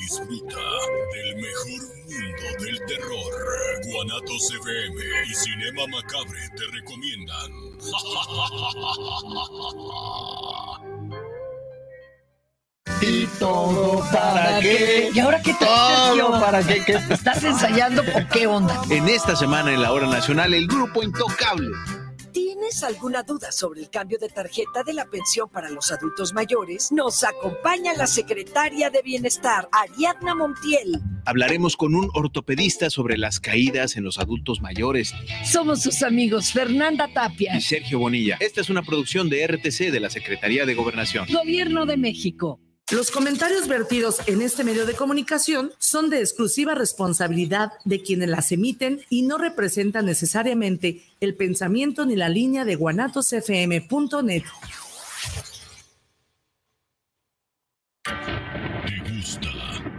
disfruta del mejor mundo del terror. Guanatos FM y Cinema Macabre te recomiendan. Y todo para qué. ¿Y ahora qué te Todo para qué. qué- ¿Estás ensayando o qué onda? En esta semana en la hora nacional, el grupo Intocable. ¿Tienes alguna duda sobre el cambio de tarjeta de la pensión para los adultos mayores? Nos acompaña la secretaria de Bienestar, Ariadna Montiel. Hablaremos con un ortopedista sobre las caídas en los adultos mayores Somos sus amigos Fernanda Tapia, y Sergio Bonilla. Esta es una producción de RTC de la Secretaría de Gobernación. Gobierno de México. Los comentarios vertidos en este medio de comunicación son de exclusiva responsabilidad de quienes las emiten y no representan necesariamente el pensamiento ni la línea de guanatosfm.net. ¿Te gusta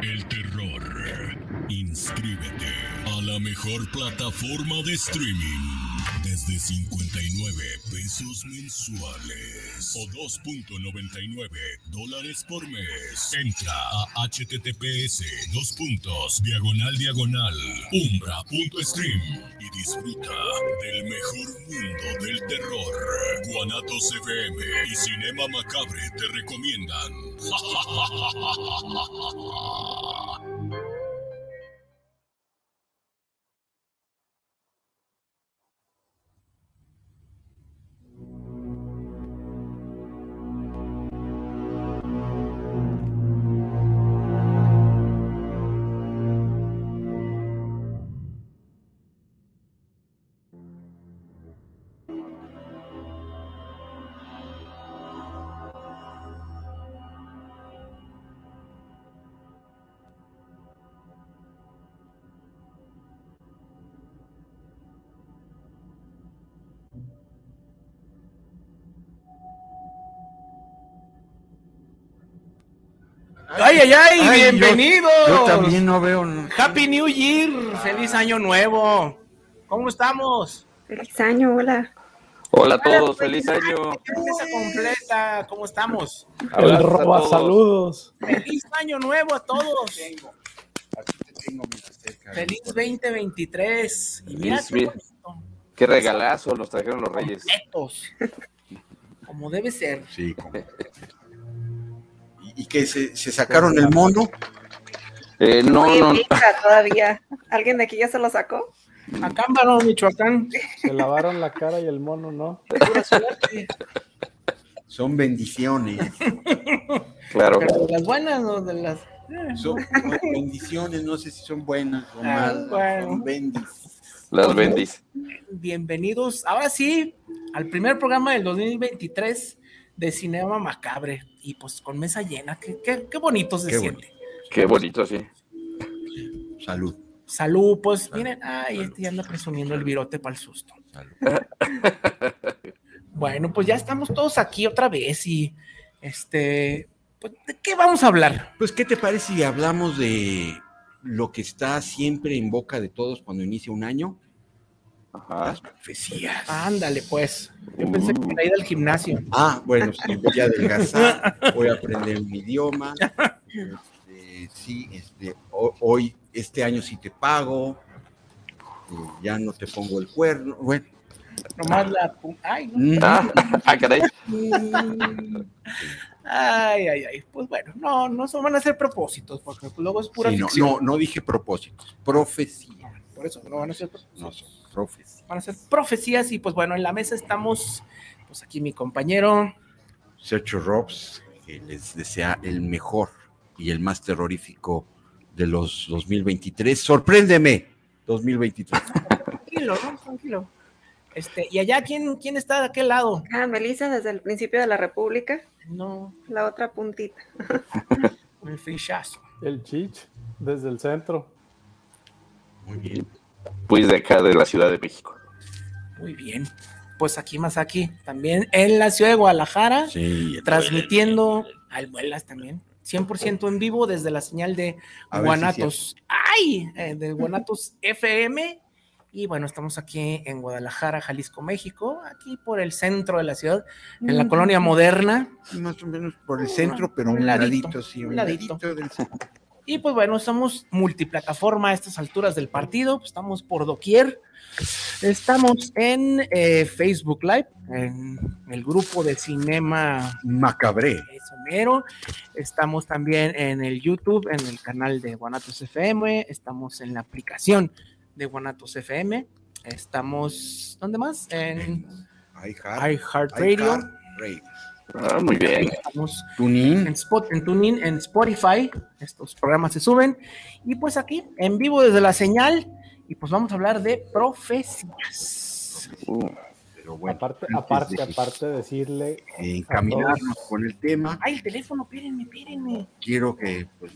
el terror? Inscríbete a la mejor plataforma de streaming desde 59 pesos mensuales o 2.99 dólares por mes. Entra a https dos puntos diagonal diagonal umbra.stream y disfruta del mejor mundo del terror. Guanatos FM y Cinema Macabre te recomiendan. Ay, ay, ay, Ay, bienvenidos. Yo, yo también no veo. Happy New Year, feliz año nuevo. ¿Cómo estamos? Feliz año, hola. Hola a todos, feliz año. Mesa completa, ¿cómo estamos? A roba saludos. Feliz año nuevo a todos. Feliz 2023. Y mira Feliz qué vi- bonito. Qué regalazo nos trajeron los reyes. Como debe ser. Sí. como- ¿Y, que se, se sacaron el mono? Eh, no, Muy no, todavía. ¿Alguien de aquí ya se lo sacó? Acámbaro, Michoacán. Se lavaron la cara y el mono no. Son bendiciones. claro. Pero de las buenas o de las. Son son bendiciones, no sé si son buenas o Ah, malas. bueno. Son bendis. Las bendice. Bienvenidos, ahora sí, al primer programa del 2023 de Cinema Macabre. Y pues con mesa llena, qué, qué- qué bonito se Qué siente. Qué bonito, sí. Salud. Salud, pues miren, ay, este ya anda presumiendo el virote para el susto. Salud. Bueno, pues ya estamos todos aquí otra vez y este, pues, ¿de qué vamos a hablar? Pues, ¿qué te parece si hablamos de lo que está siempre en boca de todos cuando inicia un año? Ajá. Las profecías. Ándale, pues. Yo pensé que era ir al gimnasio. Ah, bueno, sí, voy a adelgazar, voy a aprender un idioma. Este, sí, este, ho- hoy, este año sí te pago, eh, ya no te pongo el cuerno. Bueno, Nomás la. Ay, no. Ah, ah, caray. Ay, ay, ay. Pues bueno, no, no son, van a ser propósitos, porque luego es pura sí, no, no dije propósitos, profecía. Por eso no van a ser propósitos. No son profecías. van a ser profecías y pues bueno, en la mesa estamos, pues aquí mi compañero, Sergio Robs, que les desea el mejor y el más terrorífico de los 2023. Sorpréndeme, 2023. tranquilo, ¿no? Tranquilo. Este, y allá, ¿quién, quién está de aquel lado? Ah, Melissa, desde el principio de la República, No, la otra puntita. el fichazo. El chich, desde el centro. Muy bien. Pues de acá de la Ciudad de México. Muy bien. Pues aquí más aquí, también en la ciudad de Guadalajara, Sí, transmitiendo al Vuelas también, 100% en vivo desde la señal de A ver si Guanatos. ¡Ay! Eh, de Guanatos FM. Y bueno, estamos aquí en Guadalajara, Jalisco, México, aquí por el centro de la ciudad, en la colonia moderna. Más o menos por el centro, pero Un un ladito, ladito, sí, un un ladito. ladito del centro. Y pues bueno, somos multiplataforma a estas alturas del partido, estamos por doquier. Estamos en eh, Facebook Live, en el grupo de Cinema Macabre. Estamos también en el YouTube, en el canal de Guanatos FM. Estamos en la aplicación de Guanatos FM. Estamos, ¿dónde más? En iHeartRadio. iHeartRadio. Ah, muy bien. Estamos Tunín. en, Spot, en TuneIn, en Spotify. Estos programas se suben. Y pues aquí, en vivo desde la señal. Y pues vamos a hablar de profecías. Uh, Pero bueno, aparte, aparte, de aparte de decirle encaminarnos con el tema, Ay, el teléfono, espérenme, espérenme. quiero que pues,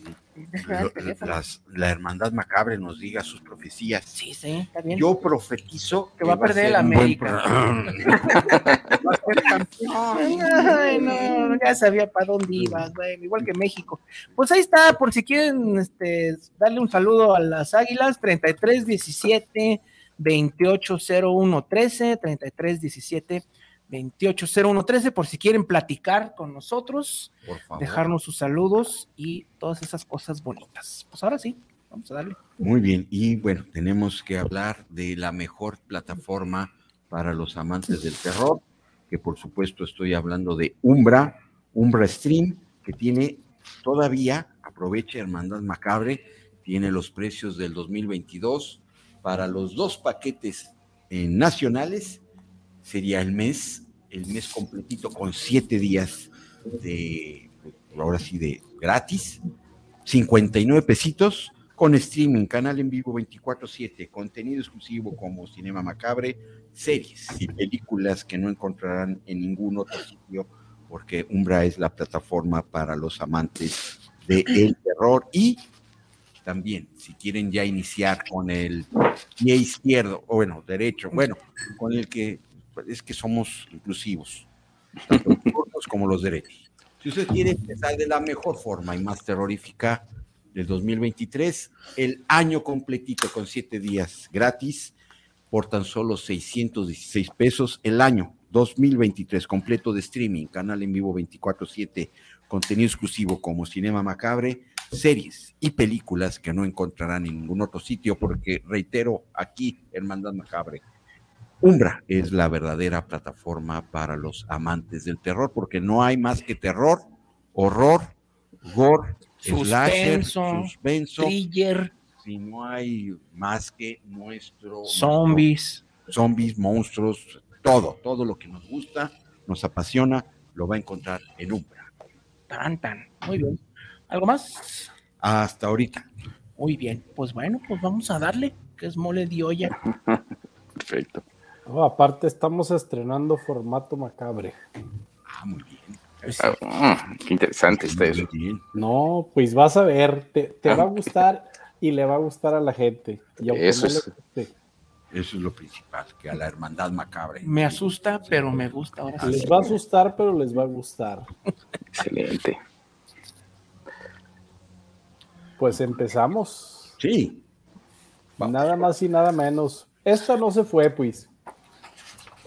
lo- las- la hermandad macabre nos diga sus profecías. Sí, sí, está bien. Yo profetizo Que va a perder el América. va a ser campeón. Ay, no, ya sabía para dónde ibas, güey, igual que México. Pues ahí está, por si quieren este, darle un saludo a las Águilas, 33 17 28 01 13, 33 17 28 01 13, por si quieren platicar con nosotros, Por favor. dejarnos sus saludos y todas esas cosas bonitas. Pues ahora sí, vamos a darle. Muy bien, y bueno, tenemos que hablar de la mejor plataforma para los amantes del terror, que por supuesto estoy hablando de Umbra, Umbra Stream, que tiene todavía, aproveche Hermandad Macabre, tiene los precios del 2022 para los dos paquetes eh, nacionales, sería el mes, el mes completito con siete días de, ahora sí, de gratis, 59 pesitos con streaming, canal en vivo 24/7, contenido exclusivo como Cinema Macabre, series y películas que no encontrarán en ningún otro sitio porque Umbra es la plataforma para los amantes del terror y también si quieren ya iniciar con el pie izquierdo o bueno, derecho, bueno, con el que es que somos inclusivos, tanto los zurdos como los derechos. Si usted quiere empezar de la mejor forma y más terrorífica del 2023, el año completito con siete días gratis por tan solo 616 pesos el año 2023 completo de streaming, canal en vivo 24/7, contenido exclusivo como Cinema Macabre, series y películas que no encontrarán en ningún otro sitio porque reitero aquí Hermandad Macabre Umbra es la verdadera plataforma para los amantes del terror, porque no hay más que terror, horror, gore, slasher, Suspenso, suspenso, Thriller, si no hay más que nuestro zombies. nuestro- zombies, monstruos, todo, todo lo que nos gusta, nos apasiona, lo va a encontrar en Umbra. Tan, tan. Muy bien. ¿Algo más? Hasta ahorita. Muy bien. Pues bueno, pues vamos a darle, que es mole de olla. perfecto. Oh, aparte, estamos estrenando formato macabre. Ah, muy bien. Ah, mm, qué interesante está eso. Muy bien. No, pues vas a ver, te, te Ah. va a gustar y le va a gustar a la gente. Y aunque Eso no le es. guste, Eso es lo principal, que a la hermandad macabre. Me asusta, pero me gusta. Ahora sí. les va a asustar, pero les va a gustar. Excelente. Pues empezamos. Sí. Vamos. Nada más y nada menos. Esta no se fue, pues.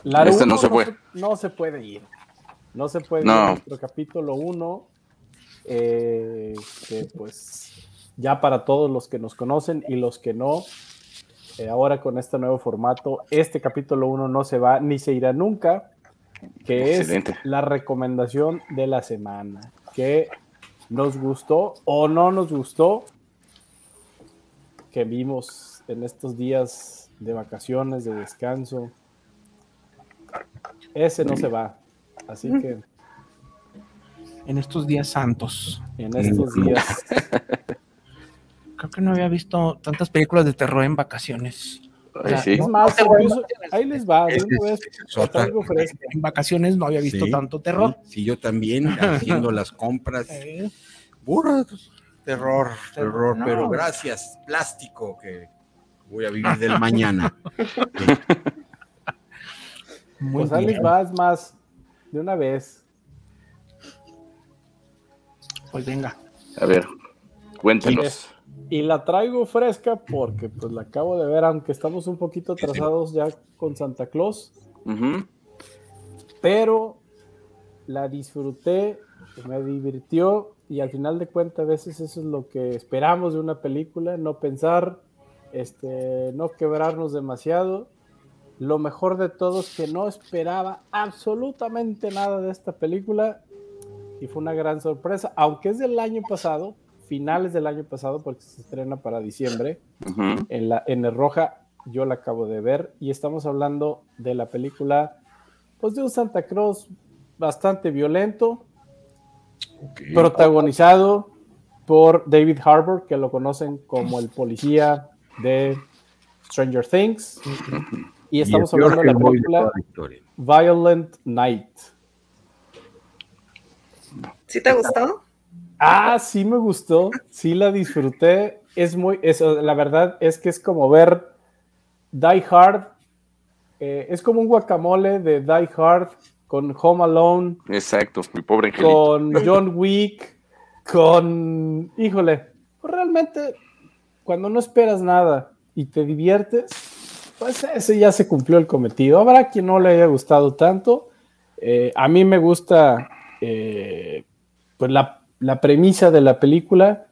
La Esta no se fue. no se puede ir. No se puede ir No. a nuestro capítulo 1. que pues ya para todos los que nos conocen y los que no, eh, ahora con este nuevo formato, este capítulo 1 no se va ni se irá nunca, que Excelente. es la recomendación de la semana, que nos gustó o no nos gustó, que vimos en estos días de vacaciones, de descanso. Ese no se va. Así que En estos días santos. en estos días Creo que no había visto tantas películas de terror en vacaciones. Ay, sí. Es más, incluso- ahí les va, es- vez, algo fresco. En vacaciones no había visto Sí, tanto terror. Sí, yo también, haciendo las compras. Eh, Burra, terror, terror, No. pero gracias, plástico, que voy a vivir del mañana. Muy Pues ahí les va, es más, de una vez. Pues venga. A ver, cuéntanos. Y la traigo fresca porque pues la acabo de ver, aunque estamos un poquito atrasados ya con Santa Claus, pero la disfruté me divirtió y al final de cuentas a veces eso es lo que esperamos de una película, no pensar, este, no quebrarnos demasiado. Lo mejor de todo es que no esperaba absolutamente nada de esta película y fue una gran sorpresa, aunque es del año pasado, finales del año pasado, porque se estrena para diciembre, en, la, en el Roja yo la acabo de ver y estamos hablando de la película, pues de un Santa Cruz bastante violento, protagonizado por David Harbour, que lo conocen como el policía de Stranger Things. Y estamos hablando de la de película la. Violent Night. ¿Sí te gustó? Ah, sí me gustó, sí la disfruté. Es muy, es, la verdad es que es como ver Die Hard. eh, es como un guacamole de Die Hard con Home Alone, Exacto, mi pobre angelito. con John Wick, con. Híjole, pues realmente cuando no esperas nada y te diviertes, pues ese ya se cumplió el cometido. Habrá quien no le haya gustado tanto. Eh, a mí me gusta eh, pues la, la premisa de la película.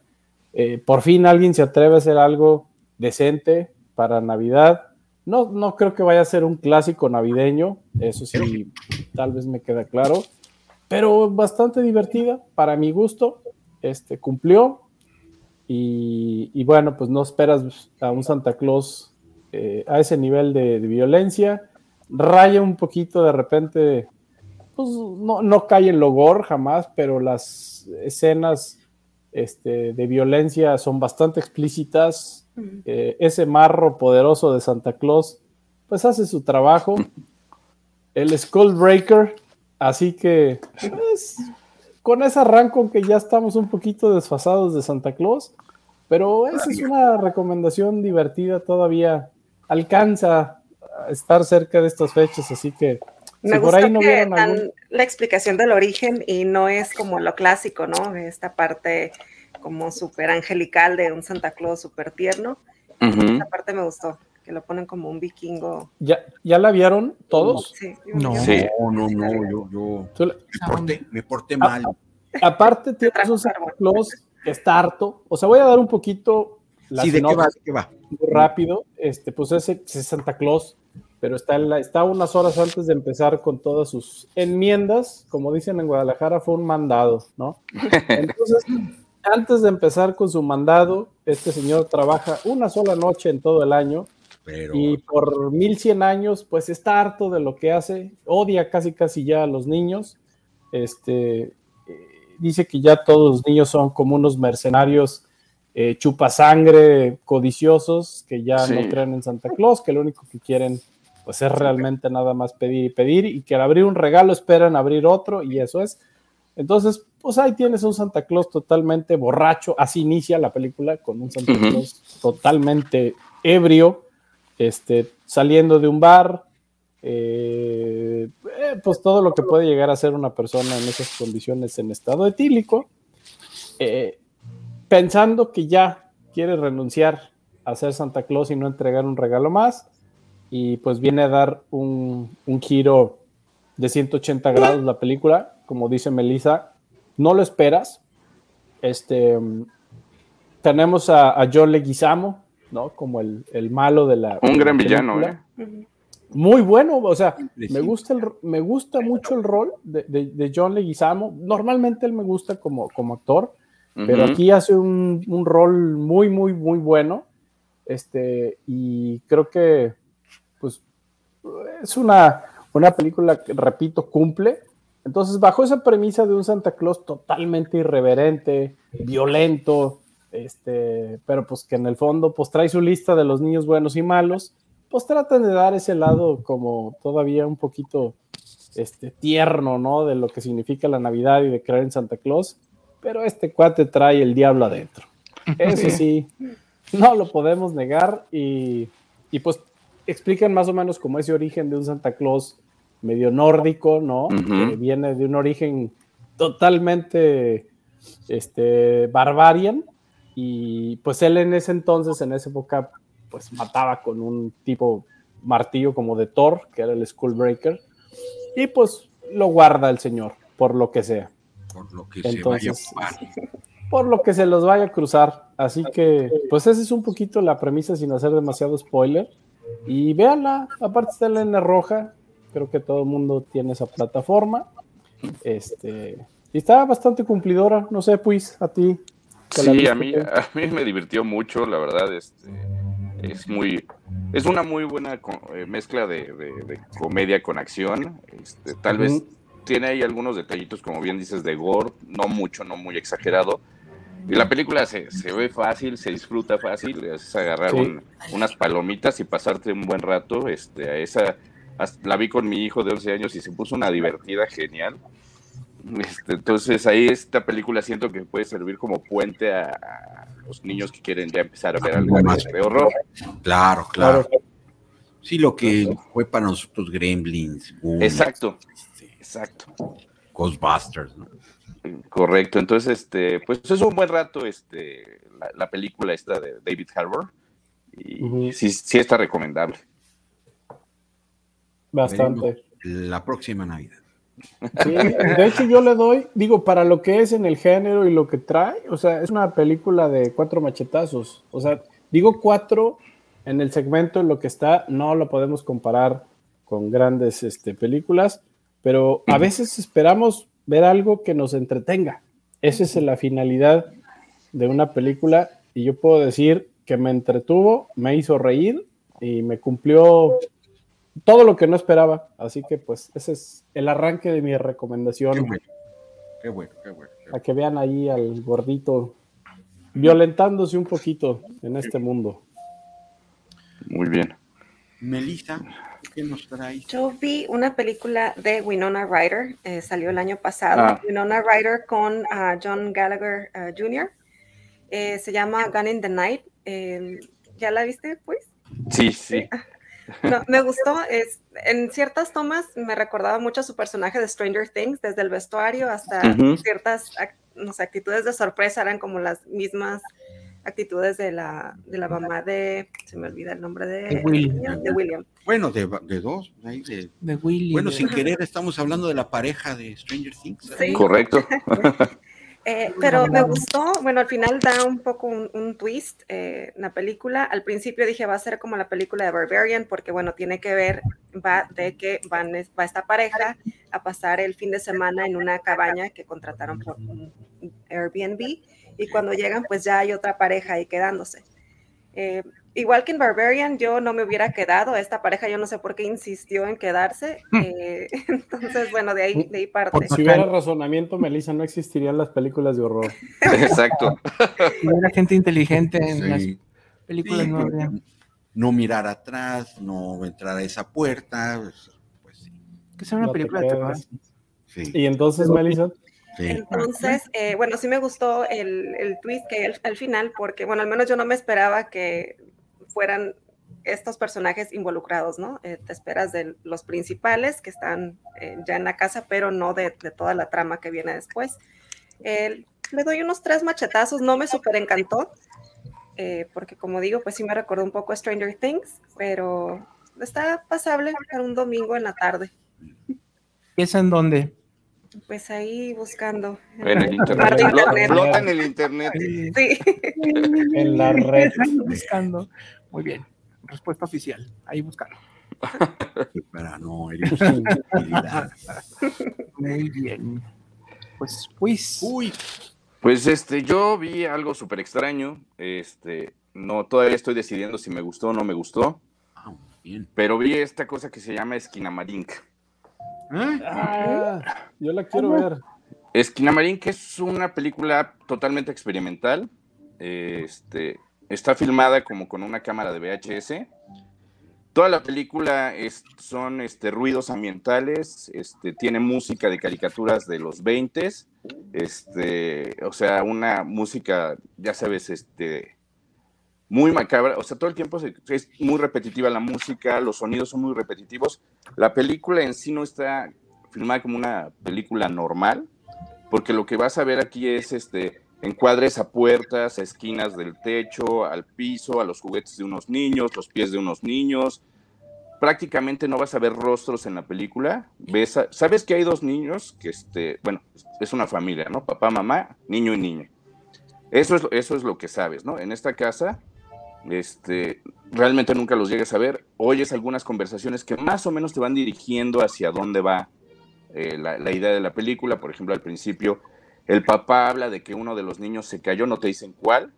Eh, por fin alguien se atreve a hacer algo decente para Navidad. No, no creo que vaya a ser un clásico navideño, eso sí, tal vez me queda claro, pero bastante divertida para mi gusto. Este cumplió y, bueno, pues no esperas a un Santa Claus eh, a ese nivel de, de violencia. Raya un poquito de repente, pues no, no cae en logor jamás, pero las escenas este, de violencia son bastante explícitas. Eh, ese marro poderoso de Santa Claus, pues hace su trabajo. El Skullbreaker, así que pues, con ese arranco que ya estamos un poquito desfasados de Santa Claus, pero esa es una recomendación divertida, todavía alcanza a estar cerca de estas fechas, así que Me si por ahí no que dan algún... la explicación del origen y no es como lo clásico, ¿no? Esta parte como súper angelical de un Santa Claus súper tierno. Ujú. Esa parte me gustó, que lo ponen como un vikingo. ¿Ya, ¿Ya la vieron todos? Sí, No. Sí. No, no, no, yo, yo me porté, me porté Ah, mal. Aparte, tienes un Santa. Claus que está harto. O sea, voy a dar un poquito la Sí, ¿de qué va? ¿De qué va? muy rápido. Este, pues ese es Santa Claus, pero está, en la- está unas horas antes de empezar con todas sus enmiendas. Como dicen en Guadalajara, fue un mandado, ¿no? Entonces, antes de empezar con su mandado, este señor trabaja una sola noche en todo el año Pero y por 1100 años, pues está harto de lo que hace, odia casi casi ya a los niños. Este, eh, dice que ya todos los niños son como unos mercenarios eh, chupasangre, codiciosos, que ya no creen en Santa Claus, que lo único que quieren pues es realmente nada más pedir y pedir y que al abrir un regalo esperan abrir otro y eso es. Entonces, pues ahí tienes un Santa Claus totalmente borracho, así inicia la película con un Santa. Claus totalmente ebrio, este, saliendo de un bar, eh, eh, pues todo lo que puede llegar a ser una persona en esas condiciones en estado etílico, eh, pensando que ya quiere renunciar a ser Santa Claus y no entregar un regalo más, y pues viene a dar un, un giro de 180 grados la película, como dice Melissa, no lo esperas. Este, tenemos a, a John Leguizamo, ¿no? Como el, el malo de la. Un gran villano, película. ¿eh? Ujú. Muy bueno, o sea, me gusta, el, me gusta mucho el rol de, de- de John Leguizamo. Normalmente él me gusta como, como actor, pero aquí hace un, un rol muy, muy, muy bueno. Este, y creo que, pues, es una, una película que, repito, cumple. Entonces, bajo esa premisa de un Santa Claus totalmente irreverente, violento, este, pero pues que en el fondo, pues trae su lista de los niños buenos y malos, pues tratan de dar ese lado como todavía un poquito este, tierno, ¿no? De lo que significa la Navidad y de creer en Santa Claus, pero este cuate trae el diablo adentro. Eso sí, no lo podemos negar y, y pues explican más o menos como ese origen de un Santa Claus medio nórdico, ¿no? Que viene de un origen totalmente este, barbarian y pues él en ese entonces, en esa época, pues mataba con un tipo martillo como de Thor, que era el Skullbreaker, y pues lo guarda el señor, por lo que sea. Por lo que se vaya a por lo que se los vaya a cruzar. Así que, pues esa es un poquito la premisa sin hacer demasiado spoiler. Y véanla, aparte está en la roja, creo que todo el mundo tiene esa plataforma. Este, y está bastante cumplidora, no sé, pues, a ti. ¿te la Sí, a mí, a mí me divirtió mucho, la verdad. Este, es muy, es una muy buena eh, mezcla de, de- de comedia con acción. Este, tal vez tiene ahí algunos detallitos, como bien dices, de gore, no mucho, no muy exagerado. Y la película se, se ve fácil, se disfruta fácil, es agarrar Sí. un- unas palomitas y pasarte un buen rato. Este, a esa, la vi con mi hijo de 11 años y se puso una divertida genial. Este, entonces ahí esta película siento que puede servir como puente a, a los niños que quieren ya empezar a ver algo Algo más. de, horror. Claro, claro. Sí, lo que fue para nosotros Gremlins, Exacto, exacto, Ghostbusters, ¿no? Correcto. Entonces, este, pues es un buen rato este, la, la película esta de David Harbour y sí, sí está recomendable. Bastante. La próxima Navidad. Sí, de hecho yo le doy, digo, para lo que es en el género y lo que trae, o sea, es una película de cuatro machetazos. O sea, digo cuatro en el segmento en lo que está, no lo podemos comparar con grandes este, películas, pero a veces esperamos ver algo que nos entretenga. Esa es la finalidad de una película y yo puedo decir que me entretuvo, me hizo reír y me cumplió todo lo que no esperaba. Así que pues ese es el arranque de mi Qué recomendación. bueno, qué bueno, qué bueno. qué bueno. A que vean ahí al gordito violentándose un poquito en este mundo. Muy bien. Melissa, ¿qué nos trae? Yo vi una película de Winona Ryder, eh, salió el año pasado. Ah. Winona Ryder con ah, John Gallagher ah, Jr. Eh, se llama Gun in the Night. Eh, ¿Ya la viste, pues? Sí, sí. No, me gustó. Es, en ciertas tomas me recordaba mucho a su personaje de Stranger Things, desde el vestuario hasta ciertas ac- no sé, actitudes de sorpresa, eran como las mismas actitudes de la, de la mamá de, se me olvida el nombre de, De William. de William. Bueno, de, de dos. ahí de- De Willy. bueno, sin querer estamos hablando de la pareja de Stranger Things. Sí. Correcto. Eh, pero me gustó, bueno, al final da un poco un, un twist eh, la película. Al principio dije va a ser como la película de Barbarian, porque bueno, tiene que ver, va de que van, va esta pareja a pasar el fin de semana en una cabaña que contrataron por un Airbnb y cuando llegan pues ya hay otra pareja ahí quedándose. Eh, igual que en Barbarian, yo no me hubiera quedado, esta pareja yo no sé por qué insistió en quedarse, eh, entonces bueno, de ahí, de ahí parte. Si hubiera razonamiento, Melissa, no existirían las películas de horror. Exacto. Si hubiera gente inteligente en las películas, Sí, no habría. no mirar atrás, no entrar a esa puerta. pues, Pues sí. Que sea una No película de terror. sí, Y entonces, Melissa, sí. Entonces, eh, bueno, sí me gustó el, el twist que hay al, al final, porque, bueno, al menos yo no me esperaba que fueran estos personajes involucrados, ¿no? Eh, te esperas de los principales que están eh, ya en la casa, pero no de, de toda la trama que viene después. Eh, le doy unos tres machetazos, no me súper encantó, eh, porque como digo, pues sí me recordó un poco a Stranger Things, pero está pasable para un domingo en la tarde. ¿Y esa en dónde? Pues ahí buscando. En el internet. internet. Flota en el internet. Sí. en la red. Buscando. Muy bien. Respuesta oficial. Ahí buscando. Para no. Muy bien. Pues, pues. Uy, Pues este, yo vi algo súper extraño. Este, no, todavía estoy decidiendo si me gustó o no me gustó. ah, bien. Pero vi esta cosa que se llama Esquinamarink. ¿Eh? Ah, yo la quiero ver. Esquinamarink es una película totalmente experimental. Este, está filmada como con una cámara de VHS. Toda la película es- son este, ruidos ambientales, este, tiene música de caricaturas de los 20 este, o sea, una música, ya sabes, este, muy macabra, o sea, todo el tiempo es muy repetitiva la música, los sonidos son muy repetitivos. La película en sí no está filmada como una película normal, porque lo que vas a ver aquí es este encuadres a puertas, a esquinas del techo, al piso, a los juguetes de unos niños, los pies de unos niños. prácticamente no vas a ver rostros en la película. Ves a- sabes que hay dos niños que, este, bueno, es una familia, ¿no? Papá, mamá, niño y niña. Eso es, eso es lo que sabes, ¿no? En esta casa, este, realmente nunca los llegas a ver. Oyes algunas conversaciones que más o menos te van dirigiendo hacia dónde va eh, la, idea de la película. Por ejemplo, al principio, el papá habla de que uno de los niños se cayó, no te dicen cuál,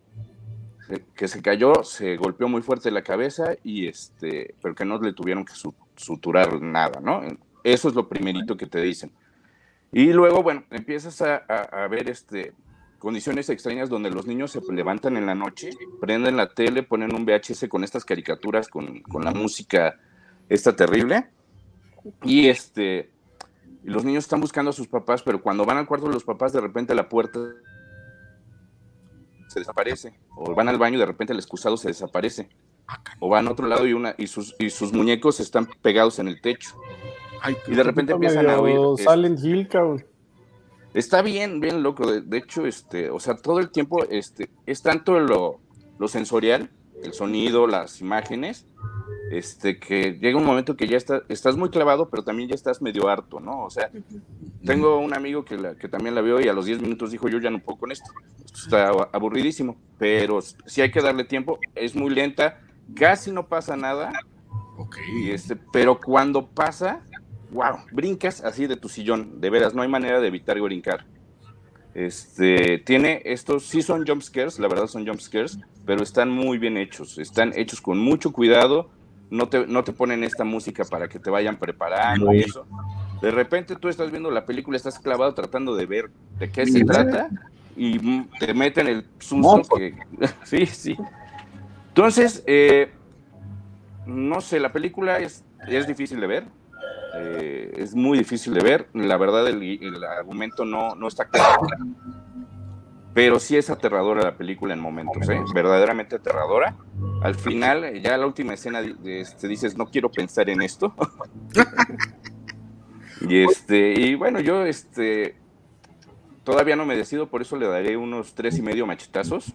que se cayó, se golpeó muy fuerte la cabeza y este, pero que no le tuvieron que su- suturar nada, ¿no? Eso es lo primerito que te dicen. Y luego, bueno, empiezas a ver este, condiciones extrañas donde los niños se levantan en la noche, prenden la tele, ponen un VHS con estas caricaturas, con, con la música esta terrible, y este, los niños están buscando a sus papás, pero cuando van al cuarto de los papás, de repente la puerta se desaparece, o van al baño y de repente el excusado se desaparece, o van a otro lado y, una, y, sus, y sus muñecos están pegados en el techo. y de repente empiezan a oír. Silent Hill, cabrón. Está bien, bien loco. De, de hecho, este, o sea, todo el tiempo este, es tanto lo, lo sensorial, el sonido, las imágenes, este, que llega un momento que ya está, estás muy clavado, pero también ya estás medio harto, ¿no? O sea, tengo un amigo que, la- que también la vio y a los 10 minutos dijo, yo ya no puedo con esto. Esto está aburridísimo, pero sí hay que darle tiempo. Es muy lenta, casi no pasa nada. Y este, pero cuando pasa, wow, brincas así de tu sillón, de veras, no hay manera de evitar brincar. Este, tiene estos, sí son jump scares, la verdad son jump scares, pero están muy bien hechos, están hechos con mucho cuidado, no te, no te ponen esta música para que te vayan preparando y eso. De repente tú estás viendo la película, estás clavado tratando de ver de qué se trata y te meten el susto que... sí, sí. Entonces, eh, no sé, la película es, es difícil de ver. Eh, es muy difícil de ver. La verdad, el, argumento no, no está claro. Pero sí es aterradora la película en momentos, ¿eh? verdaderamente aterradora. Al final, ya la última escena, de este, dices, no quiero pensar en esto. y este, y bueno, yo este todavía no me decido, por eso le daré unos tres y medio machetazos.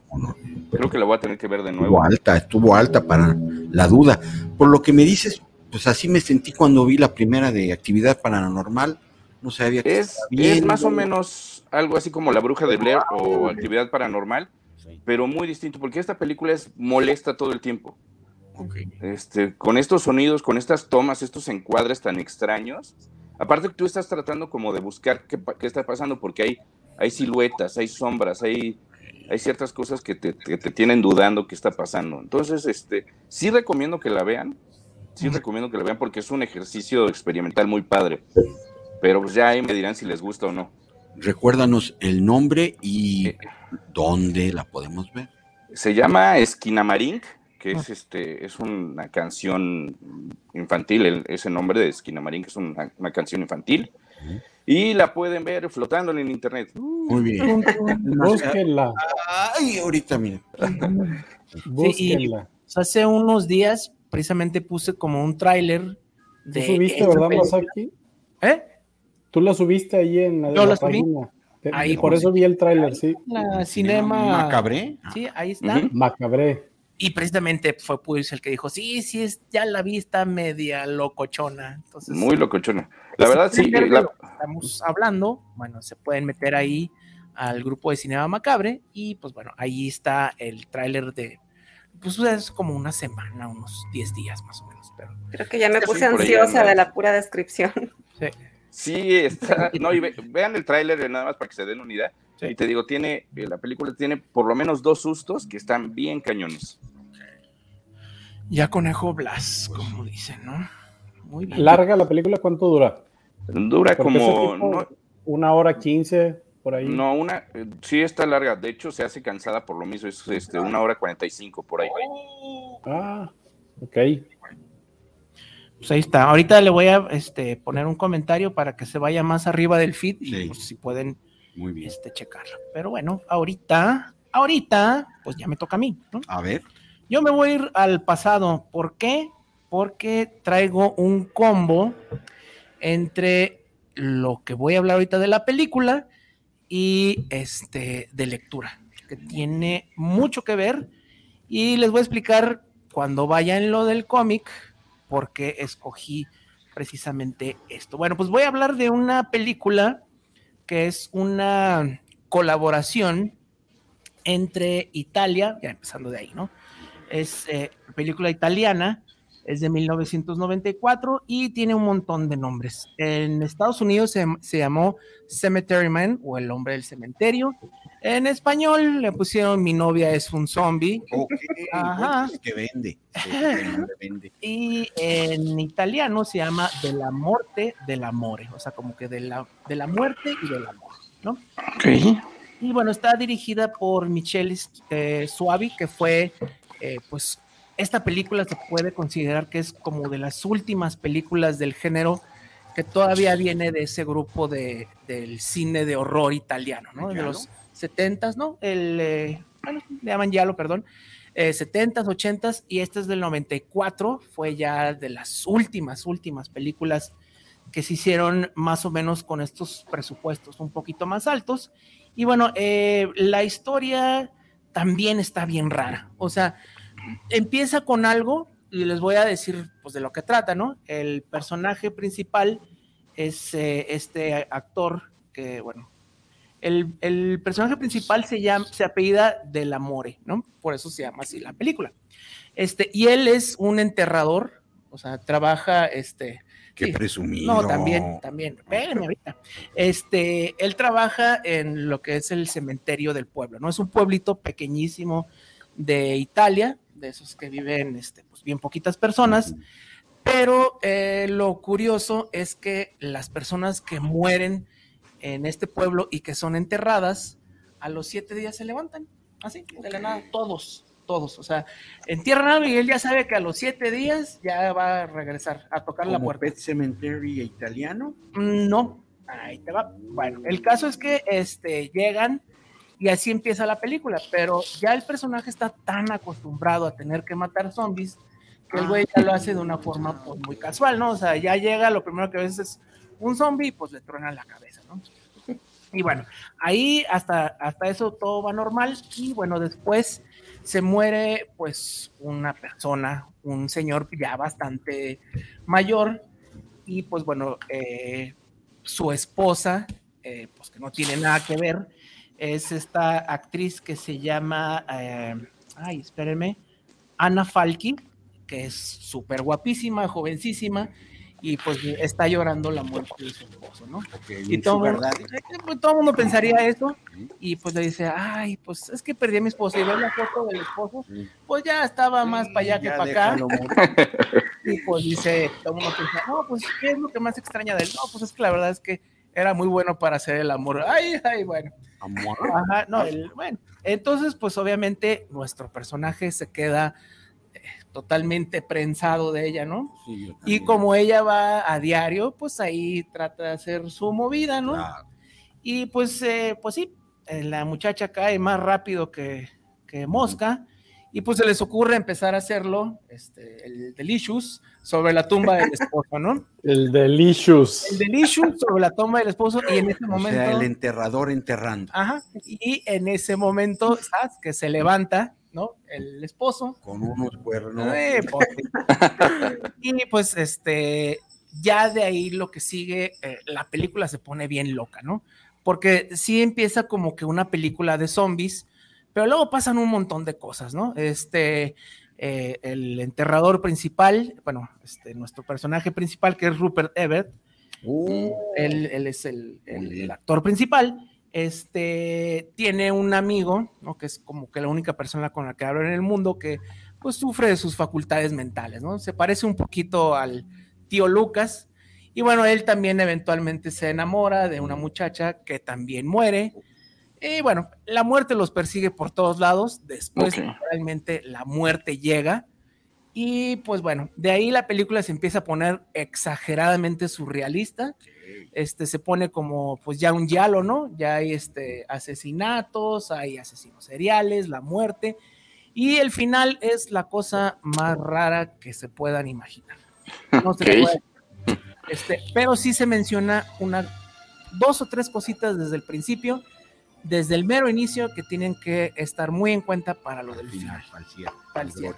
Creo que la voy a tener que ver de nuevo. Estuvo alta, estuvo alta para la duda. Por lo que me dices, pues así me sentí cuando vi la primera de actividad paranormal. No sabía que Es, es más o menos algo así como La Bruja de Blair o Actividad Paranormal, pero muy distinto, porque esta película es molesta todo el tiempo. Este, con estos sonidos, con estas tomas, estos encuadres tan extraños. Aparte que tú estás tratando como de buscar qué, qué está pasando, porque hay, hay siluetas, hay sombras, hay, hay ciertas cosas que te, que te tienen dudando qué está pasando. Entonces, este, sí recomiendo que la vean, sí recomiendo que la vean porque es un ejercicio experimental muy padre. Pero pues ya ahí me dirán si les gusta o no. Recuérdanos el nombre y dónde la podemos ver. Se llama Esquinamarink, que es este, es una canción infantil, el- ese nombre de Esquinamarink es una, una canción infantil. Y la pueden ver flotando en internet. Muy bien. Búsquenla. Ay, ahorita mira. Sí, y, Búsquenla. pues, hace unos días precisamente puse como un tráiler ¿Tú de subiste, esa verdad. Masaki? ¿Eh? Tú la subiste ahí en la, Yo la la subí. página. Te- Ahí, por pues, eso vi el tráiler, sí. La cinema. Macabré. Sí, ahí está. Ujú. Macabré. Y precisamente fue pues el que dijo, sí, sí, es, ya la vista media locochona. Entonces, Muy locochona. La verdad, sí. la- lo que estamos hablando, bueno, se pueden meter ahí al grupo de Cinema Macabre y pues bueno, ahí está el tráiler de, pues es como una semana, unos 10 días más o menos, pero Creo que ya me puse ansiosa de la pura descripción. sí. Sí, está. No, y ve- vean el tráiler nada más para que se den una idea. Sí. Y te digo, tiene, eh, la película tiene por lo menos dos sustos que están bien cañones. ya conejo Blas, como dicen, ¿no? Muy bien. ¿Larga la película? ¿Cuánto dura? Dura Porque como. tipo, No, Una hora quince, por ahí. no, una. eh, Sí, está larga. De hecho, se hace cansada por lo mismo. Es este, una hora cuarenta y cinco por ahí. Ah, ok. Pues ahí está. Ahorita le voy a este, poner un comentario para que se vaya más arriba del feed y Sí. pues, si pueden Muy bien. este, checarlo. Pero bueno, ahorita, ahorita, pues ya me toca a mí, ¿no? A ver. Yo me voy a ir al pasado. ¿Por qué? Porque traigo un combo entre lo que voy a hablar ahorita de la película y este de lectura, que tiene mucho que ver. Y les voy a explicar cuando vaya en lo del cómic, por qué escogí precisamente esto. Bueno, pues voy a hablar de una película que es una colaboración entre Italia, ya empezando de ahí, ¿no? Es eh, película italiana, es de 1994 y tiene un montón de nombres. En Estados Unidos se, se, llamó Cemetery Man o El hombre del cementerio. En español le pusieron Mi novia es un zombie. Okay, Ajá. pues, que vende. que vende. Y en italiano se llama De la muerte del amore, o sea, como que de la, de la muerte y del amor, ¿no? Ok. Y bueno, está dirigida por Michelle eh, Suavi, que fue, eh, pues, esta película se puede considerar que es como de las últimas películas del género que todavía viene de ese grupo de, del cine de horror italiano, ¿no? De los 70s, ¿no? El, eh, bueno, le llaman Yalo, perdón. Eh, 70s, 80s, y este es del 94, fue ya de las últimas, últimas películas que se hicieron más o menos con estos presupuestos un poquito más altos. Y bueno, eh, la historia también está bien rara. O sea, empieza con algo y les voy a decir pues de lo que trata, ¿no? El personaje principal es eh, este actor que, bueno, el, el, personaje principal se llama, se apellida Del Amore, ¿no? Por eso se llama así la película. Este, y él es un enterrador, o sea, trabaja, este, Qué Sí. presumido. No, también, también. Espérenme ahorita. Este, él trabaja en lo que es el cementerio del pueblo, ¿no? Es un pueblito pequeñísimo de Italia, de esos que viven, este, pues bien poquitas personas. Pero eh, lo curioso es que las personas que mueren en este pueblo y que son enterradas, a los siete días se levantan, así, de la nada, todos, todos. O sea, entierran y él ya sabe que a los siete días ya va a regresar a tocar la ¿Como puerta. Pet Cemetery italiano? Mm, No, ahí te va. Bueno, el caso es que este, llegan y así empieza la película, pero ya el personaje está tan acostumbrado a tener que matar zombies que el güey ya lo hace de una forma pues, muy casual, ¿no? O sea, ya llega, lo primero que ves es un zombie y pues le truenan la cabeza, ¿no? Y bueno, ahí hasta, hasta eso todo va normal y bueno, después se muere pues una persona, un señor ya bastante mayor y pues bueno, eh, su esposa, eh, pues que no tiene nada que ver, es esta actriz que se llama, eh, ay, espérenme, Ana Falki, que es súper guapísima, jovencísima, y pues está llorando la muerte de su esposo, ¿no? Y todo, mundo- pues, todo el mundo pensaría eso, y pues le dice, ay, pues es que perdí a mi esposa, y ve la foto del esposo, pues ya estaba más para allá que para acá. Y pues dice, todo el mundo piensa, no, pues, ¿qué es lo que más extraña de él? No, pues es que la verdad es que era muy bueno para hacer el amor. Ay, ay, bueno. Ajá, no, el- bueno. Entonces, pues obviamente nuestro personaje se queda eh, totalmente prensado de ella, ¿no? Sí, Y como ella va a diario, pues ahí trata de hacer su movida, ¿no? Claro. Y pues, eh, pues sí, eh, la muchacha cae más rápido que, que mosca. Y pues se les ocurre empezar a hacerlo, este, el Delicious, sobre la tumba del esposo, ¿no? El Delicious. El Delicious sobre la tumba del esposo y en ese O momento... sea, el enterrador enterrando. Ajá, y en ese momento, ¿sabes? Que se levanta, ¿no? El esposo. Con unos cuernos. Eh, pues, y pues, este, ya de ahí lo que sigue, eh, la película se pone bien loca, ¿no? Porque sí empieza como que una película de zombies, pero luego pasan un montón de cosas, ¿no? Este, eh, el enterrador principal, bueno, este, nuestro personaje principal, que es Rupert Everett, Uh, él, él es el actor principal. Este tiene un amigo, ¿no? Que es como que la única persona con la que habla en el mundo que pues sufre de sus facultades mentales, ¿no? Se parece un poquito al tío Lucas. Y bueno, él también eventualmente se enamora de una muchacha que también muere. Y bueno, la muerte los persigue por todos lados. Después Ok. realmente la muerte llega. Y pues bueno, de ahí la película se empieza a poner exageradamente surrealista. Este se pone como pues ya un diálogo, ¿no? Ya hay este asesinatos, hay asesinos seriales, la muerte. Y el final es la cosa más rara que se puedan imaginar. No se Ok. puede. Este, pero sí se menciona una, dos o tres cositas desde el principio, desde el mero inicio, que tienen que estar muy en cuenta para lo del final. al final, al cierre, Al cierre.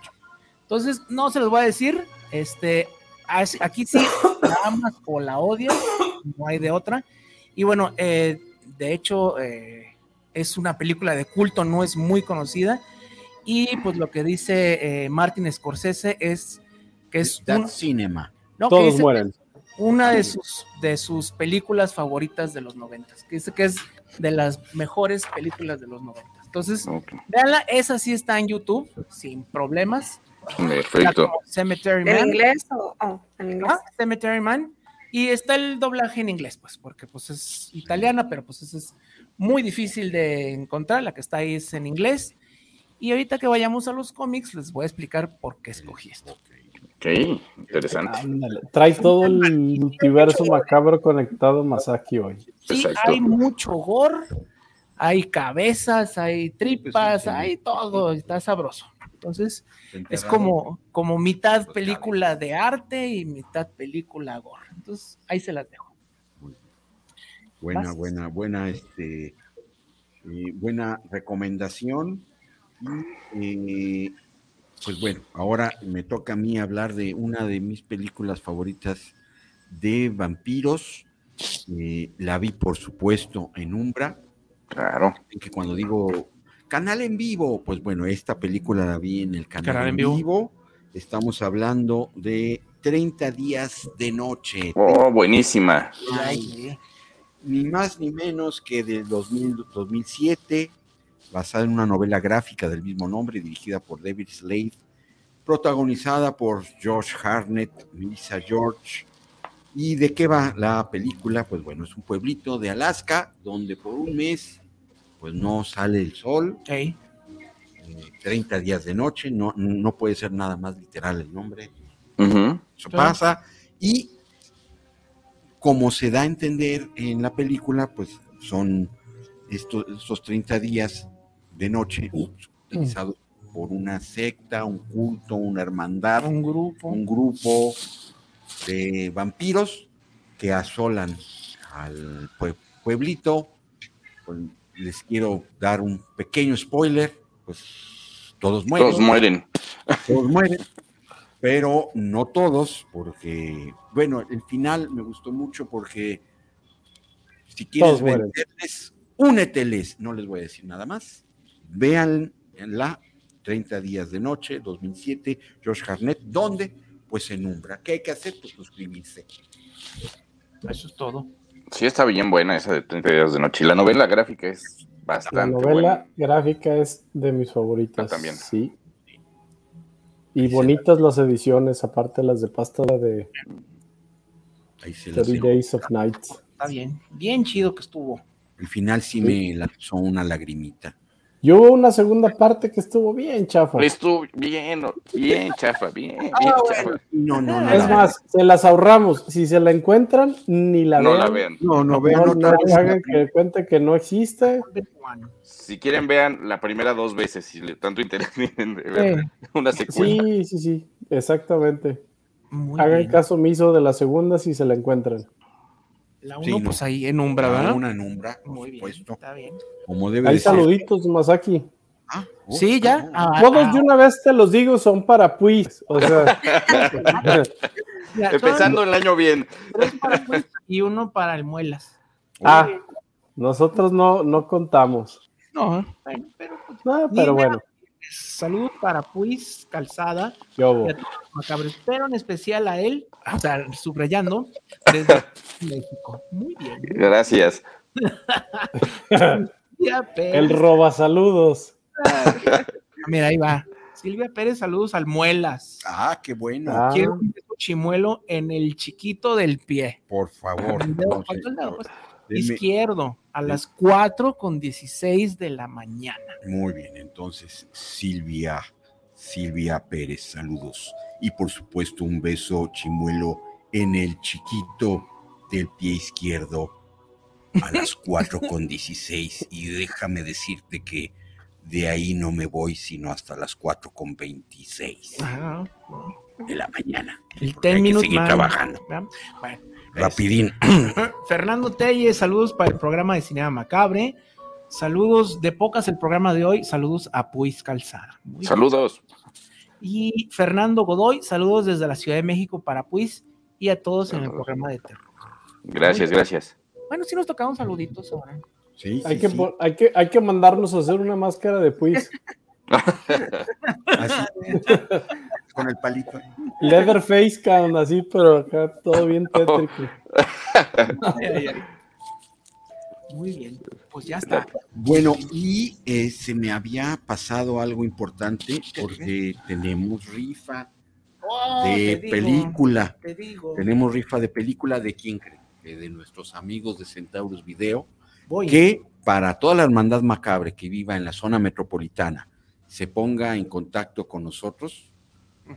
Entonces, no se los voy a decir. Este, aquí sí, la amas o la odias, no hay de otra. Y bueno, eh, de hecho, eh, es una película de culto, no es muy conocida. Y pues lo que dice eh, Martin Scorsese es que es un- cinema. no, que Todos mueren. una de sus, de sus películas favoritas de los noventas, que dice que es de las mejores películas de los noventas. Entonces, Ok, véanla, esa sí está en YouTube, sin problemas. Perfecto. Cemetery ¿En Man. inglés o oh, en inglés? Ah, Cemetery Man. Y está el doblaje en inglés, pues, porque pues es italiana, pero pues eso es muy difícil de encontrar. La que está ahí es en inglés. Y ahorita que vayamos a los cómics, les voy a explicar por qué escogí esto. Ok, interesante. Ándale, Trae todo el multiverso macabro conectado Masaki hoy. Sí, Exacto. hay mucho gore, hay cabezas, hay tripas, hay todo, está sabroso. Entonces, es como, como mitad película de arte y mitad película gore. Entonces, ahí se las dejo. Buena, Vas. buena, buena, este, eh, buena recomendación. Y, eh, pues bueno, ahora me toca a mí hablar de una de mis películas favoritas de vampiros. Eh, la vi, por supuesto, en Umbra. Claro. Que cuando digo canal en vivo, pues bueno, esta película la vi en el canal, Canal en en vivo. vivo. Estamos hablando de 30 días de noche. Oh, buenísima. Ay, ni más ni menos que del 2000 2007, basada en una novela gráfica del mismo nombre, dirigida por David Slade, protagonizada por Josh Harnett, Melissa George. ¿Y de qué va la película? Pues bueno, es un pueblito de Alaska donde por un mes pues no sale el sol, Ey, eh, 30 días de noche, no, no puede ser nada más literal el nombre, eso pasa. Y como se da a entender en la película, pues son estos, estos 30 días de noche utilizados por una secta, un culto, una hermandad, un grupo. un grupo de vampiros que asolan al pue- pueblito. Pues, les quiero dar un pequeño spoiler, pues todos mueren Todos mueren. todos mueren, pero no todos, porque, bueno, el final me gustó mucho porque si quieres venderles, úneteles, no les voy a decir nada más. Vean en la 30 días de noche, 2007, Josh Harnett, ¿dónde? Pues en Umbra. ¿Qué hay que hacer? Pues suscribirse. Eso es todo. Sí, está bien buena esa de 30 días de noche. Y la novela gráfica es La bastante novela buena. gráfica es de mis favoritas. Ah, también. Sí. Y bonitas las ediciones, aparte las de pasta de Ahí se las 30 dejo. Days of Night. Está bien. Bien chido que estuvo. El final sí, me lanzó una lagrimita. Y hubo una segunda parte que estuvo bien chafa. Estuvo bien, bien chafa, bien, bien Ah, chafa. No, no, no. Es no. más, se las ahorramos. Si se la encuentran, ni la No vean. la vean. No, no, No, vean no vez. hagan que cuente que no existe. Si quieren, vean la primera dos veces, si le tanto interés tienen de ver Eh, una secuela. Sí, sí, sí, exactamente. muy Hagan bien. caso omiso de la segunda si se la encuentran. La Sí, uno, no. pues ahí en Umbra, ¿verdad? Una en Umbra, por Muy bien. supuesto. Está bien. Como debe Hay de ser. saluditos, Masaki. Ah, oh, Sí, ya. ah, Ah, Todos ah, de una vez te los digo, son para puis. O sea, ya, Empezando el año bien. tres para Pues y uno para el muelas. ah, nosotros no, no contamos. No, bueno, pero pues, No, pero bueno, salud para Puis Calzada yo pero en especial a él, o sea, subrayando, desde México. Muy bien. Gracias. Silvia Pérez. el roba saludos. Mira, ahí va. Silvia Pérez, saludos al Muelas. Ah, qué bueno. Ah, Quiero un chimuelo en el chiquito del pie. Por favor. No izquierdo, a las 4 con 16 de la mañana. Muy bien, entonces Silvia, Silvia Pérez, saludos. Y por supuesto un beso chimuelo en el chiquito del pie izquierdo a las 4 con 16. Y déjame decirte que de ahí no me voy sino hasta las 4 con 26 Ajá. de la mañana. El Porque hay 10 que minute seguir man. trabajando. Bueno, Rapidín. Fernando Telles, saludos para el programa de Cinema Macabre. Saludos de pocas el programa de hoy. Saludos a Puis Calzada. Muy bien. Saludos. Y Fernando Godoy, saludos desde la Ciudad de México para Puis y a todos en el programa de terror. Gracias, gracias. Bueno, sí nos tocaron saluditos ahora. Sí, Hay sí, que, sí. hay, que, hay que mandarnos a hacer una máscara de Puis. Así, con el palito. Leatherface cam, así, pero acá todo bien tétrico. Ay, ay. Muy bien, pues ya está. Bueno, y eh, se me había pasado algo importante porque tenemos rifa Oh, de te digo, película. Te digo. Tenemos rifa de película de quién cree? Eh, De nuestros amigos de Centaurus Video, Voy. que para toda la hermandad macabre que viva en la zona metropolitana se ponga en contacto con nosotros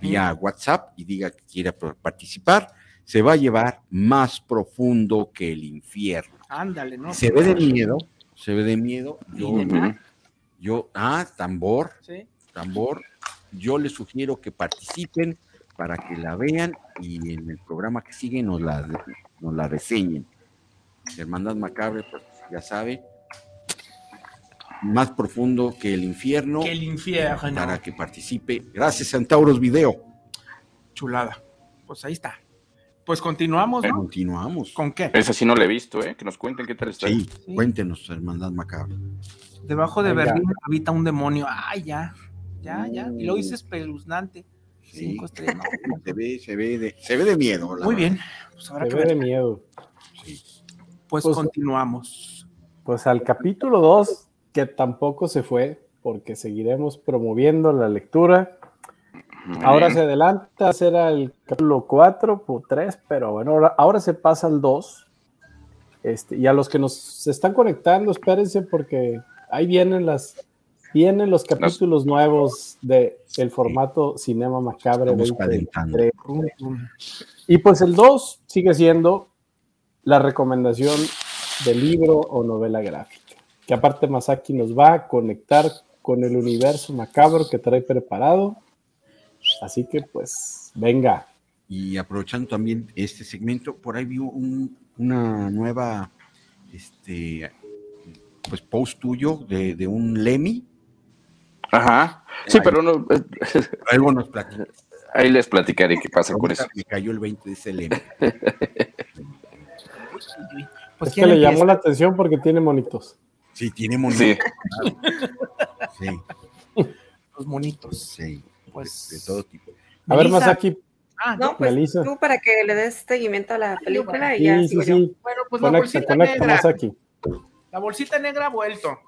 vía WhatsApp y diga que quiera par- participar, se va a llevar más profundo que el infierno. Ándale, ¿no? Se ve de miedo, se ve de miedo. Yo, yo, ah, tambor, Sí. tambor. Yo les sugiero que participen para que la vean y en el programa que sigue nos la, nos la reseñen. Hermandad Macabre, pues ya sabe, más profundo que el infierno Que el infierno. para que participe. Gracias, Centauros Video. Chulada. Pues ahí está. Pues continuamos, ¿no? Continuamos. ¿Con qué? Esa sí no la he visto, ¿eh? Que nos cuenten qué tal está. Sí, cuéntenos, Hermandad Macabre. Debajo de. Berlín habita un demonio. Ay, ya. Ya, ya. Y lo hice espeluznante. Sí, Cinco estrellas. no. se ve, se ve de, se ve de miedo. la Muy verdad. bien. Pues habrá Se que ve de miedo. Sí. Pues, Pues- continuamos. Pues al capítulo 2, que tampoco se fue, porque seguiremos promoviendo la lectura. Ahora se adelanta, será el capítulo 4 o 3, pero bueno, ahora, ahora se pasa al 2. Este, y a los que nos se están conectando, espérense porque ahí vienen las vienen los capítulos nuevos de el formato Cinema Macabre Estamos calentando. 2023. Y pues el 2 sigue siendo la recomendación de libro o novela gráfica, que aparte Masaki nos va a conectar con el universo macabro que trae preparado. Así que pues venga. Y aprovechando también este segmento, por ahí vi un- una nueva este pues post tuyo de, de un Lemmy. Ajá. Sí, pero no. eh, Algo nos platicó. Ahí les platicaré qué pasa con eso. Me cayó el 20 de ese Lemmy. Pues es que ¿quién le llamó la atención porque tiene monitos. Sí, tiene monito. Sí. Sí, Los monitos. sí. Pues- de, de todo tipo. A ver, Melissa. Masaki, Ah, No, pues tú para que le des seguimiento a la película y ya sí, sí, sí. Bueno, pues la Conecta, bolsita conecta, negra. Masaki. La bolsita negra ha vuelto.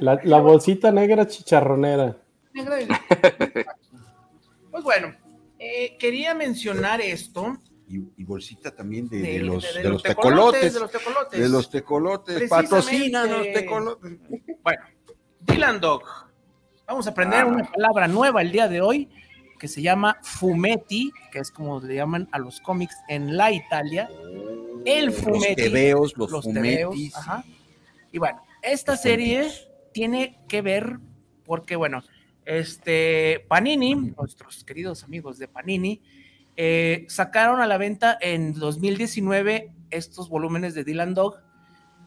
La, la bolsita negra chicharronera. Negra y- Pues bueno, eh, quería mencionar esto. Y, y bolsita también de, De- de los, de- de de los los tecolotes, tecolotes. de los tecolotes. De los tecolotes. Tecolotes. Bueno, Dylan Dog. Vamos a aprender una palabra nueva el día de hoy que se llama fumetti, que es como le llaman a los cómics en la Italia. El Los fumetti. tebeos, los, los tebeos, ajá. Y bueno, esta serie tiene que ver porque, bueno, este Panini, nuestros queridos amigos de Panini, eh, sacaron a la venta en 2019 estos volúmenes de Dylan Dog.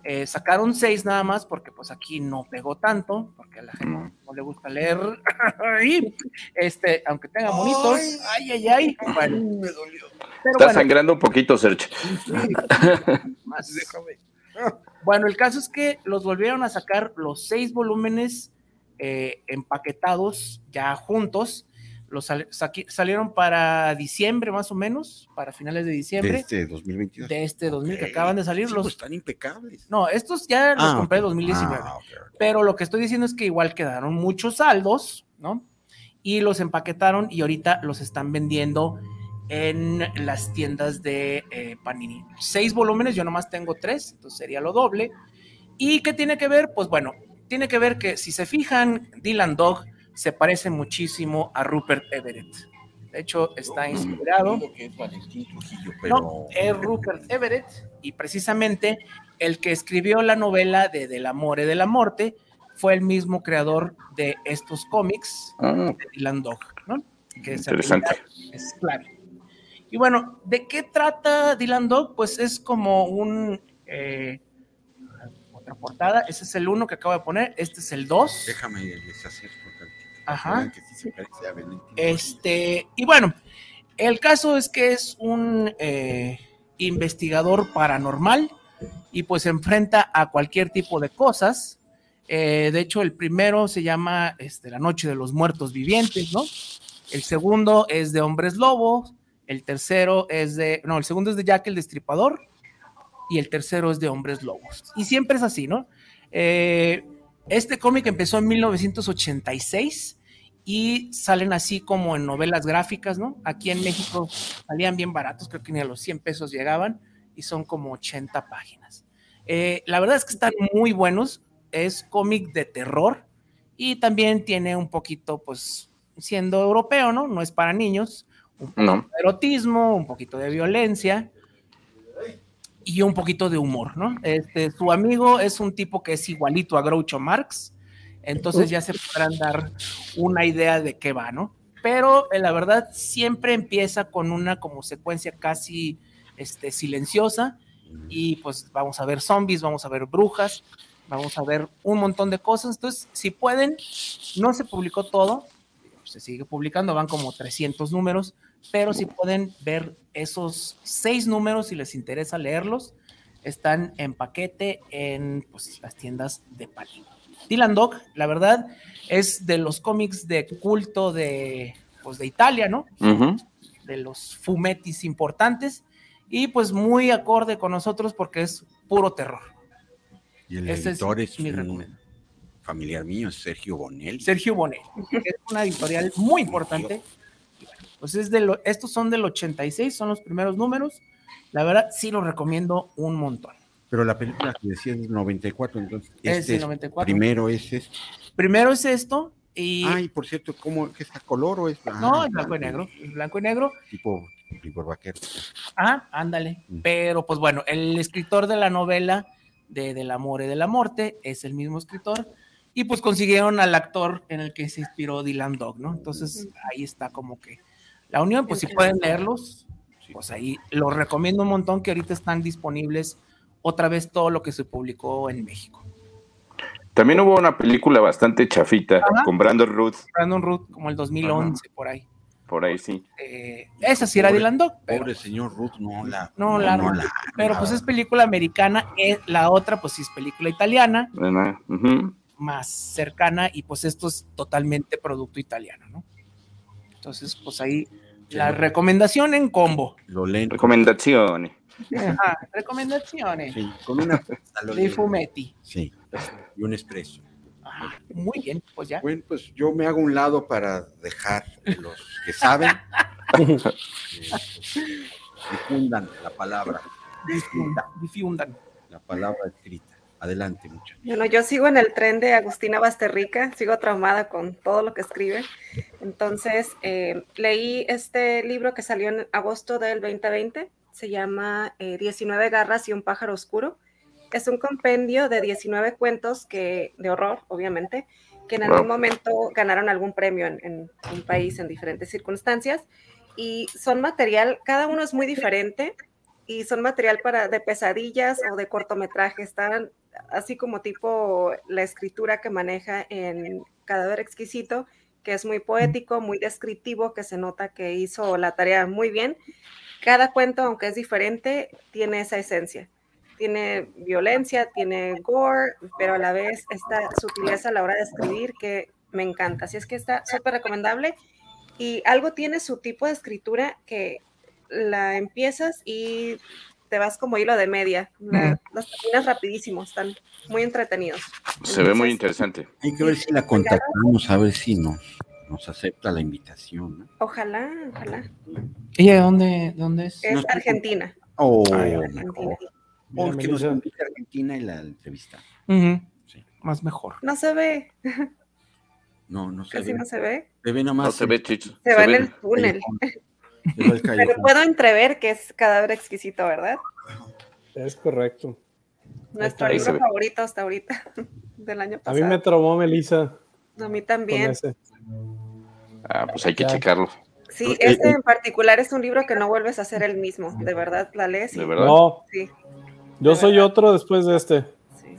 Eh, sacaron seis nada más porque pues aquí no pegó tanto, porque a la gente no le gusta leer. este, aunque tenga monitos, ay, ay, ay. Bueno, Me dolió. pero Está bueno, sangrando un poquito, Sergio. más. Bueno, el caso es que los volvieron a sacar los seis volúmenes eh, empaquetados ya juntos. Los sal- salieron para diciembre más o menos, para finales de De diciembre este 2022. de este 2000 que acaban de salir. Sí, los, pues, están impecables. no, estos ya los Ah, compré en. 2019. Ah, ok, ok. Pero lo que estoy diciendo es que igual quedaron muchos saldos, ¿no? Y los empaquetaron y ahorita los están vendiendo en las tiendas de eh, Panini. Seis volúmenes, yo nomás tengo tres, entonces sería lo doble. ¿Y qué tiene que ver? Pues bueno, tiene que ver que si se fijan, Dylan Dog se parece muchísimo a Rupert Everett. De hecho, está inspirado. Digo que es Valentín Trujillo, No, es Rupert Everett y precisamente el que escribió la novela de Del amor y de la muerte fue el mismo creador de estos cómics Ah, de Dylan Dog, ¿no? Que Interesante. Es clave. Y bueno, ¿de qué trata Dylan Dog? Pues es como un eh, otra portada. Ese es el uno que acabo de poner. Este es el 2. déjame les acerco. Ajá. Que sí se parece a Valentín. Este, y bueno, el caso es que es un eh, investigador paranormal y pues se enfrenta a cualquier tipo de cosas. Eh, de hecho, el primero se llama este, La Noche de los Muertos Vivientes, ¿no? El segundo es de Hombres Lobos. El tercero es de. No, el segundo es de Jack el Destripador. Y el tercero es de Hombres Lobos. Y siempre es así, ¿no? Eh, este cómic empezó en 1986 y salen así como en novelas gráficas, ¿no? Aquí en México salían bien baratos, creo que ni a los 100 pesos llegaban y son como 80 páginas. Eh, la verdad es que están muy buenos, es cómic de terror y también tiene un poquito, pues, siendo europeo, ¿no? No es para niños, un poquito No. de erotismo, un poquito de violencia y un poquito de humor, ¿no? Este, su amigo es un tipo que es igualito a Groucho Marx, entonces ya se podrán dar una idea de qué va, ¿no? Pero eh, la verdad siempre empieza con una como secuencia casi este, silenciosa y pues vamos a ver zombies, vamos a ver brujas, vamos a ver un montón de cosas. Entonces, si pueden, no se publicó todo, se sigue publicando, van como 300 números, pero si pueden ver esos seis números, si les interesa leerlos, están en paquete en pues, las tiendas de Panini. Dylan Dog, la verdad, es de los cómics de culto de, pues, de Italia, ¿no? Ujú. De los fumetis importantes y pues muy acorde con nosotros porque es puro terror. Y el Ese es editor es, mi un recomendación. familiar mío, Sergio Bonelli. Sergio Bonet, que es una editorial muy importante. Bueno, Pues es de lo, estos son del 86, son los primeros números. La verdad, sí lo recomiendo un montón. Pero la película que decía es del 94, entonces Es este es- 94. primero es este. Primero es esto y... Ay, por cierto, ¿cómo que está color o es blanco? no, es blanco y negro. es blanco y negro. Tipo Igor Vaquero. Ah, ándale. Mm. Pero pues bueno, el escritor de la novela de Del amor y de la muerte es el mismo escritor. Y pues consiguieron al actor en el que se inspiró Dylan Dog, ¿no? Entonces ahí está como que la unión, pues si pueden leerlos, pues ahí los recomiendo un montón que ahorita están disponibles otra vez todo lo que se publicó en México. También hubo una película bastante chafita Ajá. con Brandon Ruth, Brandon Root, como el 2011, por ahí. por ahí sí. Eh, esa sí era Pobre- Dylan Dog, pero Pobre señor Ruth, no la. No, la- Pero pues es película americana, eh, la otra pues sí es película italiana, ¿verdad? Ujú. más cercana y pues esto es totalmente producto italiano, ¿no? Entonces pues ahí la recomendación en combo. Lo leen. Recomendaciones. Ajá, recomendaciones Sí, con una. lo de fumetti. Sí, y un expreso. Ajá, muy bien, pues ya. Bueno, pues yo me hago un lado para dejar los que saben difundan la palabra, Difundan, difundan. la palabra escrita. Adelante, muchachos. Bueno, yo sigo en el tren de Agustina Basterrica, sigo traumada con todo lo que escribe. Entonces, eh, leí este libro que salió en agosto del 2020, se llama eh, 19 garras y un pájaro oscuro. Es un compendio de 19 cuentos que, de horror, obviamente, que en algún momento ganaron algún premio en, en un país en diferentes circunstancias. Y son material, cada uno es muy diferente y son material para de pesadillas o de cortometrajes. Están así como tipo la escritura que maneja en Cadáver Exquisito, que es muy poético, muy descriptivo, que se nota que hizo la tarea muy bien. Cada cuento, aunque es diferente, tiene esa esencia. Tiene violencia, tiene gore, pero a la vez esta sutileza a la hora de escribir que me encanta. Así es que está súper recomendable. Y algo tiene su tipo de escritura que la empiezas y te vas como hilo de media. La- Los terminas rapidísimo, están muy entretenidos. Se ve muy interesante. Hay que ver si la contactamos, a ver si nos, nos acepta la invitación. ¿no? Ojalá, ojalá. ¿Ella de dónde, dónde es? Es Argentina. Oh, Ay, Argentina. Porque nos invita a Argentina y la entrevista. Sí. Más mejor. No se ve, No, no se casi ve. no se ve. Se ve nada más. No se ve, Chicho. Se, va en ve- el túnel. El Pero puedo entrever que es cadáver exquisito, ¿verdad? Es correcto. Nuestro Ahí libro ve. favorito hasta ahorita, del año A pasado. mí me traumó Melissa A mí también. Ah, pues hay que Ya. checarlo. Sí, Eh, este eh. en particular es un libro que no vuelves a hacer el mismo. De verdad, la lees y ¿De verdad? No, sí, yo De soy verdad. otro después de este. sí.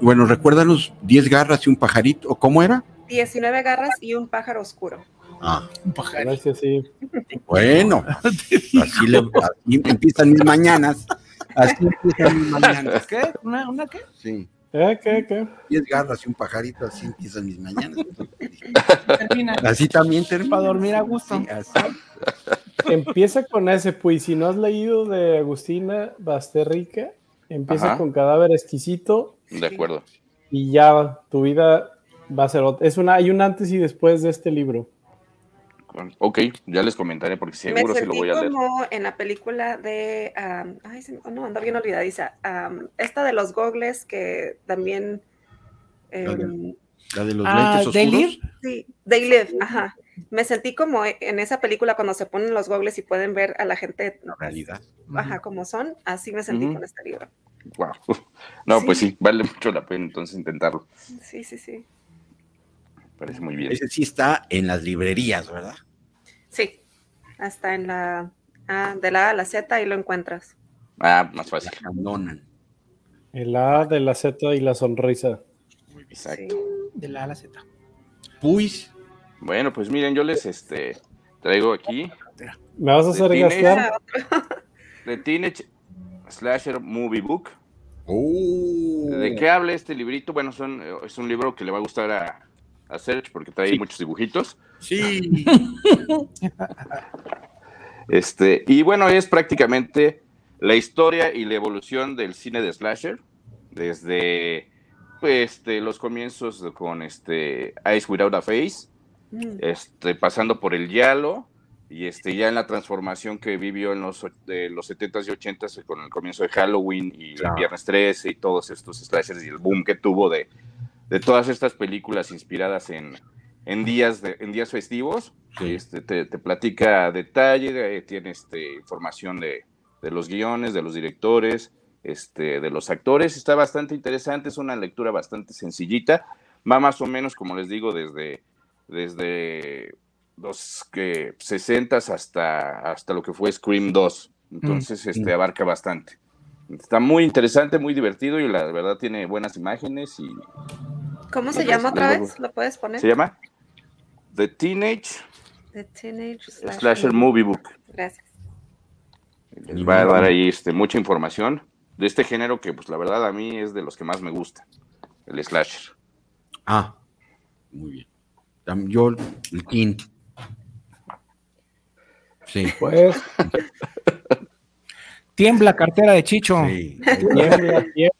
Bueno, recuérdanos 10 garras y un pajarito. ¿O cómo era? 19 garras y un pájaro oscuro. Ah, Un pajarito. Gracias, sí. bueno, así, le, así empiezan mis mañanas. Así empiezan mis mañanas. ¿Qué? ¿Una, una qué? Sí. ¿Eh? ¿Qué? ¿Qué? Diez garras y un pajarito, así empiezan mis mañanas. Termina. Así también termina. Para dormir a gusto. Sí, así. Empieza con ese, pues si no has leído de Agustina Basterrica, empieza Ajá. con Cadáver Exquisito De acuerdo. y ya tu vida va a ser otra. Es una, hay un antes y después de este libro. Ok, ya les comentaré porque seguro me sí lo voy a leer. como en la película de, ay, se oh, no, ando bien olvidadiza, esta de los gogles que también, em, La de los Ah, lentes ¿They oscuros. Live? sí, They Live, ajá. Me sentí como en esa película cuando se ponen los gogles y pueden ver a la gente, La realidad. ajá, como son, así me sentí con este libro. Wow. No, pues Sí. sí, vale mucho la pena entonces intentarlo. Sí, sí, sí. Parece muy bien. Ese sí está en las librerías, ¿verdad? Sí, hasta en la, ah, de la A a la Z ahí lo encuentras. Ah, más fácil. Abandonan. El A de la Z y la sonrisa. Exacto. De la A a la Z. Pues, Bueno, pues miren, yo les este traigo aquí ¿Me vas a hacer De gastar? The Teenage Slasher Movie Book. oh, ¿De qué habla este librito? Bueno, son, es un libro que le va a gustar a, a Serge porque trae Sí. muchos dibujitos. Sí. Este, y bueno, es prácticamente la historia y la evolución del cine de slasher, desde pues, este, los comienzos con este Eyes Without a Face, Mm. este, pasando por el Yalo, y este, ya en la transformación que vivió en los, de los 70s y 80s con el comienzo de Halloween y el. Viernes 13 y todos estos slashers y el boom que tuvo de, de todas estas películas inspiradas en, en, días, de, en días festivos. Sí. Este, te, te platica a detalle, eh, tiene este, información de, de los guiones, de los directores, este, de los actores. Está bastante interesante, es una lectura bastante sencillita. Va más o menos, como les digo, desde, desde los que 60 hasta, hasta lo que fue Scream 2. Entonces, este, abarca bastante. Está muy interesante, muy divertido y la verdad tiene buenas imágenes y ¿Cómo se llama otra vez? ¿Lo puedes poner? se llama The Teenage The Teenage Slasher, Slasher Movie Book. Gracias. Les va a dar ahí este, mucha información de este género que, pues la verdad, a mí es de los que más me gusta, el slasher. Ah, muy bien. Yo, el King. Sí. Pues, Tiembla cartera de Chicho. sí. tiembla, tiembla.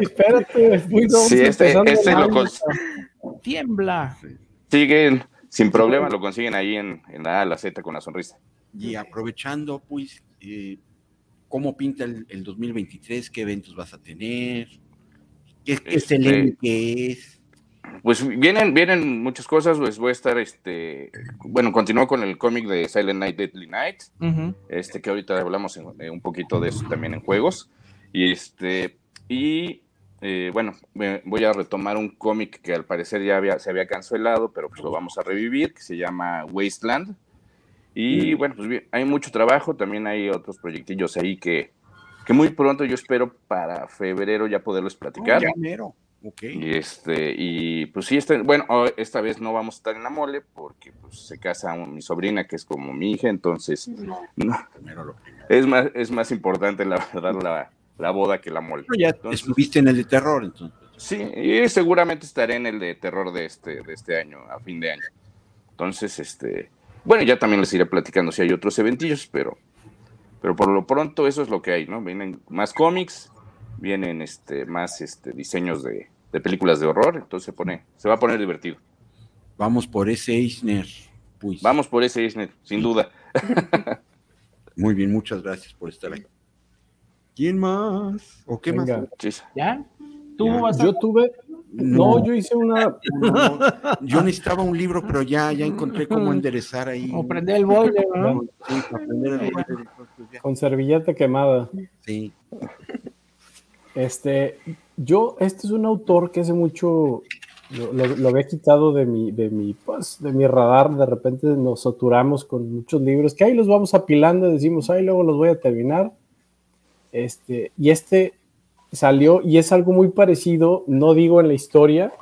Espérate, es muy doble. Sí, este, este lo cons- Tiembla. Consiguen sin problema, lo consiguen ahí en, en la A, la Z con la sonrisa. Y aprovechando, pues, eh, ¿cómo pinta el, el 2023? ¿Qué eventos vas a tener? ¿Qué, qué Este- excelente que es? Pues vienen, vienen muchas cosas, pues voy a estar, este, bueno, continúo con el cómic de Silent Night, Deadly Night, este que ahorita hablamos en- eh, un poquito de eso también en juegos. Y este, y eh, bueno, voy a retomar un cómic que al parecer ya había, se había cancelado, pero pues lo vamos a revivir, que se llama Wasteland. Y bueno, pues bien, hay mucho trabajo, también hay otros proyectillos ahí que, que muy pronto yo espero para febrero ya poderles platicar. Ya mero. Ok. Y este, y pues sí, este, bueno, oh, esta vez no vamos a estar en la mole porque pues, se casa mi sobrina que es como mi hija, entonces no, Primero lo primero. es más, es más importante la verdad la, la boda que la mole. Ya Entonces, estuviste en el de terror, entonces. sí, y seguramente estaré en el de terror de este, de este año, a fin de año. Entonces, este, bueno, ya también les iré platicando si hay otros eventillos, pero, pero por lo pronto eso es lo que hay, ¿no? Vienen más cómics, vienen este, más este, diseños de, de películas de horror, entonces se pone, se va a poner divertido. Vamos por ese Eisner. Pues. Vamos por ese Disney, sin duda. Muy bien, muchas gracias por estar aquí. ¿Quién más? ¿O qué Venga. más? ¿Ya? ¿Tú Ya. vas a... Yo tuve, no, yo hice una, No, Yo necesitaba un libro, pero ya, ya encontré cómo enderezar ahí. O prender el boiler, ¿no? Sí, prender el boiler, con servilleta quemada. Sí. Este, yo, este es un autor que hace mucho lo, lo- lo había quitado de mi, de mi, pues, de mi radar. De repente nos saturamos con muchos libros que ahí los vamos apilando y decimos, ahí luego los voy a terminar. Este, y este salió y es algo muy parecido, no digo en la historia,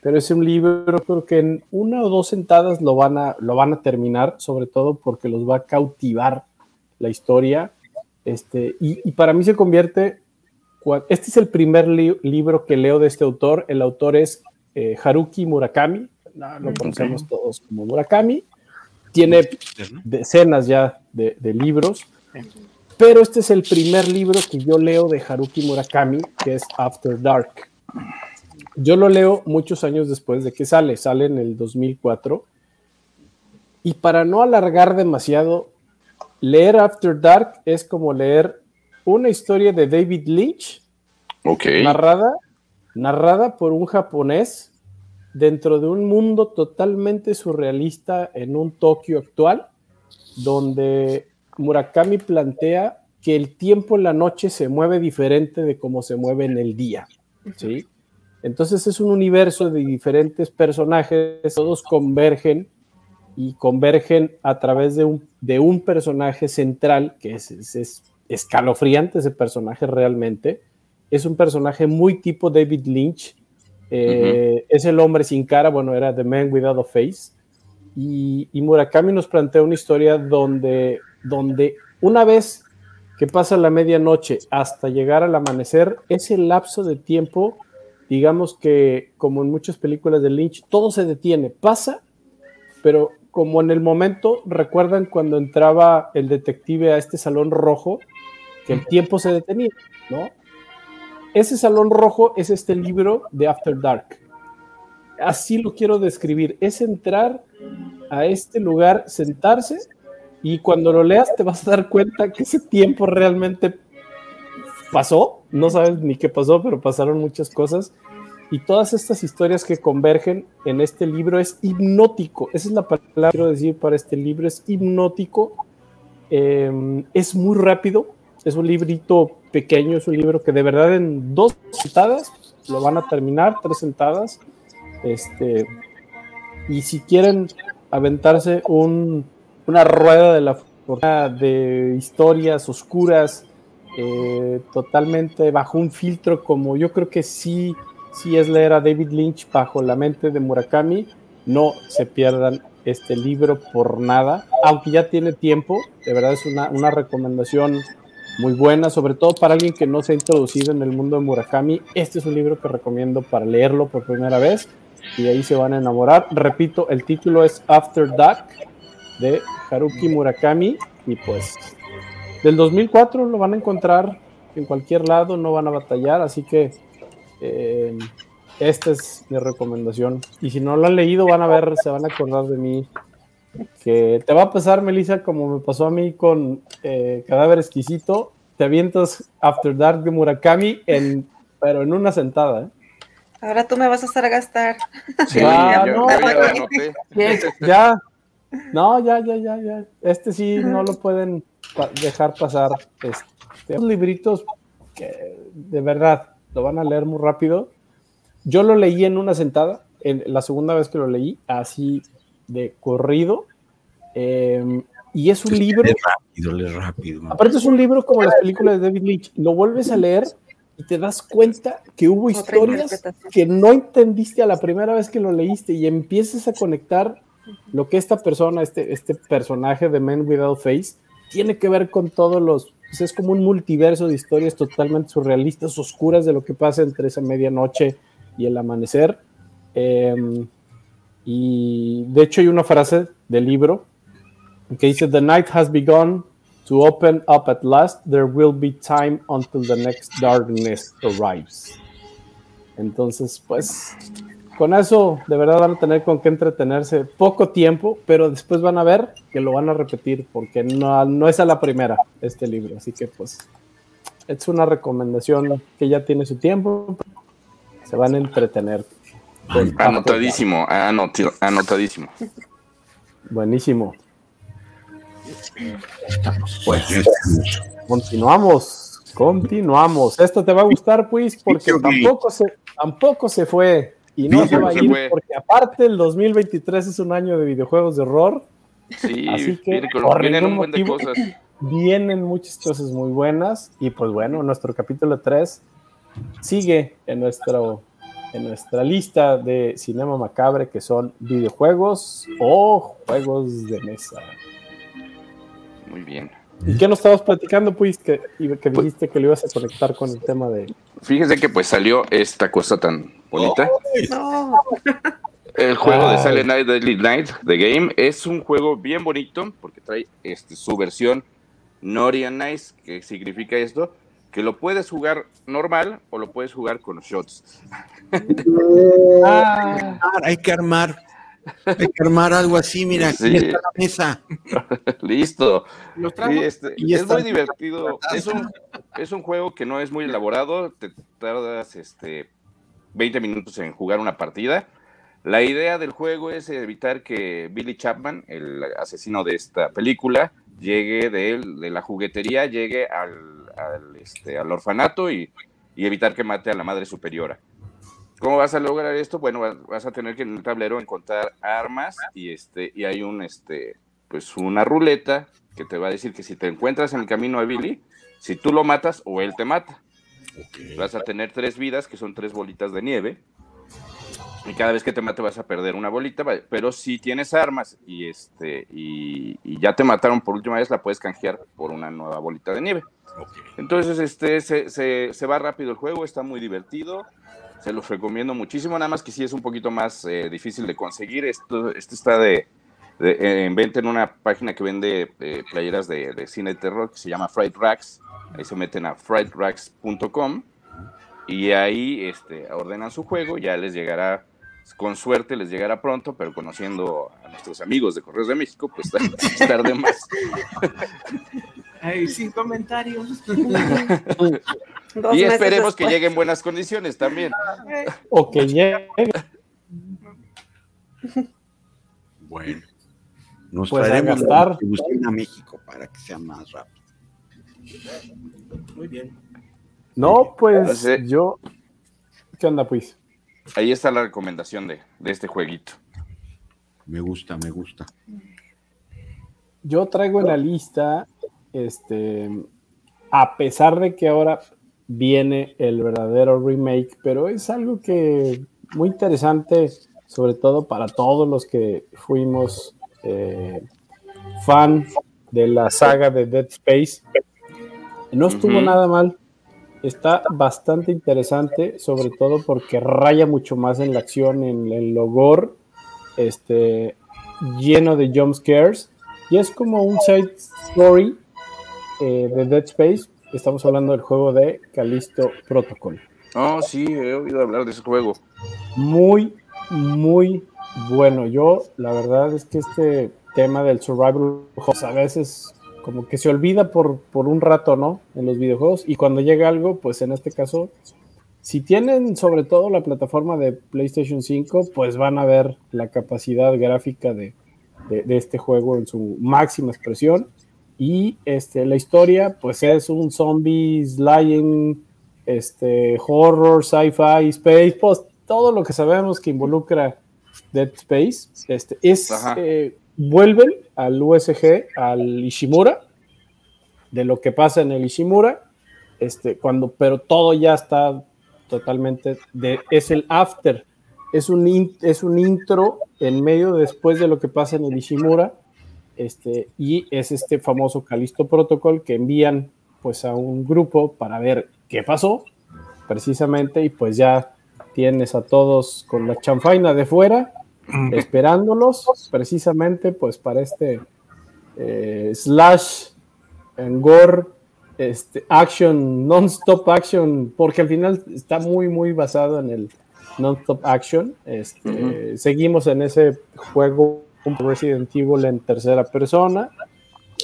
pero es un libro, creo que en una o dos sentadas lo van a, lo van a terminar, sobre todo porque los va a cautivar la historia. Este, y, y para mí se convierte, este es el primer li- libro que leo de este autor, el autor es eh, Haruki Murakami, no, lo conocemos todos como Murakami, tiene decenas ya de, de libros, pero este es el primer libro que yo leo de Haruki Murakami, que es After Dark. Yo lo leo muchos años después de que sale, sale en el 2004. Y para no alargar demasiado, leer After Dark es como leer una historia de David Lynch, narrada, narrada por un japonés dentro de un mundo totalmente surrealista en un Tokio actual, donde Murakami plantea que el tiempo en la noche se mueve diferente de cómo se mueve en el día. ¿sí? Entonces es un universo de diferentes personajes, todos convergen y convergen a través de un, de un personaje central, que es, es- es escalofriante ese personaje realmente. Es un personaje muy tipo David Lynch. eh, Es el hombre sin cara, bueno, era The Man Without a Face. Y, y Murakami nos plantea una historia donde, donde una vez que pasa la medianoche hasta llegar al amanecer, ese lapso de tiempo, digamos que como en muchas películas de Lynch, todo se detiene, pasa, pero como en el momento, recuerdan cuando entraba el detective a este salón rojo, que el tiempo se detenía, ¿no? Ese salón rojo es este libro de After Dark. Así lo quiero describir, es entrar a este lugar, sentarse y cuando lo leas te vas a dar cuenta que ese tiempo realmente pasó, no sabes ni qué pasó, pero pasaron muchas cosas. Y todas estas historias que convergen en este libro es hipnótico, esa es la palabra que quiero decir para este libro, es hipnótico, eh, es muy rápido, es un librito pequeño, es un libro que de verdad en dos sentadas lo van a terminar, tres sentadas, este, y si quieren aventarse un, una rueda de la fortuna de historias oscuras, eh, totalmente bajo un filtro como yo creo que sí, sí es leer a David Lynch bajo la mente de Murakami, no se pierdan este libro por nada, aunque ya tiene tiempo, de verdad es una, una recomendación muy buena, sobre todo para alguien que no se ha introducido en el mundo de Murakami, este es un libro que recomiendo para leerlo por primera vez y ahí se van a enamorar. Repito, el título es After Dark de Haruki Murakami y pues del 2004 lo van a encontrar en cualquier lado, no van a batallar, así que eh, esta es mi recomendación. Y si no lo han leído, van a ver, se van a acordar de mí. Que te va a pasar, Melissa, como me pasó a mí con eh, Cadáver Exquisito. Te avientas After Dark de Murakami, en, pero en una sentada. ¿eh? Ahora tú me vas a hacer gastar. Sí, Ah, yo- no, ya ya-. Ya, no, ya, ya, ya, ya. Este sí no lo pueden pa- dejar pasar. Este, unos libritos que de verdad lo van a leer muy rápido. Yo lo leí en una sentada, en la segunda vez que lo leí, así de corrido. eh, y es un libro. Lee rápido, lee rápido. Aparte es un libro como las películas de David Lynch. Lo vuelves a leer y te das cuenta que hubo historias que no entendiste a la primera vez que lo leíste y empiezas a conectar lo que esta persona, este, este personaje de Man Without Face, tiene que ver con todos los... pues es como un multiverso de historias totalmente surrealistas, oscuras de lo que pasa entre esa medianoche y el amanecer. Em, y de hecho hay una frase del libro que dice, The night has begun to open up at last. There will be time until the next darkness arrives. Entonces, pues, con eso de verdad van a tener con qué entretenerse poco tiempo, pero después van a ver que lo van a repetir porque no, no es a la primera este libro. Así que, pues, es una recomendación que ya tiene su tiempo. Se van a entretener. Anotadísimo, anotadísimo. Buenísimo. Pues, Continuamos, continuamos. Esto te va a gustar, pues, porque tampoco se, tampoco se fue y no Sí, se va a se ir, fue. porque aparte el 2023 es un año de videojuegos de horror. Sí, Así que, por vienen un buen de motivo, cosas. Vienen muchas cosas muy buenas y pues bueno, nuestro capítulo 3 sigue en nuestro en nuestra lista de Cinema Macabre, que son videojuegos o juegos de mesa. Muy bien. ¿Y qué nos estabas platicando, pues, que, que dijiste que lo ibas a conectar con el tema de... Fíjese que pues salió esta cosa tan bonita. El juego de. Silent Night Deadly Night, The Game, es un juego bien bonito porque trae este, su versión Naughty and Nice, que significa esto, que lo puedes jugar normal o lo puedes jugar con shots. Ah, hay que armar. Hay que armar algo así, mira, aquí Sí. está la mesa. Listo. Los Sí, tramos. este, Y es muy divertido. Es un, es un juego que no es muy elaborado. Te tardas este, 20 minutos en jugar una partida. La idea del juego es evitar que Billy Chapman, el asesino de esta película, llegue de, él, de la juguetería, llegue al, al, este, al orfanato y, y evitar que mate a la madre superiora. ¿Cómo vas a lograr esto? Bueno, vas- a tener que en el tablero encontrar armas y este y hay un este pues una ruleta que te va a decir que si te encuentras en el camino a Billy, si tú lo matas o él te mata. Vas a tener tres vidas, que son tres bolitas de nieve. Y cada vez que te mate vas a perder una bolita, pero si tienes armas y este y, y ya te mataron por última vez, la puedes canjear por una nueva bolita de nieve. Entonces, este se, se- se va rápido el juego, está muy divertido. Se los recomiendo muchísimo, nada más que sí es un poquito más eh, difícil de conseguir. Esto, esto está de, de- en venta en una página que vende eh, playeras de, de cine de terror que se llama Fright Racks. Ahí se meten a frightracks.com y ahí este, ordenan su juego. Ya les llegará, con suerte les llegará pronto, pero conociendo a nuestros amigos de Correos de México, pues es tarde más. Ay, sin comentarios. Y esperemos que llegue en buenas condiciones también. O que llegue. Bueno, nos Pues a traeremos distribución a México para que sea más rápido. Muy bien. No, pues Sí. yo. ¿Qué onda, pues? Ahí está la recomendación de, de este jueguito. Me gusta, me gusta. Yo traigo en la lista, este, a pesar de que ahora viene el verdadero remake, pero es algo que muy interesante, sobre todo para todos los que fuimos eh, fan de la saga de Dead Space. No estuvo nada mal. Está bastante interesante, sobre todo porque raya mucho más en la acción, en el logor, este, lleno de jump scares. Y es como un side story eh, de Dead Space. Estamos hablando del juego de Callisto Protocol. Oh, sí, he oído hablar de ese juego. Muy, muy bueno. Yo, la verdad es que este tema del survival pues, a veces como que se olvida por, por un rato, ¿no? En los videojuegos. Y cuando llega algo, pues en este caso, si tienen sobre todo la plataforma de PlayStation 5, pues van a ver la capacidad gráfica de, de- de este juego en su máxima expresión. Y este, la historia, pues es un zombies, lying, este, horror, sci-fi, space, pues todo lo que sabemos que involucra Dead Space. Este, es, eh, vuelven al USG, al Ishimura, de lo que pasa en el Ishimura, este, cuando, pero todo ya está totalmente, de, es el after, es un, in- es un intro en medio después de lo que pasa en el Ishimura, este, y es este famoso Calisto Protocol que envían pues a un grupo para ver qué pasó, precisamente, y pues ya tienes a todos con la chanfaina de fuera, esperándolos, precisamente pues para este eh, slash en gore, este, action, non-stop action, porque al final está muy, muy basado en el non-stop action. Este, Seguimos en ese juego un Resident Evil en tercera persona,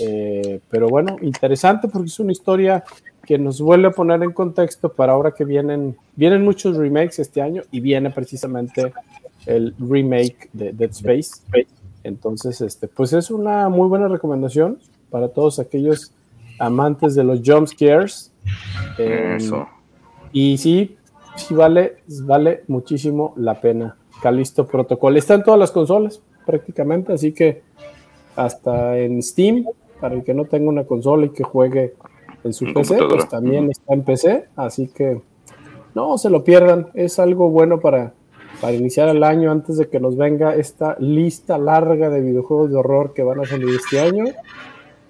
eh, pero bueno, interesante porque es una historia que nos vuelve a poner en contexto para ahora que vienen, vienen muchos remakes este año y viene precisamente el remake de Dead Space. Entonces, este, pues es una muy buena recomendación para todos aquellos amantes de los jump scares. Eh, Eso. y sí, sí vale, vale muchísimo la pena. Calisto Protocol. Está en todas las consolas prácticamente, así que hasta en Steam, para el que no tenga una consola y que juegue en su En PC, pues también está en PC, así que No se lo pierdan, es algo bueno para, para iniciar el año antes de que nos venga esta lista larga de videojuegos de horror que van a salir este año.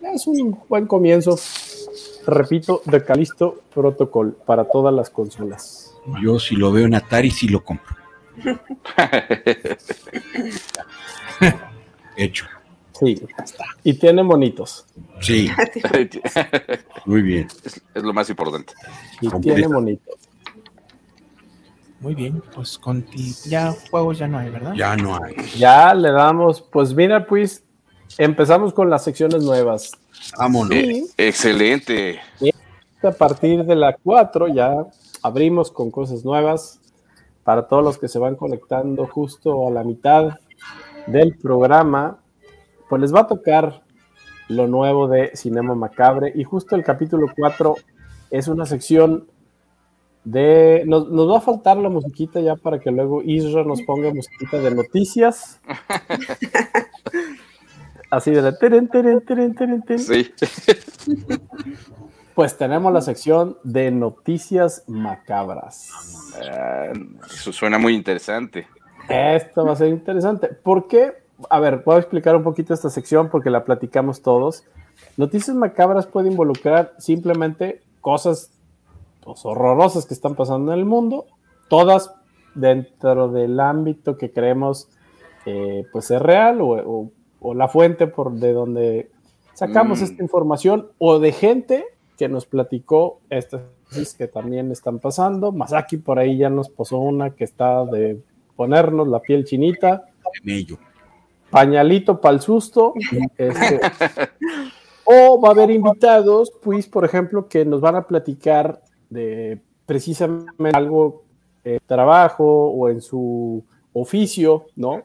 Es un buen comienzo. Repito, de Calisto Protocol para todas las consolas. Yo si lo veo en Atari sí lo compro. Hecho. Sí, y tiene monitos. Sí. Muy bien. Es, es lo más importante. Y tiene monitos. Muy bien, pues con ti ya juegos ya no hay, ¿verdad? Ya no hay. Ya le damos, pues mira, pues empezamos con las secciones nuevas. Vámonos. Eh, excelente. A partir de la 4 ya abrimos con cosas nuevas para todos los que se van conectando justo a la mitad del programa. Pues les va a tocar lo nuevo de Cinema Macabre y justo el capítulo 4 es una sección de... Nos, nos va a faltar la musiquita ya para que luego Isra nos ponga musiquita de noticias. Así de la... teren, teren, teren, teren, teren. Sí. Pues tenemos la sección de noticias macabras. Ah, eso suena muy interesante. Esto va a ser interesante. ¿Por qué? A ver, voy a explicar un poquito esta sección porque la platicamos todos. Noticias macabras puede involucrar simplemente cosas pues, horrorosas que están pasando en el mundo, todas dentro del ámbito que creemos eh, pues es real o, o- o la fuente por de donde sacamos Mm. esta información o de gente que nos platicó estas cosas que también están pasando. Masaki por ahí ya nos posó una que está de ponernos la piel chinita, En ello. pañalito para el susto. este, o va a haber invitados, pues, por ejemplo, que nos van a platicar de precisamente algo eh, trabajo o en su oficio, ¿no?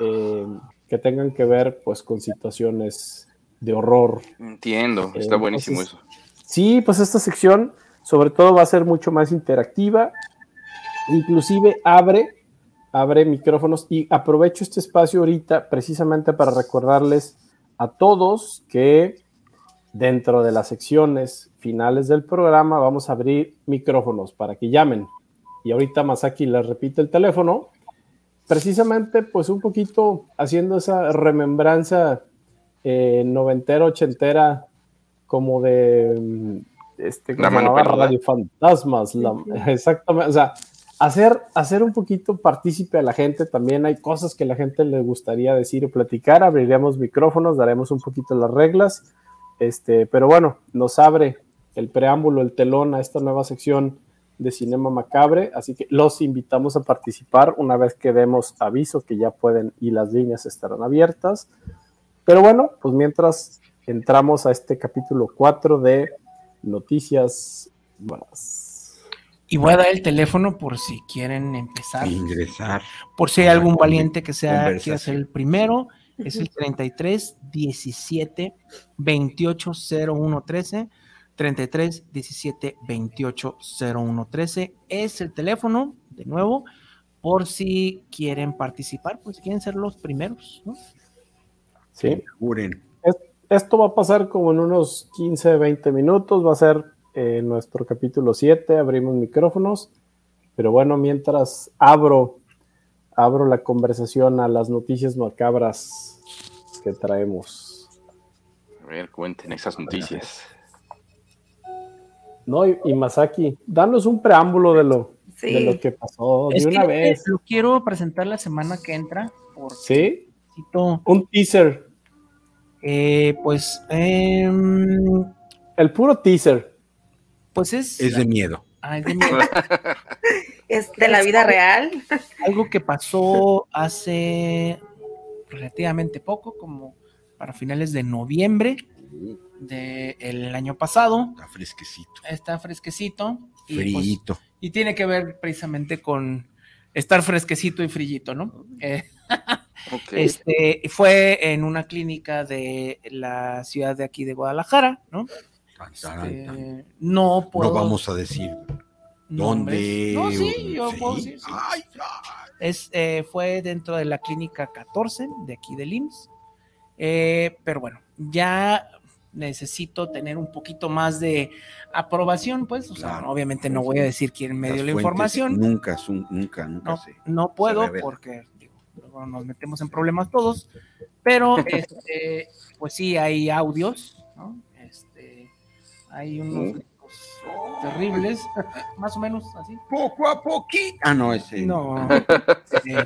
Eh, que tengan que ver, pues, con situaciones de horror. Entiendo, está Eh, buenísimo entonces, eso. Sí, pues esta sección sobre todo va a ser mucho más interactiva, inclusive abre, abre micrófonos y aprovecho este espacio ahorita precisamente para recordarles a todos que dentro de las secciones finales del programa vamos a abrir micrófonos para que llamen. Y ahorita Masaki les repite el teléfono, precisamente pues un poquito haciendo esa remembranza eh, noventera, ochentera, como de mm, este, ¿cómo La mano. Radio Fantasmas, la- exactamente, o sea, hacer, hacer un poquito partícipe a la gente, también hay cosas que la gente le gustaría decir o platicar, abriríamos micrófonos, daremos un poquito las reglas, este, pero bueno, nos abre el preámbulo, el telón a esta nueva sección de Cinema Macabre, así que los invitamos a participar una vez que demos aviso que ya pueden y las líneas estarán abiertas. Pero bueno, pues mientras entramos a este capítulo 4 de Noticias Buenas. Y voy a dar el teléfono por si quieren empezar. Ingresar. Por si hay algún valiente que sea quiera ser el primero. Es el 33 17 28 01 13. 33 17 28 01 13 es el teléfono, de nuevo, por si quieren participar, pues quieren ser los primeros, ¿no? ¿sí? Juren. Es- Esto va a pasar como en unos 15, 20 minutos, va a ser eh, nuestro capítulo 7, abrimos micrófonos, pero bueno, mientras abro, abro la conversación a las noticias macabras que traemos. A ver, cuenten esas noticias. No, y, y Masaki, danos un preámbulo de lo, Sí. de lo que pasó de una que vez. Lo quiero presentar la semana que entra, porque ¿Sí? necesito, Un teaser, eh, pues, em, el puro teaser. Pues es, Es de miedo. ah, es de miedo. Es de la vida real. algo que pasó hace relativamente poco, como para finales de noviembre del año pasado. Está fresquecito. Está fresquecito y, pues, Frito. y tiene que ver precisamente con estar fresquecito y frillito, ¿no? Eh, Ok. este fue en una clínica de la ciudad de aquí de Guadalajara, ¿no? Eh, no puedo. No vamos a decir dónde. No, sí, yo Sí. puedo decir, sí. Ay, ay. Es, eh, fue dentro de la clínica 14 de aquí del IMSS. Eh, pero bueno, ya necesito tener un poquito más de aprobación, pues, o sea, obviamente no voy a decir quién me dio la información. Nunca, nunca, nunca No, se. no puedo porque digo, luego nos metemos en problemas todos, pero este, pues sí hay audios, ¿no? Hay unos gritos terribles, más o menos así. Poco a poquito. Ah, no, ese. No. eh,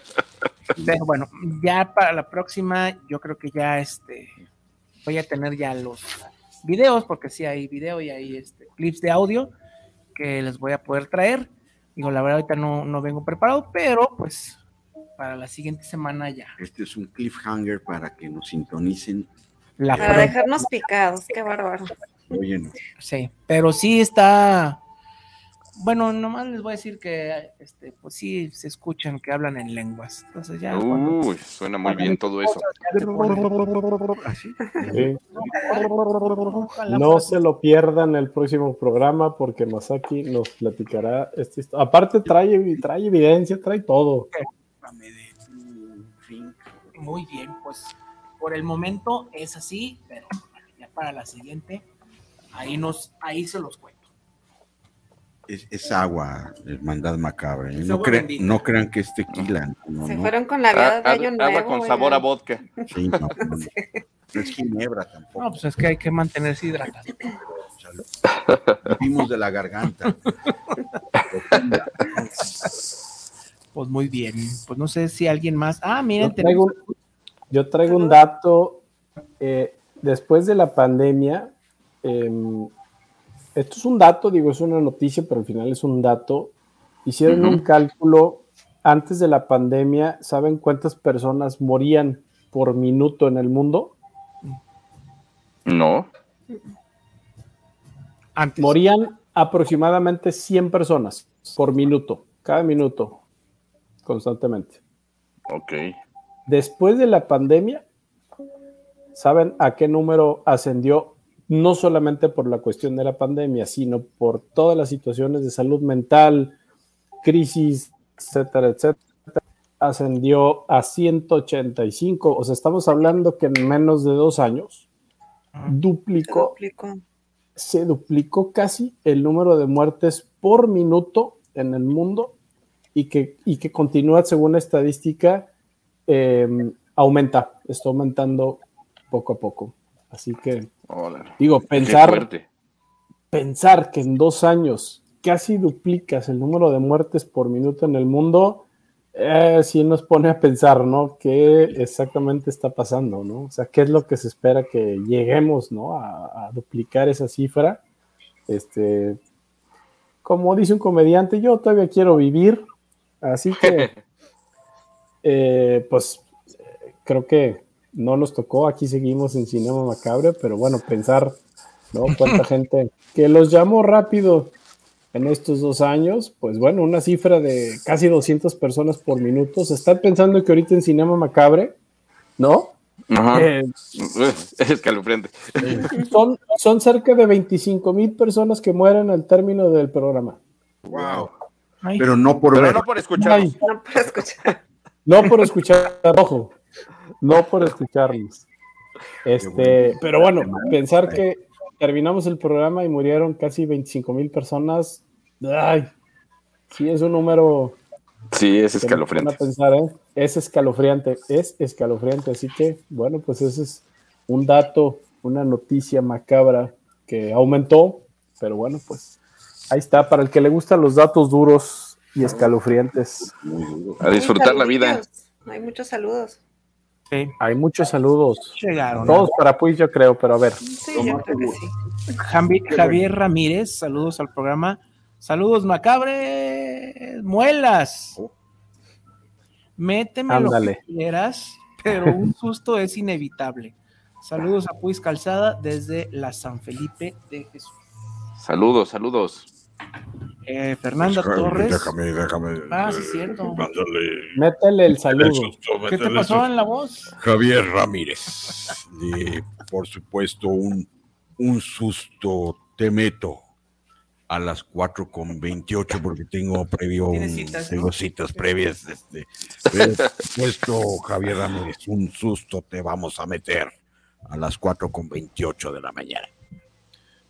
pero bueno, ya para la próxima, yo creo que ya este voy a tener ya los videos, porque sí hay video y hay este, clips de audio que les voy a poder traer. Digo, la verdad ahorita no, no vengo preparado, pero pues para la siguiente semana ya. Este es un cliffhanger para que nos sintonicen. La Para dejarnos picados, qué bárbaro. Oye, no. Sí, pero sí está. Bueno, nomás les voy a decir que este, pues sí se escuchan que hablan en lenguas. Entonces ya. cuando- Uy, suena muy bien todo eso. Así. Sí. No se lo pierdan el próximo programa porque Masaki nos platicará esta historia. Aparte trae, trae evidencia, trae todo. Muy bien, pues por el momento es así, pero ya para la siguiente, ahí nos, ahí se los cuento. Es, es agua, hermandad macabra. ¿eh? No, agua crean- bendita. no crean que es tequila. no, Se no. fueron con la vida de Año agua Nuevo. con sabor a vodka. Sí, no, no, es ginebra tampoco. No, pues es que hay que mantenerse hidratados. Vivimos de la garganta. Pues muy bien. Pues no sé si alguien más. Ah, miren, Yo traigo, tenemos- un- yo traigo un dato. eh, después de la pandemia, em, esto es un dato, digo, es una noticia, pero al final es un dato. Hicieron un cálculo antes de la pandemia. ¿Saben cuántas personas morían por minuto en el mundo? No. antes. Morían aproximadamente 100 personas por minuto, cada minuto, constantemente. Ok. Después de la pandemia, ¿saben a qué número ascendió? No solamente por la cuestión de la pandemia, sino por todas las situaciones de salud mental, crisis, etcétera, etcétera. Ascendió a 185. O sea, estamos hablando que en menos de dos años duplicó Duplicó. se duplicó casi el número de muertes por minuto en el mundo y que, y que continúa, según la estadística, eh, aumenta, está aumentando poco a poco. Así que, digo, pensar, pensar que en dos años casi duplicas el número de muertes por minuto en el mundo, eh, sí nos pone a pensar, ¿no? ¿Qué exactamente está pasando, ¿no? O sea, ¿qué es lo que se espera que lleguemos, ¿no? A, a duplicar esa cifra. Este, como dice un comediante, yo todavía quiero vivir, así que, eh, pues, creo que no nos tocó, aquí seguimos en Cinema Macabre, pero bueno, pensar, ¿no? Cuánta gente que los llamó rápido en estos dos años, pues bueno, una cifra de casi 200 personas por minuto. Se está pensando que ahorita en Cinema Macabre, ¿no? Ajá. Eh, escalofriante. son, son cerca de 25 mil personas que mueren al término del programa. Wow. Ay, Pero no por Pero ver. no por escuchar. No puedo escuchar. no por escuchar, ojo, no por escucharlos. Este, pero bueno, pensar que terminamos el programa y murieron casi 25 mil personas, ay, sí es un número Sí, es escalofriante. pensar, ¿eh? Es escalofriante, es escalofriante. Así que, bueno, pues ese es un dato, una noticia macabra que aumentó, pero bueno, pues ahí está. Para el que le gustan los datos duros y escalofriantes, A disfrutar la vida. Hay muchos saludos. Sí, hay muchos saludos. llegaron. Todos para Puis, yo creo, pero a ver. Sí, yo creo que sí. Javi- Javier Ramírez, saludos al programa. Saludos, macabre. Muelas. Méteme Ándale. lo que quieras, pero un susto es inevitable. Saludos a Puis Calzada desde la San Felipe de Jesús. Saludos, saludos. Eh, Fernanda Déjame, Torres. Déjame, déjame. Ah, sí, eh, cierto. mándale Métele el saludo. susto, ¿Qué te pasó en la voz? Javier Ramírez. Y, por supuesto, un, un susto te meto a las 4 con 28 porque tengo previo un- citas, tengo ¿no? citas previas. Este, supuesto, Javier Ramírez, un susto te vamos a meter. a las 4 con 28 de la mañana.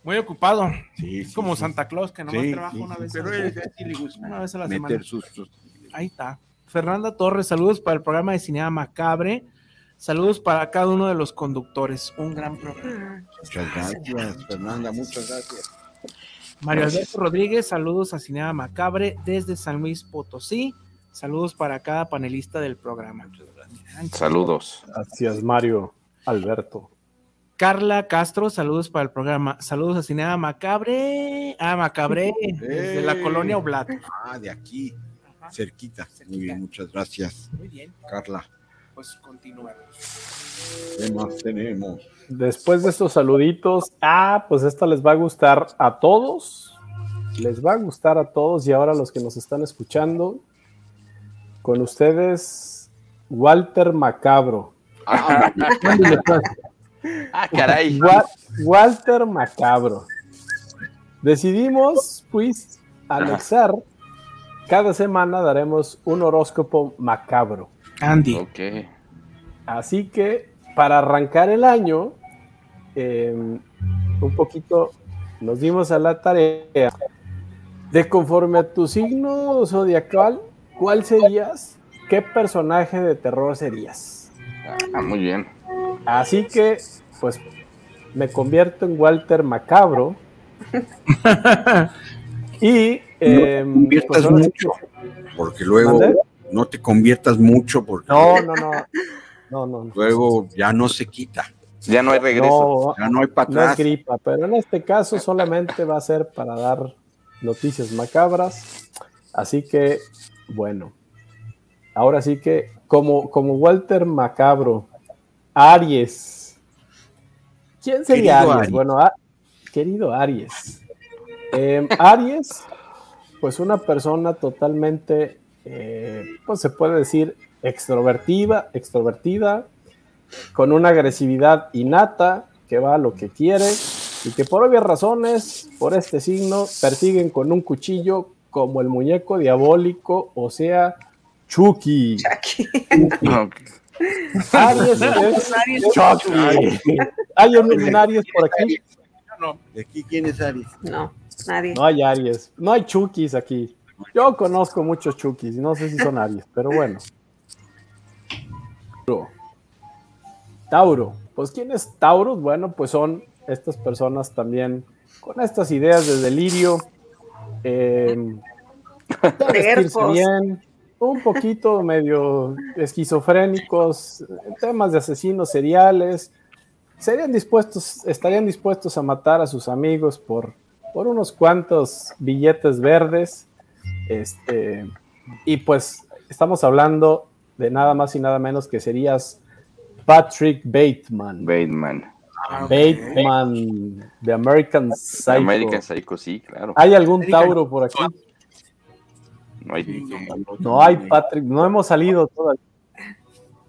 Muy ocupado. Sí, como Santa Claus que nomás Sí, trabaja sí, una vez pero a la él Una vez a la meter semana. Ahí está. Fernanda Torres, saludos para el programa de Cinema Macabre. Saludos para cada uno de los conductores. Un gran programa. Muchas gracias, Fernanda, muchas gracias. Mario Alberto Rodríguez, saludos a Cinema Macabre desde San Luis Potosí. Saludos para cada panelista del programa. Saludos. Gracias, Mario Alberto. Carla Castro, saludos para el programa. Saludos a Cinema Macabre. Ah, Macabre, desde la ¡Ey! colonia Oblato. Ah, de aquí, cerquita. Muy bien, muchas gracias, Muy bien, Carla. pues continuamos. ¿Qué más tenemos? Después de estos saluditos, ah, pues esta les va a gustar a todos. Les va a gustar a todos y ahora los que nos están escuchando, con ustedes, Walter Macabro. Ah, caray. Wa- Walter Macabro. Decidimos, pues, anexar. Cada semana daremos un horóscopo macabro. Andy. Ok. Así que para arrancar el año, eh, un poquito nos dimos a la tarea de conforme a tu signo zodiacal, ¿cuál serías? ¿Qué personaje de terror serías? Ah, muy bien. Así que, pues, me convierto en Walter Macabro. y eh, No te conviertas pues mucho, porque luego no te conviertas mucho, porque No, no, no. No, no, no. luego ya no se quita. Ya no hay regreso. No, Ya no hay para no es atrás. gripa, pero en este caso solamente va a ser para dar noticias macabras. Así que, bueno, ahora sí que, como, como Walter Macabro, Aries. ¿Quién sería Querido Aries? Aries. Bueno, a- querido Aries. Eh, Aries, pues una persona totalmente, eh, pues se puede decir, extrovertida, extrovertida, con una agresividad innata, que va a lo que quiere, y que por obvias razones, por este signo, persiguen con un cuchillo como el muñeco diabólico, o sea, Chucky. Ok. Aries es Chucky. Hay un, Aries por aquí. ¿De aquí quién es Aries? No, nadie. No hay Aries, no hay Chukis aquí. Yo conozco muchos Chukis, no sé si son Aries, pero bueno. Tauro. Pues ¿quién es Tauro? Bueno, pues son estas personas también con estas ideas de delirio, eh, de vestirse Tercos. bien, un poquito medio esquizofrénicos, temas de asesinos seriales, serían dispuestos, estarían dispuestos a matar a sus amigos por, por unos cuantos billetes verdes. Este, y pues estamos hablando de nada más y nada menos que serías Patrick Bateman. Bateman. Bateman, de American Psycho. American Psycho, sí, claro. ¿Hay algún Tauro por aquí? No hay. No hay, Patrick, no hemos salido todavía.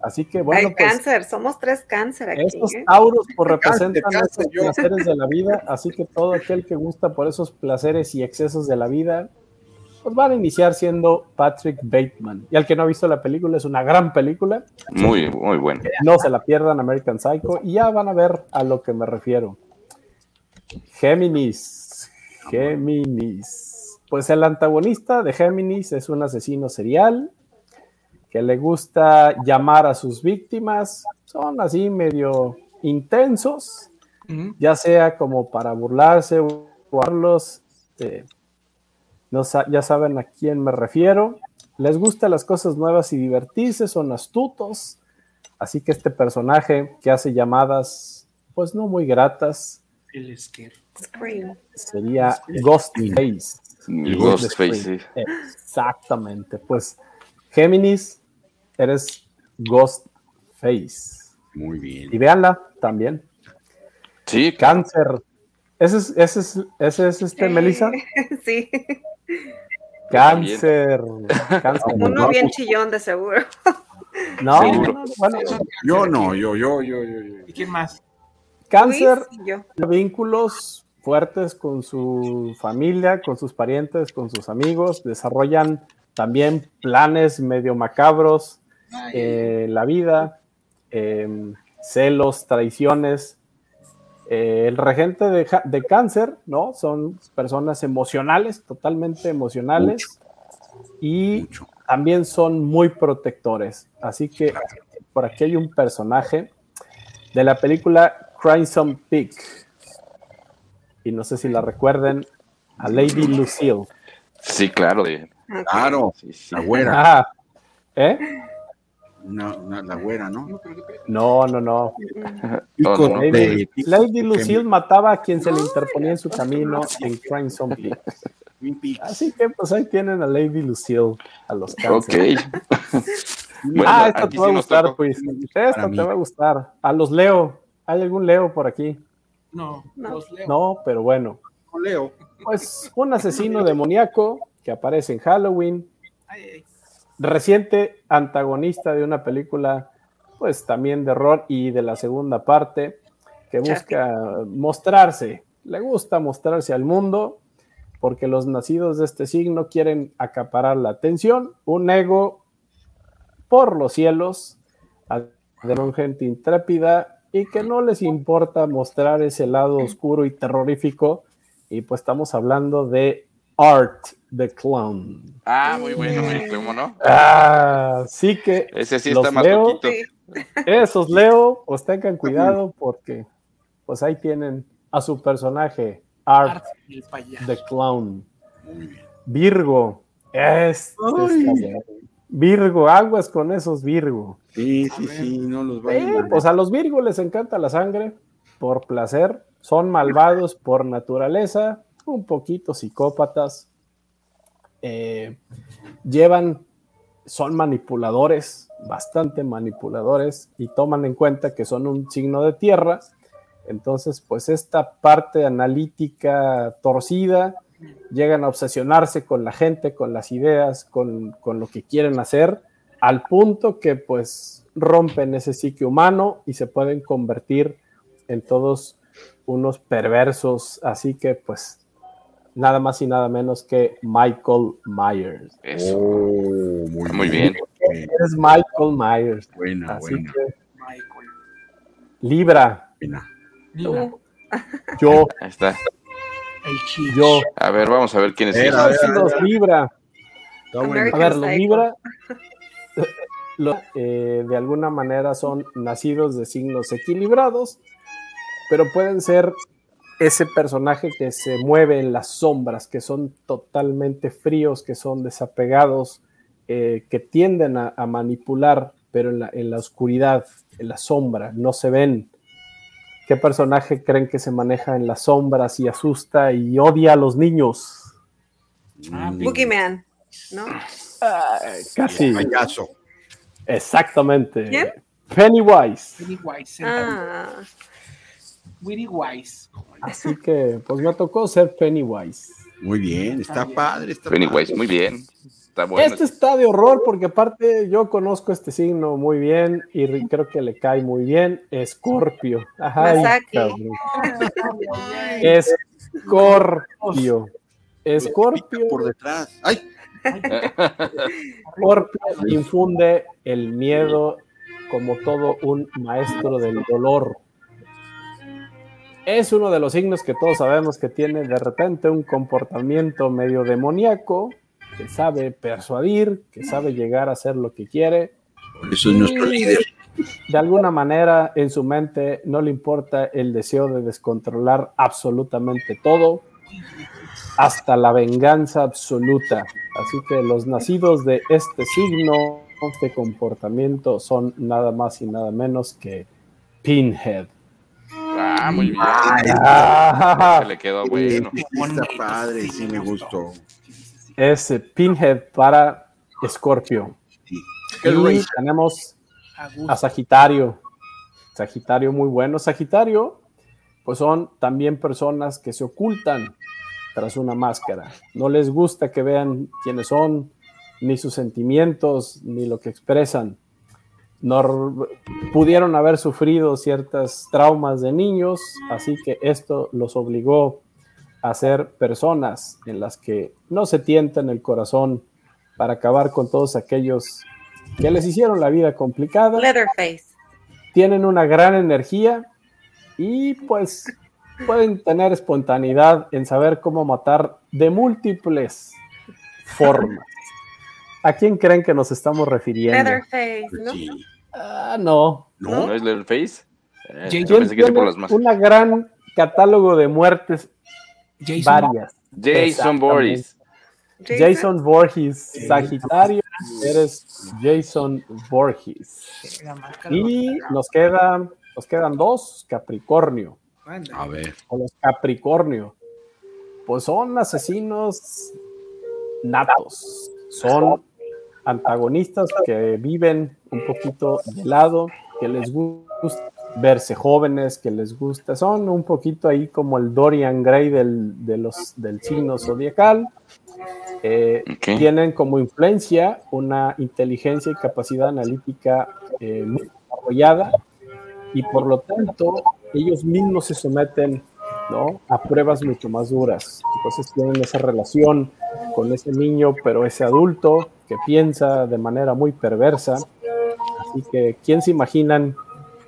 Así que bueno, Hay pues cáncer, somos tres cáncer aquí. estos ¿eh? Tauros pues representan cáncer, yo. placeres de la vida, así que todo aquel que gusta por esos placeres y excesos de la vida, pues van a iniciar siendo Patrick Bateman. Y al que no ha visto la película, es una gran película, Muy, muy bueno. no se la pierdan American Psycho y ya van a ver a lo que me refiero. Géminis, Géminis. Pues el antagonista de Géminis es un asesino serial que le gusta llamar a sus víctimas, son así medio intensos, ya sea como para burlarse o jugarlos, eh, no sa- ya saben a quién me refiero. Les gustan las cosas nuevas y divertirse, son astutos, así que este personaje que hace llamadas, pues no muy gratas, El sería Ghostface. El Ghostface, sí. Exactamente, pues Géminis, eres Ghostface. Muy bien. Y véanla también. Sí, Cáncer. Ese es, ese es, ese es este, Melissa. Sí, Cáncer. Cáncer. uno bien chillón de seguro. No, Seguro. bueno, Yo no, yo, yo, yo, yo. yo. ¿Y quién más? cáncer, Luis y yo. vínculos fuertes con su familia, con sus parientes, con sus amigos, desarrollan también planes medio macabros en la vida. Eh, celos, traiciones. Eh, el regente de cáncer, ¿no? Son personas emocionales, totalmente emocionales. Y también son muy protectores. Así que por aquí hay un personaje de la película Crimson Peak. Y no sé si la recuerden, a Lady Lucille. Sí, claro. de- Claro, sí, sí. la güera. Ah, ¿eh? Una, una- la güera, ¿no? No, no, no. No. Lady, Lady Lucille mataba a quien se le interponía en su camino en Crimson Peak. Así que pues ahí tienen a Lady Lucille a los Ok. cáncer. Bueno, ah, esto te va a gustar, pues. Esto te va a gustar. A los Leo. ¿Hay algún Leo por aquí? No, los leo. No, pero bueno. Leo. Pues un asesino demoníaco que aparece en Halloween. Reciente antagonista de una película, pues también de horror y de la segunda parte, que busca mostrarse, le gusta mostrarse al mundo, porque los nacidos de este signo quieren acaparar la atención, un ego por los cielos, de gente intrépida y que no les importa mostrar ese lado oscuro y terrorífico. Y pues estamos hablando de Art the Clown. Ah, muy bueno, ¿cómo no? Ah, sí que Ese sí los está más leo, poquito. esos leo, pues tengan cuidado porque pues ahí tienen a su personaje, Art the Clown. Virgo. Este está bueno. Virgo, aguas con esos Virgo. Sí, sí, sí, no los Eh, vayan a pues a los Virgo les encanta la sangre por placer, son malvados por naturaleza, un poquito psicópatas, eh, llevan, son manipuladores, bastante manipuladores y toman en cuenta que son un signo de tierra. Entonces, pues esta parte analítica torcida, llegan a obsesionarse con la gente, con las ideas, con, con lo que quieren hacer, al punto que pues rompen ese psique humano y se pueden convertir en todos unos perversos. Así que pues nada más y nada menos que Michael Myers. Eso. Oh, muy, Muy bien. Es Michael Myers. Buena, Así buena. que Libra, buena. Tú. yo, Ahí está. El chich. yo, A ver, vamos a ver quién es. A ver, Libra. Bueno. A ver, los. Libra lo- eh, de alguna manera son nacidos de signos equilibrados, pero pueden ser ese personaje que se mueve en las sombras, que son totalmente fríos, que son desapegados, eh, que tienden a, a manipular, pero en la, en la oscuridad, en la sombra, no se ven. ¿Qué personaje creen que se maneja en las sombras y asusta y odia a los niños? Ah, Mm, Boogeyman, ¿no? Casi. Payaso. Exactamente. ¿Quién? Pennywise. Witty Wise. sentadito. Ah, Wise. Así que, pues me tocó ser Pennywise. Muy bien, está padre. Está Pennywise, padre. muy bien. Está bueno. Este está de horror porque aparte yo conozco este signo muy bien y creo que le cae muy bien. Escorpio. Cabrón. Escorpio. Escorpio. por detrás. Ay, Scorpio infunde el miedo como todo un maestro del dolor. Es uno de los signos que todos sabemos que tiene de repente un comportamiento medio demoníaco, que sabe persuadir, que sabe llegar a hacer lo que quiere. eso es nuestro líder. De alguna manera en su mente no le importa el deseo de descontrolar absolutamente todo, hasta la venganza absoluta. Así que los nacidos de este signo, este comportamiento, son nada más y nada menos que Pinhead. Ah, muy bien. Ah, Se le quedó bueno. Está padre, sí me gustó. Ese Pinhead para Scorpio. Y tenemos A. Sagitario. Sagitario muy bueno. Sagitario, pues son también personas que se ocultan tras una máscara. No les gusta que vean quiénes son, ni sus sentimientos, ni lo que expresan. No pudieron haber sufrido ciertas traumas de niños, así que esto los obligó a ser personas en las que no se tientan el corazón para acabar con todos aquellos que les hicieron la vida complicada. Leatherface. tienen una gran energía y pues pueden tener espontaneidad en saber cómo matar de múltiples formas. ¿A quién creen que nos estamos refiriendo? Leatherface, ¿no? Ah, no. ¿No? es Leatherface? Eh, ¿Quién yo pensé que era por las más. una gran catálogo de muertes Jason varias. Jason. Boris. Jason Voorhees, Sagitario, eres Jason Voorhees. Y nos quedan, nos quedan dos, Capricornio. A ver. O los Capricornio. Pues son asesinos natos. Son antagonistas que viven un poquito de lado, que les gusta verse jóvenes, que les gusta. Son un poquito ahí como el Dorian Gray del, de los, del signo zodiacal. Eh, Tienen como influencia una inteligencia y capacidad analítica eh, muy desarrollada y por lo tanto ellos mismos se someten ¿no? a pruebas mucho más duras. Entonces tienen esa relación con ese niño, pero ese adulto que piensa de manera muy perversa. Así que, ¿quién se imaginan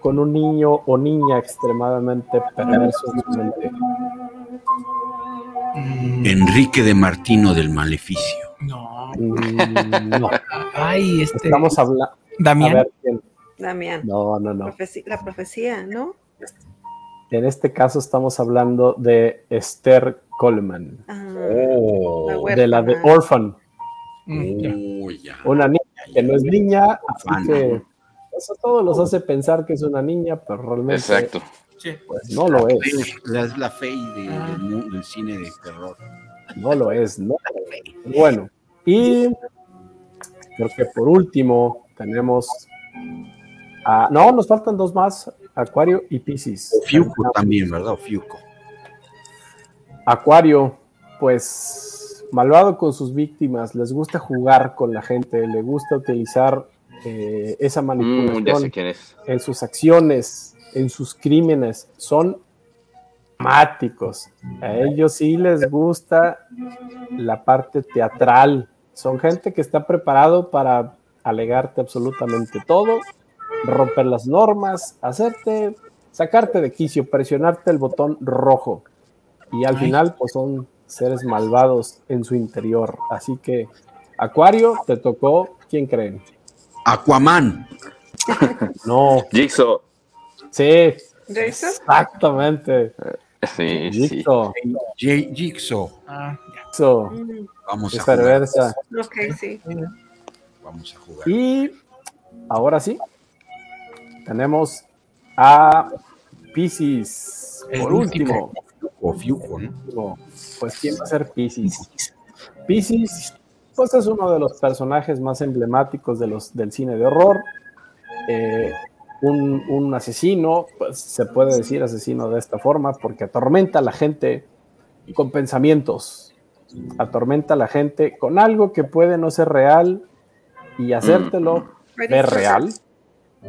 con un niño o niña extremadamente perverso en su mente? Enrique de Martino del Maleficio. No. Mm, no. Ay, este. Estamos hablando. Damián. Damián. No, no, no. La profecía, ¿no? En este caso estamos hablando de Esther Coleman, Ah, Oh. la de la de. Orphan, Uy, ya. una niña que no es niña, así Fan. que eso todo los hace pensar que es una niña, pero realmente Exacto. pues no lo es, La, la fe de- del, mu- del cine de terror. no lo es, ¿no? Bueno, y creo que por último tenemos a, no, nos faltan dos más, Acuario y Pisces. Fiuco también, ¿verdad? Fiuco. Acuario, pues malvado con sus víctimas, les gusta jugar con la gente, le gusta utilizar eh, esa Mm, manipulación en sus acciones, en sus crímenes, son dramáticos. A ellos sí les gusta la parte teatral. Son gente que está preparado para alegarte absolutamente todo, romper las normas, hacerte, sacarte de quicio, presionarte el botón rojo. Y al final, pues son seres malvados en su interior. Así que, Acuario, te tocó, ¿quién creen? Aquaman. No. Jigsaw. Sí, ¿Jason? exactamente. Sí, sí. Jigsaw. J- Jigsaw. Ah, Jigsaw. Vamos Es a jugar. perversa. Ok, sí. Vamos a jugar. Y ahora sí, tenemos a Pisces. Por último. O Fiuco, ¿no? Pues, ¿quién va a ser Pisces? Pisces, pues es uno de los personajes más emblemáticos de los, del cine de horror. Eh, un, un asesino, pues se puede decir asesino de esta forma, porque atormenta a la gente con pensamientos. Atormenta a la gente con algo que puede no ser real y hacértelo Freddy ver real.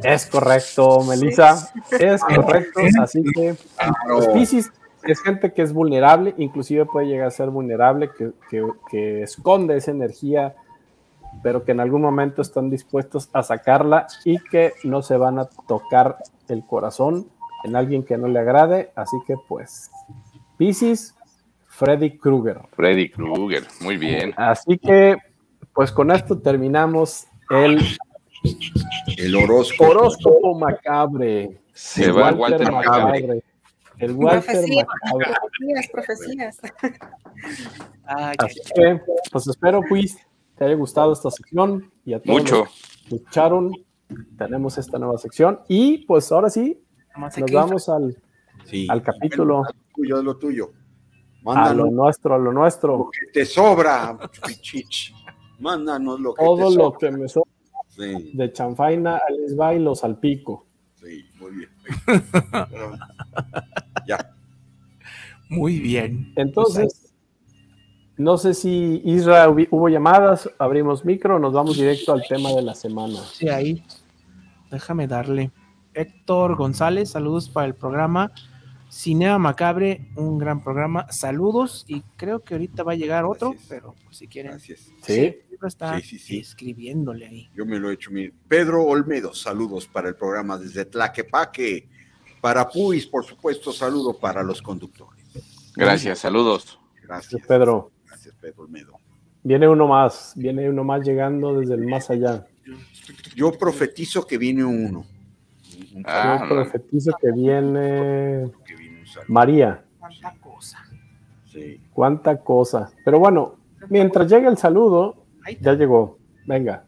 Es correcto, Melissa. Es correcto. Así que pues, Piscis es gente que es vulnerable, inclusive puede llegar a ser vulnerable, que, que- que esconde esa energía, pero que en algún momento están dispuestos a sacarla y que no se van a tocar el corazón en alguien que no le agrade. Así que pues, Piscis, Freddy Krueger. Freddy Krueger. Muy bien. Así que, pues con esto terminamos el El horóscopo. horóscopo macabre. Se va Walter Macabre. El Walter profecías, profecías. ay, Así que, pues espero, pues, te haya gustado esta sección y a todos Mucho. los que escucharon, tenemos esta nueva sección y pues ahora sí, nos aquí- vamos al, Sí. al capítulo, Lo tuyo, lo tuyo. a lo Mándanos nuestro, a lo lo nuestro, que te sobra, pichich. Mándanos lo que te todo lo sobra. que me sobra Sí, de chanfaina al esba y los salpico. sí, muy bien. Ya. Muy bien. Entonces, no sé si Isra hubo llamadas, abrimos micro, nos vamos directo al tema de la semana. Sí, ahí. Déjame darle. Héctor González, saludos para el programa. Cinea Macabre, un gran programa. Saludos y creo que ahorita va a llegar otro, Gracias. pero pues, si quieren. Gracias. Sí, siempre está Sí, sí, sí. escribiéndole ahí. Yo me lo he hecho. mire. Pedro Olmedo, saludos para el programa desde Tlaquepaque. Para Puis, por supuesto, saludo para los conductores. Gracias, saludos. Gracias, Pedro. gracias, Pedro Olmedo. Viene uno más, viene uno más llegando desde el más allá. Yo profetizo que viene uno. Un Ah, Yo no. profetizo que viene que viene un saludo. María. Tanta cosa. Sí. Cuánta cosa. Pero bueno, mientras llegue el saludo, ya llegó. Venga.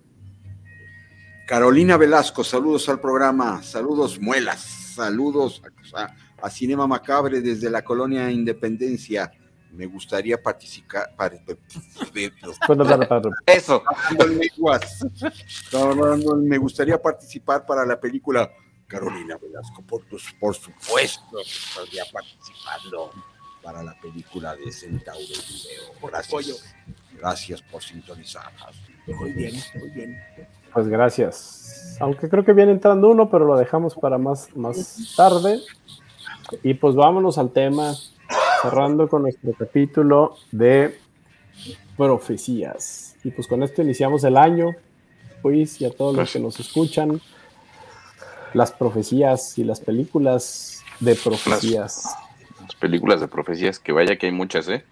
Carolina Velasco, saludos al programa, saludos muelas, saludos a, a Cinema Macabre desde la colonia Independencia. Me gustaría participar. Eso. Me gustaría participar para la película Carolina Velasco. Por, tus- por supuesto, que estaría participando para la película de Centauro Video. Gracias. Gracias por sintonizarnos. Muy bien, muy bien. Pues gracias. Aunque creo que viene entrando uno, pero lo dejamos para más, más tarde. Y pues vámonos al tema, cerrando con nuestro capítulo de profecías. Y pues con esto iniciamos el año, pues, y a todos los que nos escuchan, las profecías y las películas de profecías. Las películas de profecías, que vaya que hay muchas, ¿eh?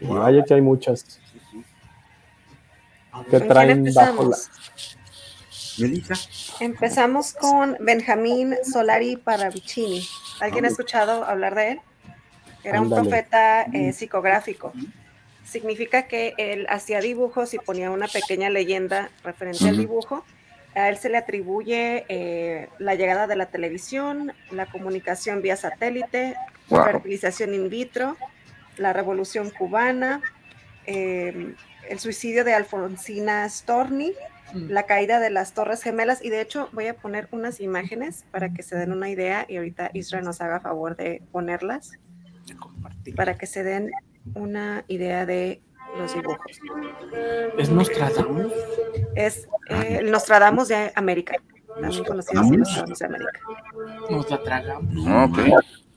Vaya que hay muchas. Que ¿Con quién traen bajo la... empezamos? Empezamos con Benjamín Solari Paravicini. ¿Alguien ha escuchado hablar de él? Era un Ándale. profeta eh, psicográfico. Significa que él hacía dibujos y ponía una pequeña leyenda referente al Ujú. dibujo. A él se le atribuye eh, la llegada de la televisión, la comunicación vía satélite, Wow. fertilización in vitro, la revolución cubana, eh, el suicidio de Alfonsina Storni, la caída de las Torres Gemelas y de hecho voy a poner unas imágenes para que se den una idea y ahorita Israel nos haga favor de ponerlas para que se den una idea de los dibujos. ¿Es Nostradamus? Es eh, el Nostradamus de América, también conocido así Nostradamus de América. Nos la tragamos. Ok.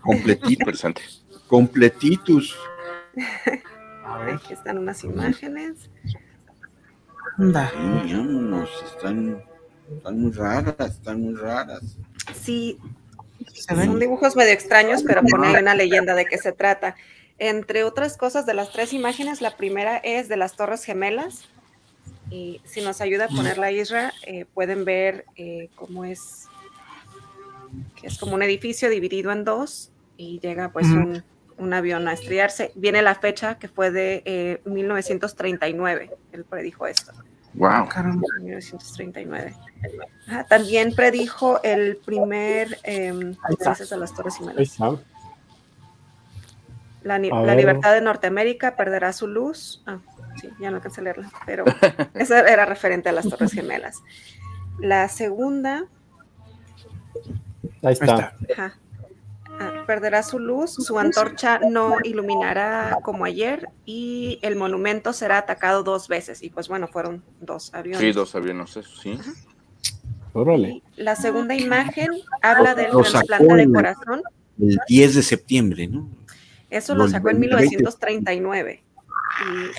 Completito. Interesante. Completitus. Aquí están unas imágenes. Anda. Sí, vámonos, están, están muy raras, están muy raras. Sí, son dibujos medio extraños, pero pone ahí una leyenda de qué se trata. Entre otras cosas, de las tres imágenes, la primera es de las Torres Gemelas. Y si nos ayuda a poner la isla, eh, pueden ver eh, cómo es, que es como un edificio dividido en dos y llega pues un, un avión a estrellarse. Viene la fecha que fue de eh, 1939, él predijo esto. Wow. 1939. Ajá, también predijo el primer eh, de las Torres está. La, la libertad de Norteamérica perderá su luz. Ah, sí, ya no alcancé a leerla, pero eso era referente a las Torres Gemelas. La segunda, Ahí está. ajá, ah, perderá su luz, su antorcha no iluminará como ayer y el monumento será atacado dos veces. Y pues bueno, fueron dos aviones. Sí, dos aviones, eso sí. Órale. La segunda imagen habla del Lo trasplante de corazón. El 10 de septiembre, ¿no? Eso lo Lo- sacó en el 20. 1939.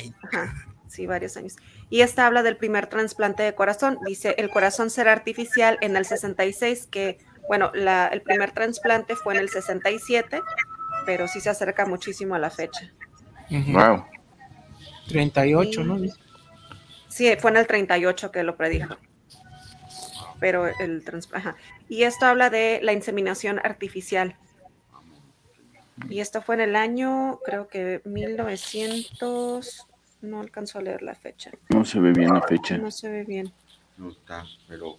Y, ajá, sí, varios años. Y esta habla del primer trasplante de corazón. Dice, el corazón será artificial en el 66, que, bueno, la- el primer trasplante fue en el 67, pero sí se acerca muchísimo a la fecha. Ujú. Wow. 38, ¿no? Sí, fue en el 38 que lo predijo. Pero el ajá. Y esto habla de la inseminación artificial. Y esto fue en el año, creo que 1900, no alcanzó a leer la fecha. No se ve bien la fecha. No se ve bien. No está, pero,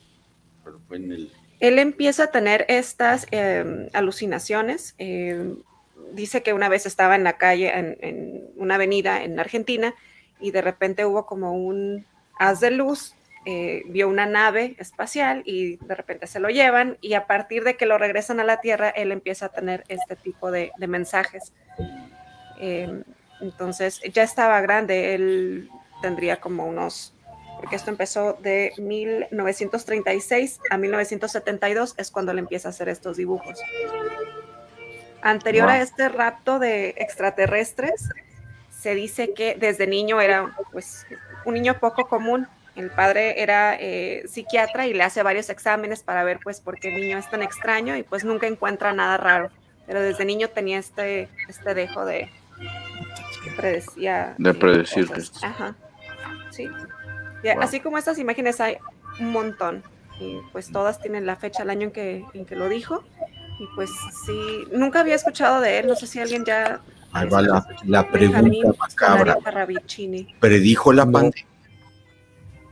pero fue en el. Él empieza a tener estas eh, alucinaciones. eh, dice que una vez estaba en la calle, en, una avenida en Argentina, y de repente hubo como un haz de luz, eh, vio una nave espacial y de repente se lo llevan, y a partir de que lo regresan a la Tierra, él empieza a tener este tipo de, mensajes. Eh, entonces, ya estaba grande, él tendría como unos porque esto empezó de 1936 a 1972, es cuando él empieza a hacer estos dibujos. Anterior a este rapto de extraterrestres, se dice que desde niño era pues un niño poco común. El padre era eh, psiquiatra y le hace varios exámenes para ver pues por qué el niño es tan extraño y pues nunca encuentra nada raro. Pero desde niño tenía este, este dejo de predecía. De predecir cosas. que- Ajá. Sí. Y Así como estas imágenes hay un montón. Y pues todas tienen la fecha, el año en que, en que lo dijo. Y pues sí, nunca había escuchado de él. No sé si alguien ya. Ahí va la, la Benjamín pregunta macabra. ¿Predijo la pandemia?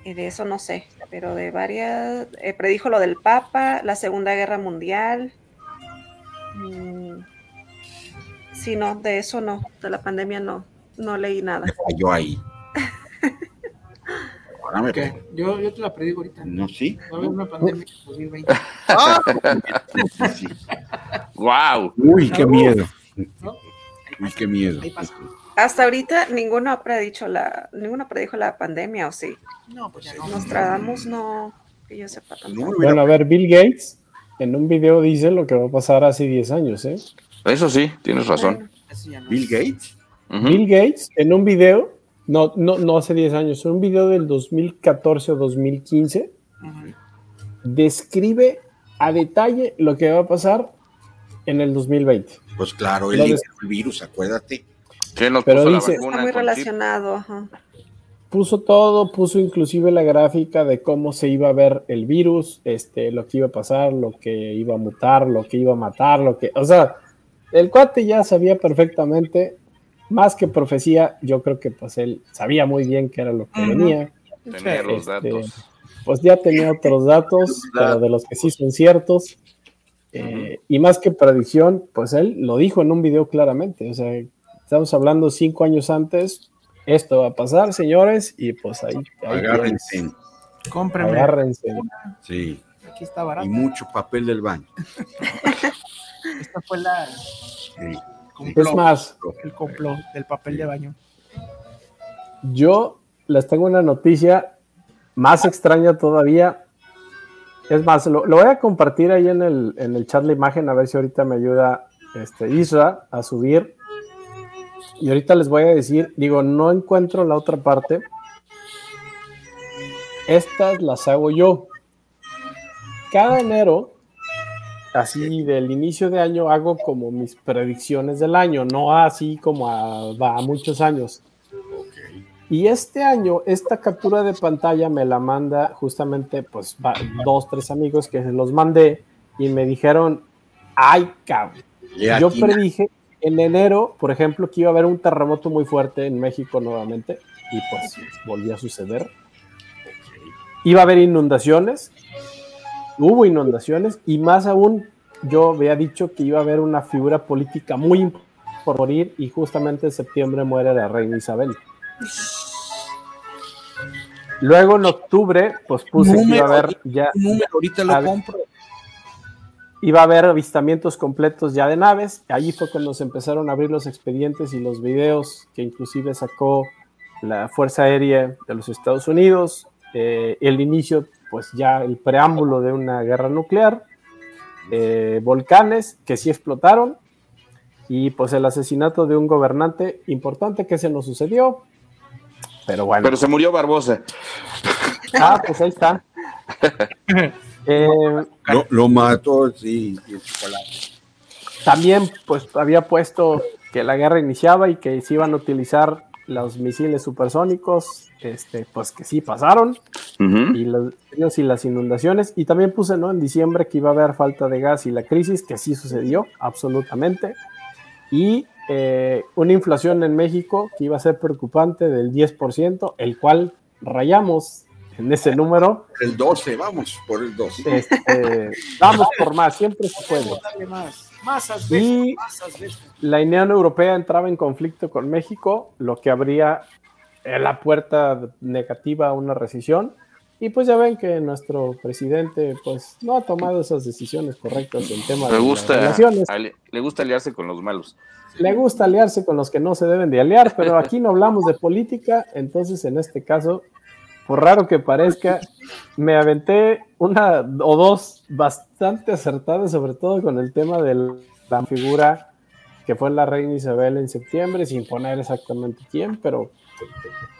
Eh, de eso no sé, pero de varias. eh, predijo lo del Papa, la Segunda Guerra Mundial. Mm, sí, no, de eso no. De la pandemia no. No leí nada. Falló ahí. Ahora me Ok, Yo, yo te la predigo ahorita. No, sí. Va a haber una pandemia en 2020. ¡Wow! Uy, qué miedo. Uy, qué miedo. Hasta ahorita ninguno ha predicho la, ninguno predijo la pandemia, ¿o sí? No, pues ya no. Nostradamus no, que yo sepa tampoco. Bueno, a ver, Bill Gates en un video dice lo que va a pasar hace 10 años, ¿eh? Eso sí, tienes razón. Bill Gates. Bill Gates en un video, no, no, no hace 10 años, un video del 2014 o 2015, describe a detalle lo que va a pasar en el 2020. Pues claro, liberó des- el virus, acuérdate. ¿Qué nos Pero puso dice- la Está muy relacionado, ajá. Puso todo, puso inclusive la gráfica de cómo se iba a ver el virus, este, lo que iba a pasar, lo que iba a mutar, lo que iba a matar, lo que, o sea, el cuate ya sabía perfectamente, más que profecía, yo creo que pues él sabía muy bien qué era lo que venía. Tenía los Este, datos. Pues ya tenía otros datos, pero de los que sí son ciertos. Eh, y más que predicción, pues él lo dijo en un video claramente. O sea, estamos hablando cinco años antes, esto va a pasar, señores, y pues ahí, ahí Agárrense. tienes. Cómprenme. Agárrense. Sí. Aquí está barato. Y mucho papel del baño. Esta fue la. Sí. Es más, El complot del papel de baño. yo les tengo una noticia más extraña todavía. Es más, lo, lo voy a compartir ahí en el, en el chat la imagen, a ver si ahorita me ayuda este, Isra a subir. Y ahorita les voy a decir, digo, no encuentro la otra parte. Estas las hago yo. Cada enero, así del inicio de año, hago como mis predicciones del año, no así como a, va a muchos años. Y este año, esta captura de pantalla me la manda justamente, pues, dos, tres amigos que se los mandé y me dijeron, ay, cabrón. Yo predije en enero, por ejemplo, que iba a haber un terremoto muy fuerte en México nuevamente y pues volvió a suceder. Iba a haber inundaciones, hubo inundaciones y más aún yo había dicho que iba a haber una figura política muy importante por morir y justamente en septiembre muere la reina Isabel. Luego en octubre, pues puse que iba a haber ya número, ahorita lo a ver, compro. iba a haber avistamientos completos ya de naves. Allí fue cuando se empezaron a abrir los expedientes y los videos que inclusive sacó la Fuerza Aérea de los Estados Unidos. eh, el inicio, pues ya el preámbulo de una guerra nuclear. eh, volcanes que sí explotaron. Y pues el asesinato de un gobernante importante que se nos sucedió. Pero bueno. Pero se murió Barbosa. Ah, pues ahí está. Eh, Lo, lo mató, sí, y el chocolate. También pues había puesto que la guerra iniciaba y que se iban a utilizar los misiles supersónicos, este, pues que sí pasaron, y los incendios y las inundaciones, y también puse ¿no? en diciembre que iba a haber falta de gas y la crisis, que sí sucedió, absolutamente, y eh, una inflación en México que iba a ser preocupante del 10%, el cual rayamos en ese número. El 12, vamos por el 12. Este, vamos por más, siempre se puede. Más. Y- veces. la Unión Europea entraba en conflicto con México, lo que abría eh, la puerta negativa a una recesión. Y pues ya ven que nuestro presidente pues no ha tomado esas decisiones correctas en tema Le de las gusta, relaciones. ali- le gusta aliarse con los malos. Le gusta aliarse con los que no se deben de aliar, pero aquí no hablamos de política, entonces en este caso, por raro que parezca, me aventé una o dos bastante acertadas, sobre todo con el tema de la figura que fue la reina Isabel en septiembre, sin poner exactamente quién, pero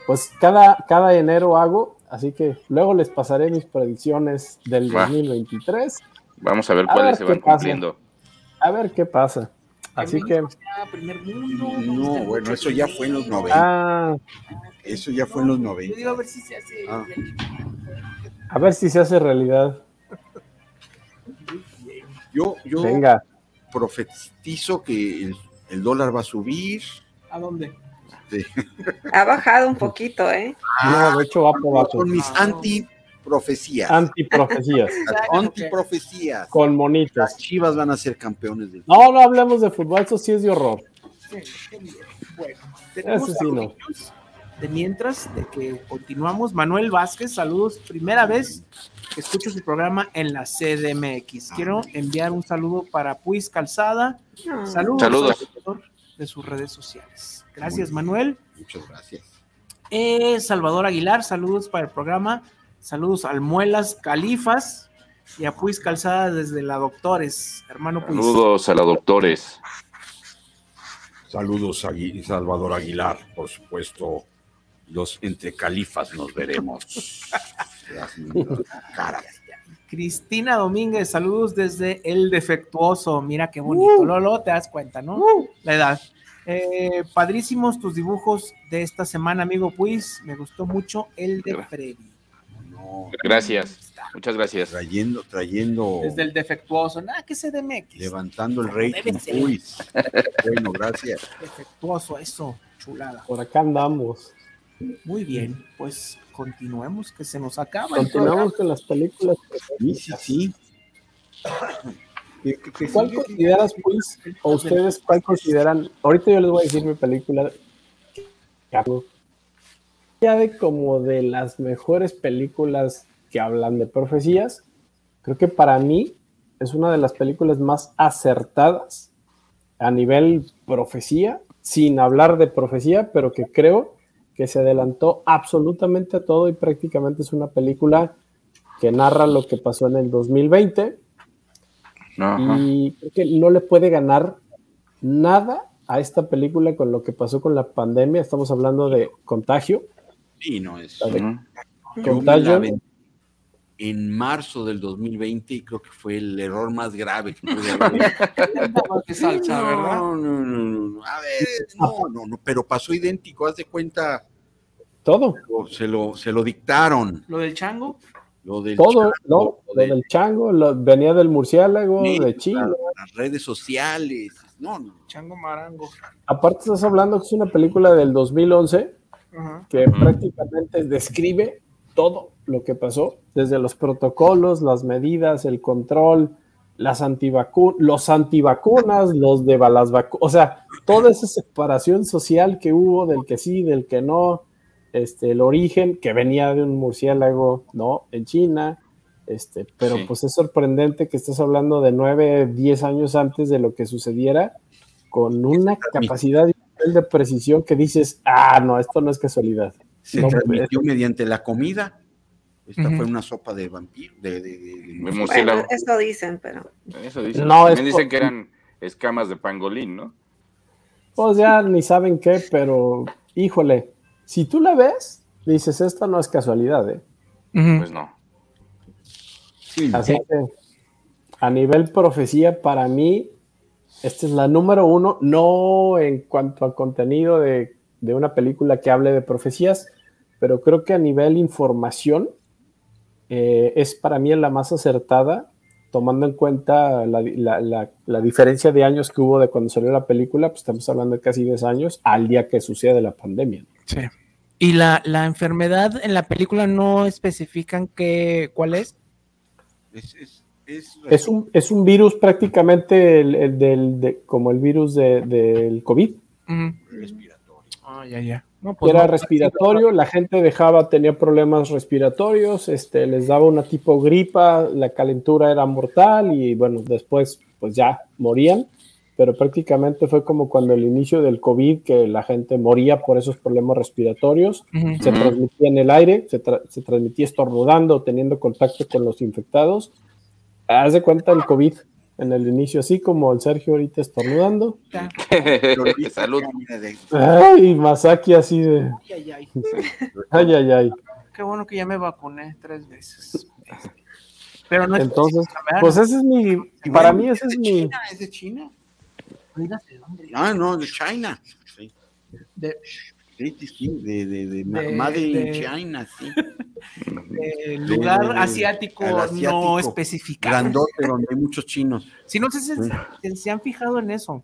pues cada, cada enero hago, así que luego les pasaré mis predicciones del Va. 2023. Vamos a ver A cuáles ver se van pasa. cumpliendo. A ver qué pasa. Así que, primer mundo. No, bueno, eso ya fue en los 90. ah, Eso ya fue en los Yo 90. digo a ver si se hace. Ah. a ver si se hace realidad. Yo, yo Venga, profetizo que el, el dólar va a subir. ¿A dónde? Sí. Ha bajado un poquito, ¿eh? no, de hecho va por abajo. Son mis antiprofecías. Antiprofecías, Las antiprofecías. con monitos. Las chivas van a ser campeones del No, no hablemos de fútbol, eso sí es de horror. Sí. Bueno, tenemos sí no. De mientras de que continuamos. Manuel Vázquez, saludos. Primera vez que escucho su programa en la CDMX. Quiero enviar un saludo para Puis Calzada. Saludos, Saludos. de sus redes sociales. Gracias, Manuel. Muchas gracias. Eh, Salvador Aguilar, saludos para el programa. Saludos al Muelas Califas y a Puis Calzada desde la Doctores. Hermano Puis. Saludos a la doctores. Saludos a Salvador Aguilar, por supuesto. Los entre califas nos veremos. Caras. Cristina Domínguez, saludos desde El Defectuoso. Mira qué bonito. Lolo, te das cuenta, ¿no? La edad. Eh, padrísimos tus dibujos de esta semana, amigo Puis. Me gustó mucho el de Freddy. No, Gracias. Muchas gracias. trayendo, trayendo, Desde El Defectuoso. Nada, que se DMX. levantando el ser. Uy, bueno, gracias. Defectuoso, eso. Chulada. Por acá andamos. Muy bien. Pues continuemos, que se nos acaba. el Continuamos con las películas. Sí, sí, sí. ¿Qué- qué- qué ¿Cuál consideras, pues, o ustedes cuál consideran? Ahorita yo les voy a decir mi película. hablo Ya de como de las mejores películas que hablan de profecías, creo que para mí es una de las películas más acertadas a nivel profecía, sin hablar de profecía, pero que creo que se adelantó absolutamente a todo y prácticamente es una película que narra lo que pasó en el 2020 Ajá. y creo que no le puede ganar nada a esta película con lo que pasó con la pandemia. Estamos hablando de contagio. Sí, no es. De contagio. En marzo del 2020 y creo que fue el error más grave que pude haber salsa, ¿verdad? No, no, no, no. A ver, no, no, no, pero pasó idéntico, haz de cuenta, Todo, se lo, se lo dictaron, Lo del chango. lo del todo, chango, ¿no? lo del- del chango, lo- venía del murciélago, de Chile. las redes sociales, no, no, Chango marango. Aparte estás hablando que es una película del 2011 Ajá. que Ujú. prácticamente describe todo lo que pasó, desde los protocolos, las medidas, el control, las antivacunas, los antivacunas, los de las vacunas, o sea, toda esa separación social que hubo del que sí, del que no, este, el origen que venía de un murciélago, ¿no? En China, este, pero Sí. pues es sorprendente que estés hablando de nueve, diez años antes de lo que sucediera, con una capacidad y un nivel de precisión que dices, ah, no, esto no es casualidad. Se No, transmitió mediante la comida. Esta fue una sopa de vampiro, de, de, Bueno, eso dicen, pero Eso dicen. No, También es dicen que eran escamas de pangolín, ¿no? Pues ya ni saben qué, pero híjole, si tú la ves, dices, esto no es casualidad, ¿eh? Pues no. Sí, no. Así que a nivel profecía, para mí, esta es la número uno, no en cuanto a contenido de, de una película que hable de profecías, pero creo que a nivel información eh, es para mí la más acertada, tomando en cuenta la, la- la- la diferencia de años que hubo de cuando salió la película, pues estamos hablando de casi 10 años, al día que sucede la pandemia. Sí. Y la, la enfermedad en la película no especifican qué, cuál es. Es, es, es- Es un, es un virus prácticamente el, el del, de- como el virus de- del COVID. respiratorio. Ah, ya, ya. No, pues era no, respiratorio, la gente dejaba, tenía problemas respiratorios, este, les daba una tipo gripa, la calentura era mortal y bueno, después pues ya morían, pero prácticamente fue como cuando el inicio del COVID, que la gente moría por esos problemas respiratorios, Ujú. se Ujú. transmitía en el aire, se, tra- se transmitía estornudando, teniendo contacto con los infectados. Haz de cuenta el COVID, en el inicio, así como el Sergio ahorita estornudando. Salud. Ay, Masaki así de. Ay, ay, ay. Ay, ay, ay. Qué bueno que ya me vacuné tres veces. Pero no es Entonces, pues ese es mi. Para mí, ese es mi. China, es de China. Oiga, ¿de dónde? Ah, no, de China. Sí, De, sí, sí, sí, de, de, de, De- Made in de- China, sí. lugar asiático, no especificado. Grandote, donde hay muchos chinos. Si no sé si Sí. se, se han fijado en eso.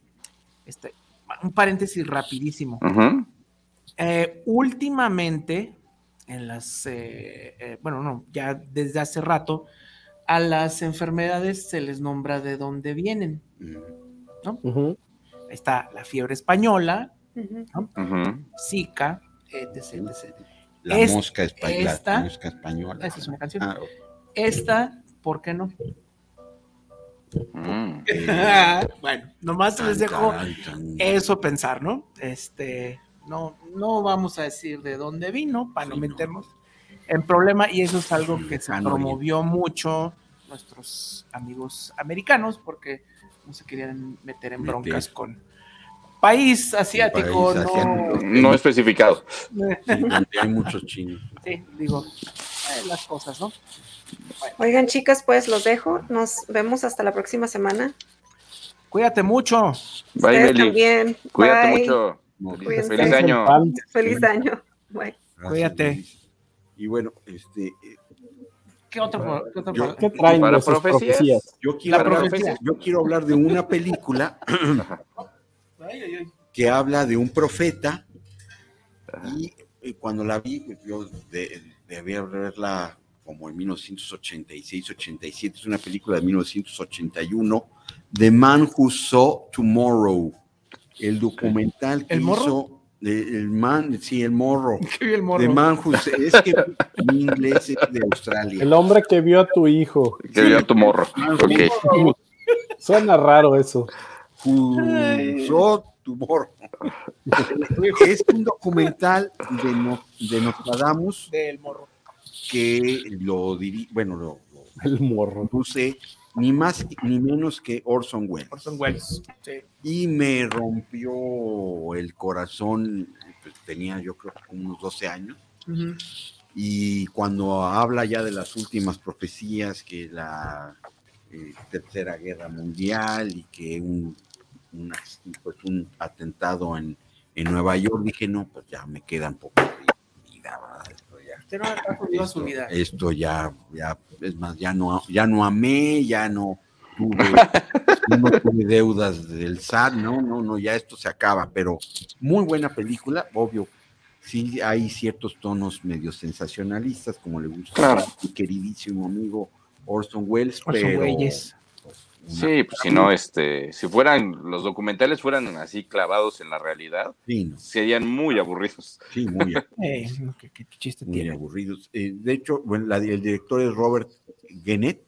Este, un paréntesis rapidísimo. Eh, últimamente, en las, eh, eh, bueno, no, ya desde hace rato, a las enfermedades se les nombra de dónde vienen. ¿no? Ujú. Está la fiebre española. ¿No? Zika, etc, etc. La Es- mosca, espa- la esta- mosca española. Esa es una canción. Ah, Esta, ¿por qué no? Mm. bueno, nomás les dejo eso pensar, ¿no? Este, no, no vamos a decir de dónde vino para no meternos en problema y eso es algo que se lejano promovió mucho nuestros amigos americanos porque no se querían meter en Meter. broncas con país asiático, País asiático. no, No especificado. Sí, hay muchos chinos. sí, digo, eh, las cosas, ¿no? Oigan, chicas, pues los dejo. Nos vemos hasta la próxima semana. Cuídate mucho. Bye, Ustedes Meli. también. Cuídate Bye. mucho. Cuídense. Feliz año. Feliz año. Bye. Cuídate. Y bueno, este, eh, ¿Qué otro? ¿Qué otro Yo- ¿Qué traen Para profecías. profecías? yo quiero, La hablar, profecía. yo quiero hablar de una película. Que habla de un profeta y eh, cuando la vi, yo de- debía verla como en 1986-87, es una película de 1981, The Man Who Saw Tomorrow, el documental que ¿El morro? hizo, de- el man, sí, el morro, Qué bien, morro. The Man Who es que mi inglés es de Australia. El hombre que vio a tu hijo. Que vio tu morro. Ok. Suena raro eso. Saw Tomorrow. es un documental de, No- de Nostradamus Del morro. que lo diri bueno, lo, lo El morro. puse ni más ni menos que Orson Welles. Orson Welles. Sí. Y me rompió el corazón, pues, tenía yo creo que unos 12 años, y cuando habla ya de las últimas profecías, que la eh, Tercera Guerra Mundial y que un, un, pues, un atentado en, en Nueva York, dije, no, pues ya me queda un poco de vida, ¿verdad? Esto ya su vida. esto ya, ya, es más, ya no, ya no amé, ya no tuve, no tuve deudas del SAT, no, no, no, ya esto se acaba, pero muy buena película, obvio, sí hay ciertos tonos medio sensacionalistas, como le gusta Claro. a mi queridísimo amigo Orson Welles, Orson pero Welles. Una- Sí, pues si no, este, si fueran, los documentales fueran así clavados en la realidad, sí, no, serían muy aburridos. sí, muy, Eh, no, ¿qué, qué chiste muy tiene? aburridos. Eh, de hecho, bueno, la- el director es Robert Gennett,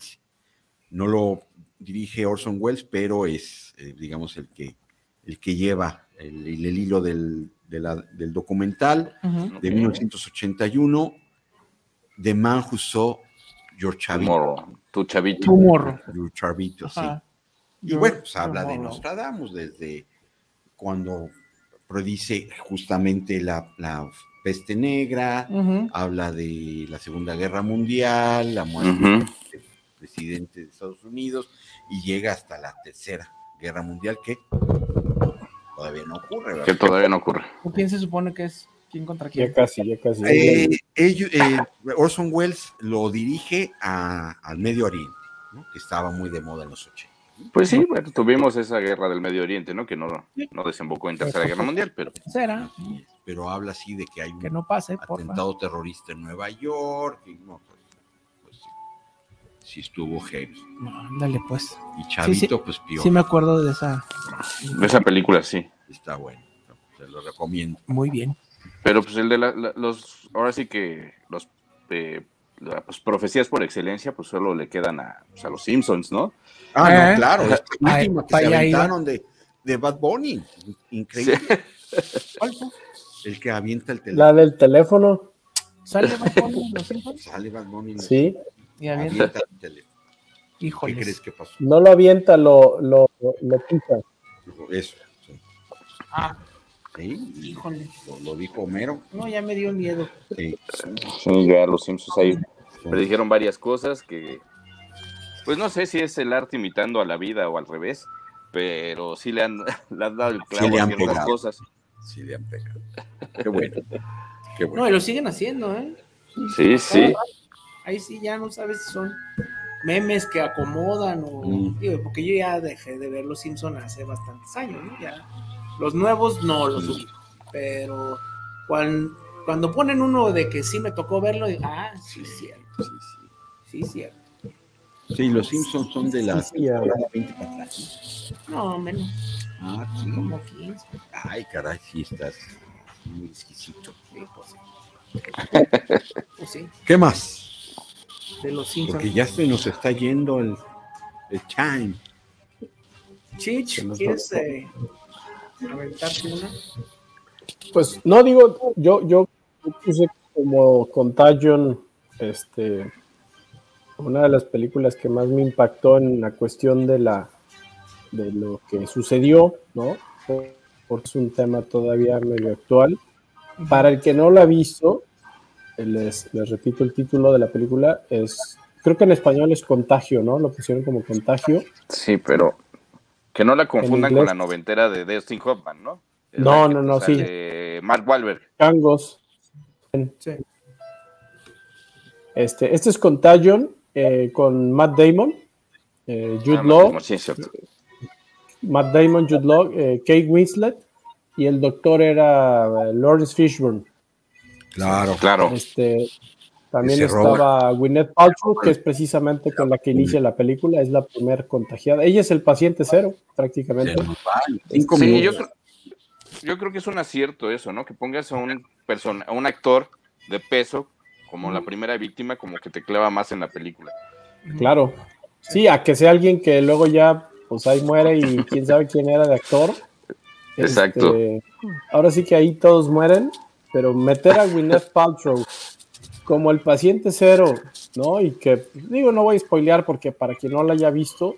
no lo dirige Orson Welles, pero es, eh, digamos, el que, el que lleva el, el- el hilo del, de la- del documental de Ok. 1981, The Man Who Saw Your Tu Chavito. morro, tu chavito. Tu morro. Your Chavito, sí. Ajá. Y Your- bueno, pues habla de. Nostradamus desde cuando predice justamente la, la peste negra, habla de la Segunda Guerra Mundial, la muerte del presidente de Estados Unidos y llega hasta la Tercera Guerra Mundial que todavía no ocurre. ¿verdad? Que todavía no ocurre. ¿Quién se supone que es? ¿Quién contra quién? Ya casi, ya casi. Eh, eh, Orson Welles lo dirige a- al Medio Oriente, ¿no? que estaba muy de moda en los 80. Pues sí, bueno, tuvimos esa guerra del Medio Oriente, ¿no? Que no, no desembocó en Tercera Guerra Mundial, pero ¿Será? Pero habla así de que hay un Que no pase, atentado terrorista en Nueva York. Y no, pues, pues sí, sí estuvo heavy. Ándale, pues. Y Chavito, Sí, sí. pues peor. Sí, me acuerdo de esa. de esa película sí. Está bueno. Se lo recomiendo. Muy bien. Pero pues el de la- la- los, ahora sí que los eh, las pues, profecías por excelencia, pues solo le quedan a, pues, a los Simpsons, ¿no? Ah, Eh. no, claro. Esta Ay, última que pa' se aventaron de, de Bad Bunny. Increíble. ¿Cuál fue? El que avienta el teléfono. La del teléfono, ¿Sale Bad Bunny en los Simpsons? Sale Bad Bunny. sí. Y avienta. avienta el teléfono. ¿Y Híjoles. ¿Qué crees que pasó? No lo avienta, lo, lo, lo pica. Eso. sí. Ah, Sí, híjole. lo, lo dijo Homero. No, ya me dio miedo. Sí. Sí, ya los Simpsons ahí predijeron varias cosas que, pues no sé si es el arte imitando a la vida o al revés, pero sí le han, le han dado el clavo le a han ciertas pegado. cosas. Sí, le han pegado. Qué bueno. Qué bueno. No, y lo siguen haciendo, ¿eh? Sí, sí. Ahí sí ya no sabes si son memes que acomodan o... Mm. digo, porque yo ya dejé de ver Los Simpson hace bastantes años, ¿no? Ya. Los nuevos no los ubico, pero cuando, cuando ponen uno de que sí me tocó verlo, digo, ah, sí, es cierto. Sí, sí. Sí, es cierto. Sí, los Simpsons son de ya. temporada 20 para atrás. No, menos, Ah, sí. como 15. Ay, caray, sí estás muy exquisito. Sí, pues sí. Pues sí, ¿Qué más? de Los Simpsons. Porque ya se nos está yendo el, el time. Chich, ¿quieres eh, aventarte una? Pues no digo, yo, yo puse como Contagion, este, una de las películas que más me impactó en la cuestión de la de lo que sucedió, ¿no? Porque es un tema todavía medio actual. Para el que no la ha visto, les, les repito el título de la película, es, creo que en español es Contagio, ¿no? Lo pusieron como Contagio. Sí, pero que no la confundan con la noventera de Dustin Hoffman, ¿no? Es No, no, no, sí. Mark Wahlberg. Changos. Sí. Este, este es Contagion eh, con Matt Damon, eh, Jude Ah, Law, no, sí, es cierto. Matt Damon, Jude Law, eh, Kate Winslet y el doctor era eh, Lawrence Fishburne. Claro. Claro. Este, también estaba Gwyneth Paltrow, que es precisamente con la que inicia la película, es la primer contagiada. Ella es el paciente cero, prácticamente. Cinco Sí, yo minutos. creo, yo creo que es un acierto eso, ¿no? Que pongas a un persona, a un actor de peso como la primera víctima, como que te clava más en la película. Claro. Sí, a que sea alguien que luego ya, pues ahí muere y quién sabe quién era de actor. Exacto. Este, ahora sí que ahí todos mueren, pero meter a Gwyneth Paltrow como el paciente cero, ¿no? Y que, digo, no voy a spoilear porque para quien no la haya visto,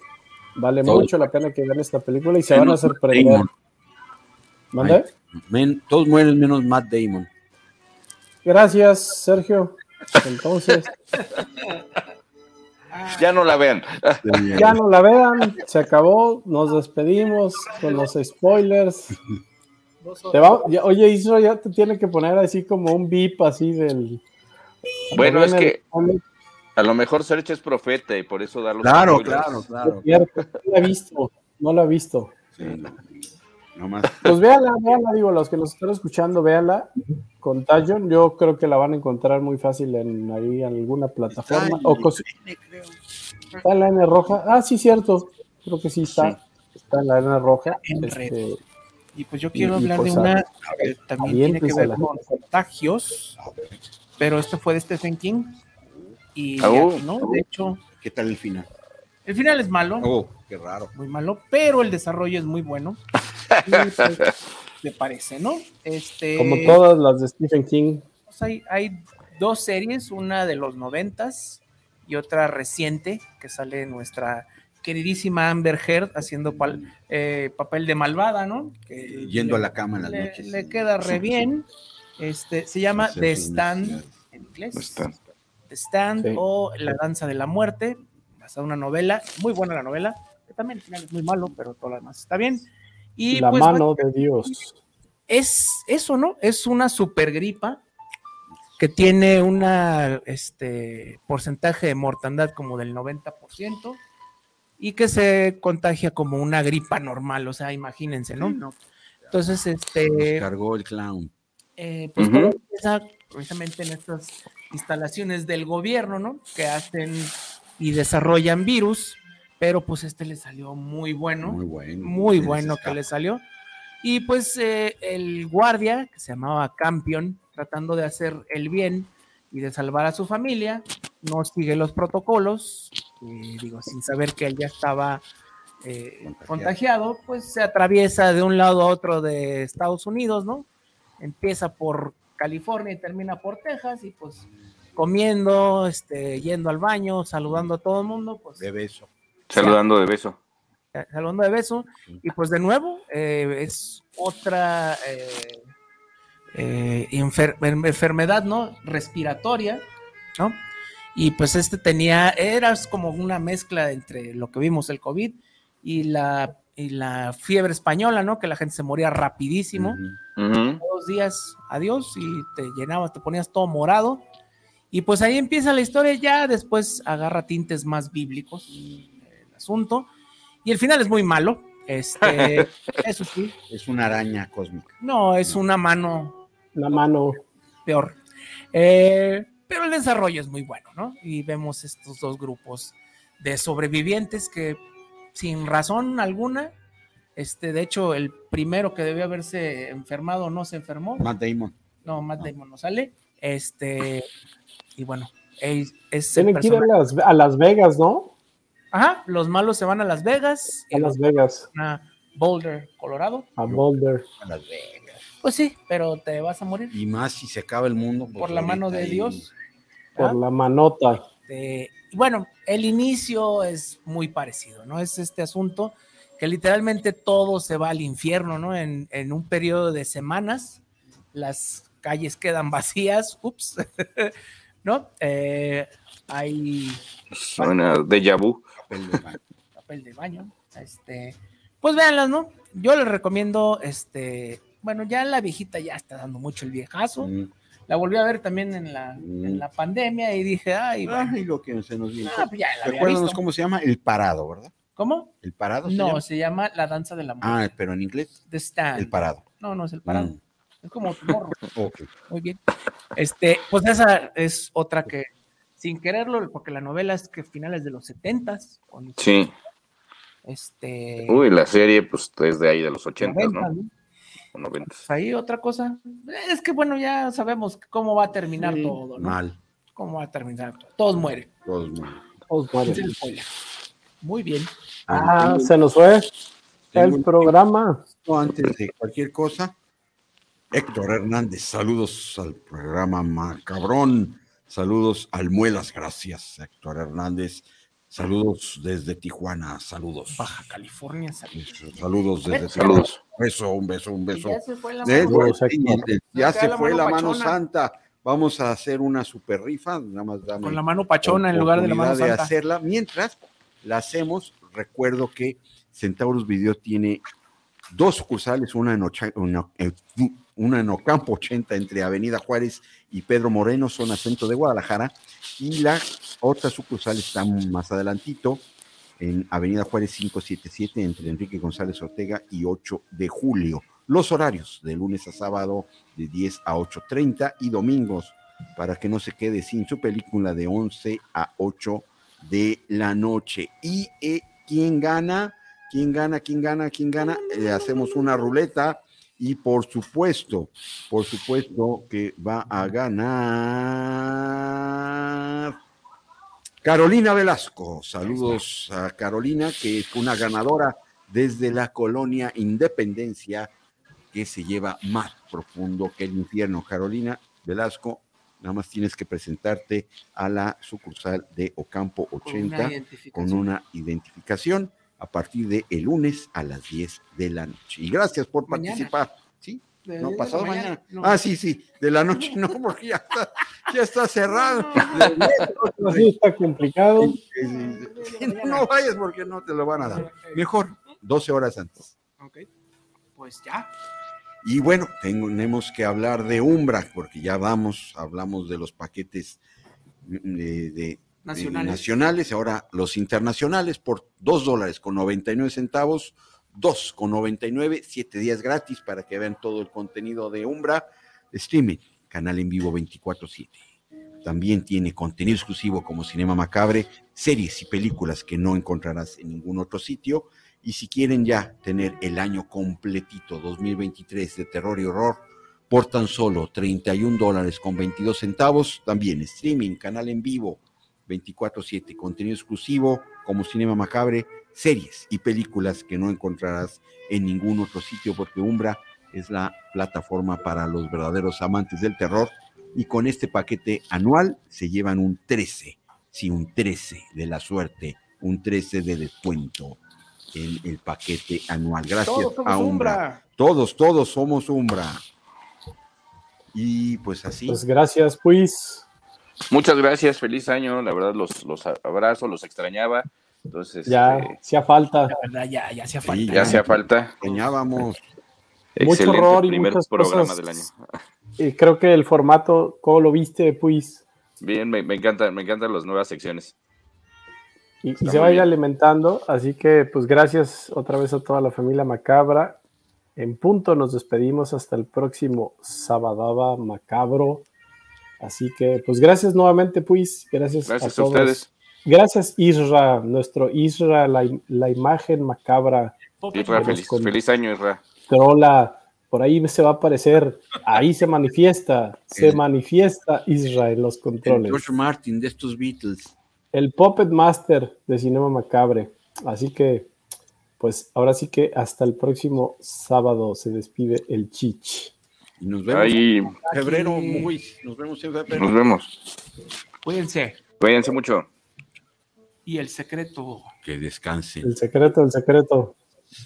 vale Todo. mucho la pena que vean esta película y se van a sorprender. ¿Mande? Men- todos mueren menos Matt Damon. Gracias, Sergio. Entonces, Ya no la vean. ya no la vean, se acabó, nos despedimos con los spoilers. Te va- ya- oye, Isra ya te tiene que poner así como un beep así del. Bueno, es que a lo mejor Sergio es profeta y por eso da los Claro, claro, claro. no la he visto, no la he visto. Sí, no, no más. Pues véanla, véanla, digo, los que nos están escuchando, véanla. Contagion, yo creo que la van a encontrar muy fácil en ahí en alguna plataforma. o cos- está en la N roja. Ah, sí, cierto. Creo que sí está. Está en la N roja. En Este, red. Y pues yo quiero Y- y hablar pues, de una a- que también tiene que aviéntensela. ver con contagios, pero este fue de Stephen King. Y Ah, aquí no, de hecho, ¿Qué tal el final? el final es malo, Oh, qué raro. muy malo, pero el desarrollo es muy bueno. Y, pues, me parece, ¿no? Este, como todas las de Stephen King. pues, hay, hay dos series, una de los noventas y otra reciente que sale nuestra queridísima Amber Heard haciendo pal- eh, papel de malvada, ¿no? Que Yendo a la cama en las le, noches. le queda re bien. Este, se llama The Stand en inglés. Está. The Stand Sí. o La Danza de la Muerte, basada en una novela, muy buena la novela, que también al final es muy malo, pero todo lo demás está bien. Y la pues, mano de Dios. es eso, ¿no? Es una super gripa que tiene una este porcentaje de mortandad como del 90% y que se contagia como una gripa normal, o sea, imagínense, ¿no? Entonces, este Cargó el clown. Eh, pues todo empieza precisamente en estas instalaciones del gobierno, ¿no? Que hacen y desarrollan virus, pero pues este le salió muy bueno, Muy bueno. muy bueno que le salió. Y pues eh, el guardia, que se llamaba Campion, tratando de hacer el bien y de salvar a su familia, no sigue los protocolos, y digo, sin saber que él ya estaba eh, Contagiado. contagiado, pues se atraviesa de un lado a otro de Estados Unidos, ¿no? Empieza por California y termina por Texas y pues comiendo, este, yendo al baño, saludando a todo el mundo, pues De beso. Saludando de beso. eh, saludando de beso. Y pues de nuevo, eh, es otra eh, eh, enfer- en- enfermedad, ¿no? Respiratoria, ¿no? Y pues este tenía, era como una mezcla entre lo que vimos, el COVID y la, y la fiebre española, ¿no? Que la gente se moría rapidísimo. Dos días, adiós, y te llenabas, te ponías todo morado. Y pues ahí empieza la historia, ya después agarra tintes más bíblicos el asunto. Y el final es muy malo. Este, eso sí, Es una araña cósmica. no, es una mano La mano. peor. Eh, pero el desarrollo es muy bueno, ¿no? Y vemos estos dos grupos de sobrevivientes que sin razón alguna, este, de hecho, el primero que debió haberse enfermado no se enfermó. Matt Damon. No, Matt Damon no sale. Este, y bueno, es, Tienen que ir a las, a Las Vegas, ¿no? Ajá, los malos se van a Las Vegas, A Las Vegas, a Boulder, Colorado. a Boulder. A Las Vegas. Pues sí, pero te vas a morir Y más si se acaba el mundo. pues por la mano de ahí- Dios. Por ¿Ah? la manota. Este, bueno, el inicio es muy parecido, ¿no? Es este asunto que literalmente todo se va al infierno, ¿no? En, en un periodo de semanas, las calles quedan vacías, ups, ¿no? Eh, hay Suena déjà vu. Papel de baño. papel de baño, este, pues véanlas, ¿no? Yo les recomiendo, este, bueno, ya la viejita ya está dando mucho el viejazo, Mm. La volví a ver también en la, en la pandemia y dije, ay, bueno, Ay, lo que se nos viene. ah, pues la Recuérdanos cómo se llama El Parado, ¿verdad? ¿Cómo? El Parado. se No, llama? se llama La Danza del Amor. Ah, pero en inglés. The Stand. El Parado. No, no es el parado. Mm. Es como tu morro. Muy bien. Este, pues esa es otra que, sin quererlo, porque la novela es que finales de los setentas. con- Sí. Este. Uy, la serie, pues es de ahí de los 80, 90, ¿no? ¿No? O 90. Pues ahí otra cosa. Es que bueno, ya sabemos cómo va a terminar Sí, todo, ¿no? Mal. Cómo va a terminar todo. Todos mueren. Todos mal. Todos mueren. Muy bien. Ah, se nos fue el programa. Antes de cualquier cosa, Héctor Hernández, saludos al programa Macabrón, saludos al Muelas, gracias, Héctor Hernández, saludos desde Tijuana, saludos. Baja California. Saludos desde Saludos. Un beso, un beso, un beso. Ya se fue la mano. sí, eh, ya se fue la mano santa. Vamos a hacer una super rifa, nada más dame Con la mano pachona en lugar de la mano oportunidad de santa. hacerla. Mientras la hacemos, recuerdo que Centauros Video tiene dos sucursales, una en, Ocha- una, en- una en Ocampo 80 entre Avenida Juárez y Pedro Moreno, zona centro de Guadalajara, y la otra sucursal está más adelantito en Avenida Juárez 577 entre Enrique González Ortega y 8 de julio. Los horarios de lunes a sábado de 10 a 8.30 y domingos para que no se quede sin su película de 11 a 8 de la noche. ¿Y eh, quién gana? ¿Quién gana? ¿Quién gana? ¿Quién gana? Eh, hacemos una ruleta y por supuesto, por supuesto que va a ganar Carolina Velasco. Saludos a Carolina, que es una ganadora desde la colonia Independencia que se lleva más profundo que el infierno. Carolina Velasco, nada más tienes que presentarte a la sucursal de Ocampo Con una 80 identificación. con una identificación a partir de el lunes a las 10 de la noche. Y gracias por Mañana. participar. ¿Sí? De- No, de pasado mañana. no. Ah, sí, sí, de la noche no, porque ya está, ya está cerrado. Así está complicado. Sí, no, no vayas porque no te lo van a dar. Mejor 12 horas antes. Ok. Pues ya. Y bueno, tenemos que hablar de Umbra, porque ya vamos, hablamos de los paquetes de, de- Nacionales. nacionales, ahora los internacionales por 2 dólares con 99 centavos, 2 con 99, 7 días gratis para que vean todo el contenido de Umbra, streaming, canal en vivo 24/7. También tiene contenido exclusivo como Cinema Macabre, series y películas que no encontrarás en ningún otro sitio. Y si quieren ya tener el año completito 2023 de terror y horror por tan solo 31 dólares con 22 centavos, también streaming, canal en vivo 24/7, contenido exclusivo como Cinema Macabre, series y películas que no encontrarás en ningún otro sitio porque Umbra es la plataforma para los verdaderos amantes del terror y con este paquete anual se llevan un 13, sí, un 13 de la suerte un 13 de descuento en el paquete anual. Gracias Todos somos a Umbra. Umbra. Todos, todos somos Umbra. Y pues así. Pues gracias, pues. Muchas gracias, feliz año. La verdad, los, los abrazo, los extrañaba. Entonces, Ya, eh, hacía falta. La verdad, ya, ya hacía Sí, falta. ya hacía falta. Soñábamos. Mucho horror y primer muchas programa cosas. del año. Y creo que el formato, ¿cómo lo viste, pues? Bien, me, me encantan, me encantan las nuevas secciones. Y, y se muy vaya bien. alimentando. Así que, pues gracias otra vez a toda la familia macabra. En punto nos despedimos hasta el próximo Sabadaba Macabro. Así que, pues gracias nuevamente, pues. Gracias, Gracias a todos. ustedes. Gracias, Isra, nuestro Isra, la, la imagen macabra. Isra, feliz, Con- feliz año, Isra. Trola, por ahí se va a aparecer. Ahí se manifiesta, se El- manifiesta Isra en los El controles. George Martin de estos Beatles. el Puppet Master de Cinema Macabre. Así que, pues ahora sí que hasta el próximo sábado se despide el Chich. Y nos vemos Ahí en febrero, muy. Nos vemos en febrero. nos vemos. Cuídense. Cuídense mucho. Y el secreto, Que descansen. El secreto, el secreto.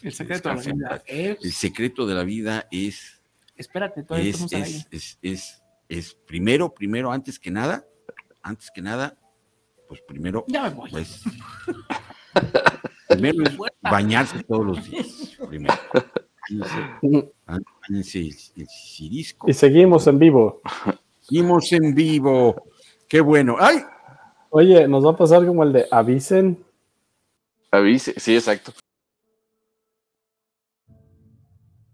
el secreto de la vida es... El secreto de la vida es, Espérate, todavía es, estamos es, es, es primero, primero, antes que nada, antes que nada, pues primero, Ya me voy. pues, primero es bañarse todos los días. Primero. El, cirisco. Y seguimos en vivo. Seguimos en vivo. Qué bueno. ¡Ay! Oye, nos va a pasar como el de avisen. Avise, sí, exacto.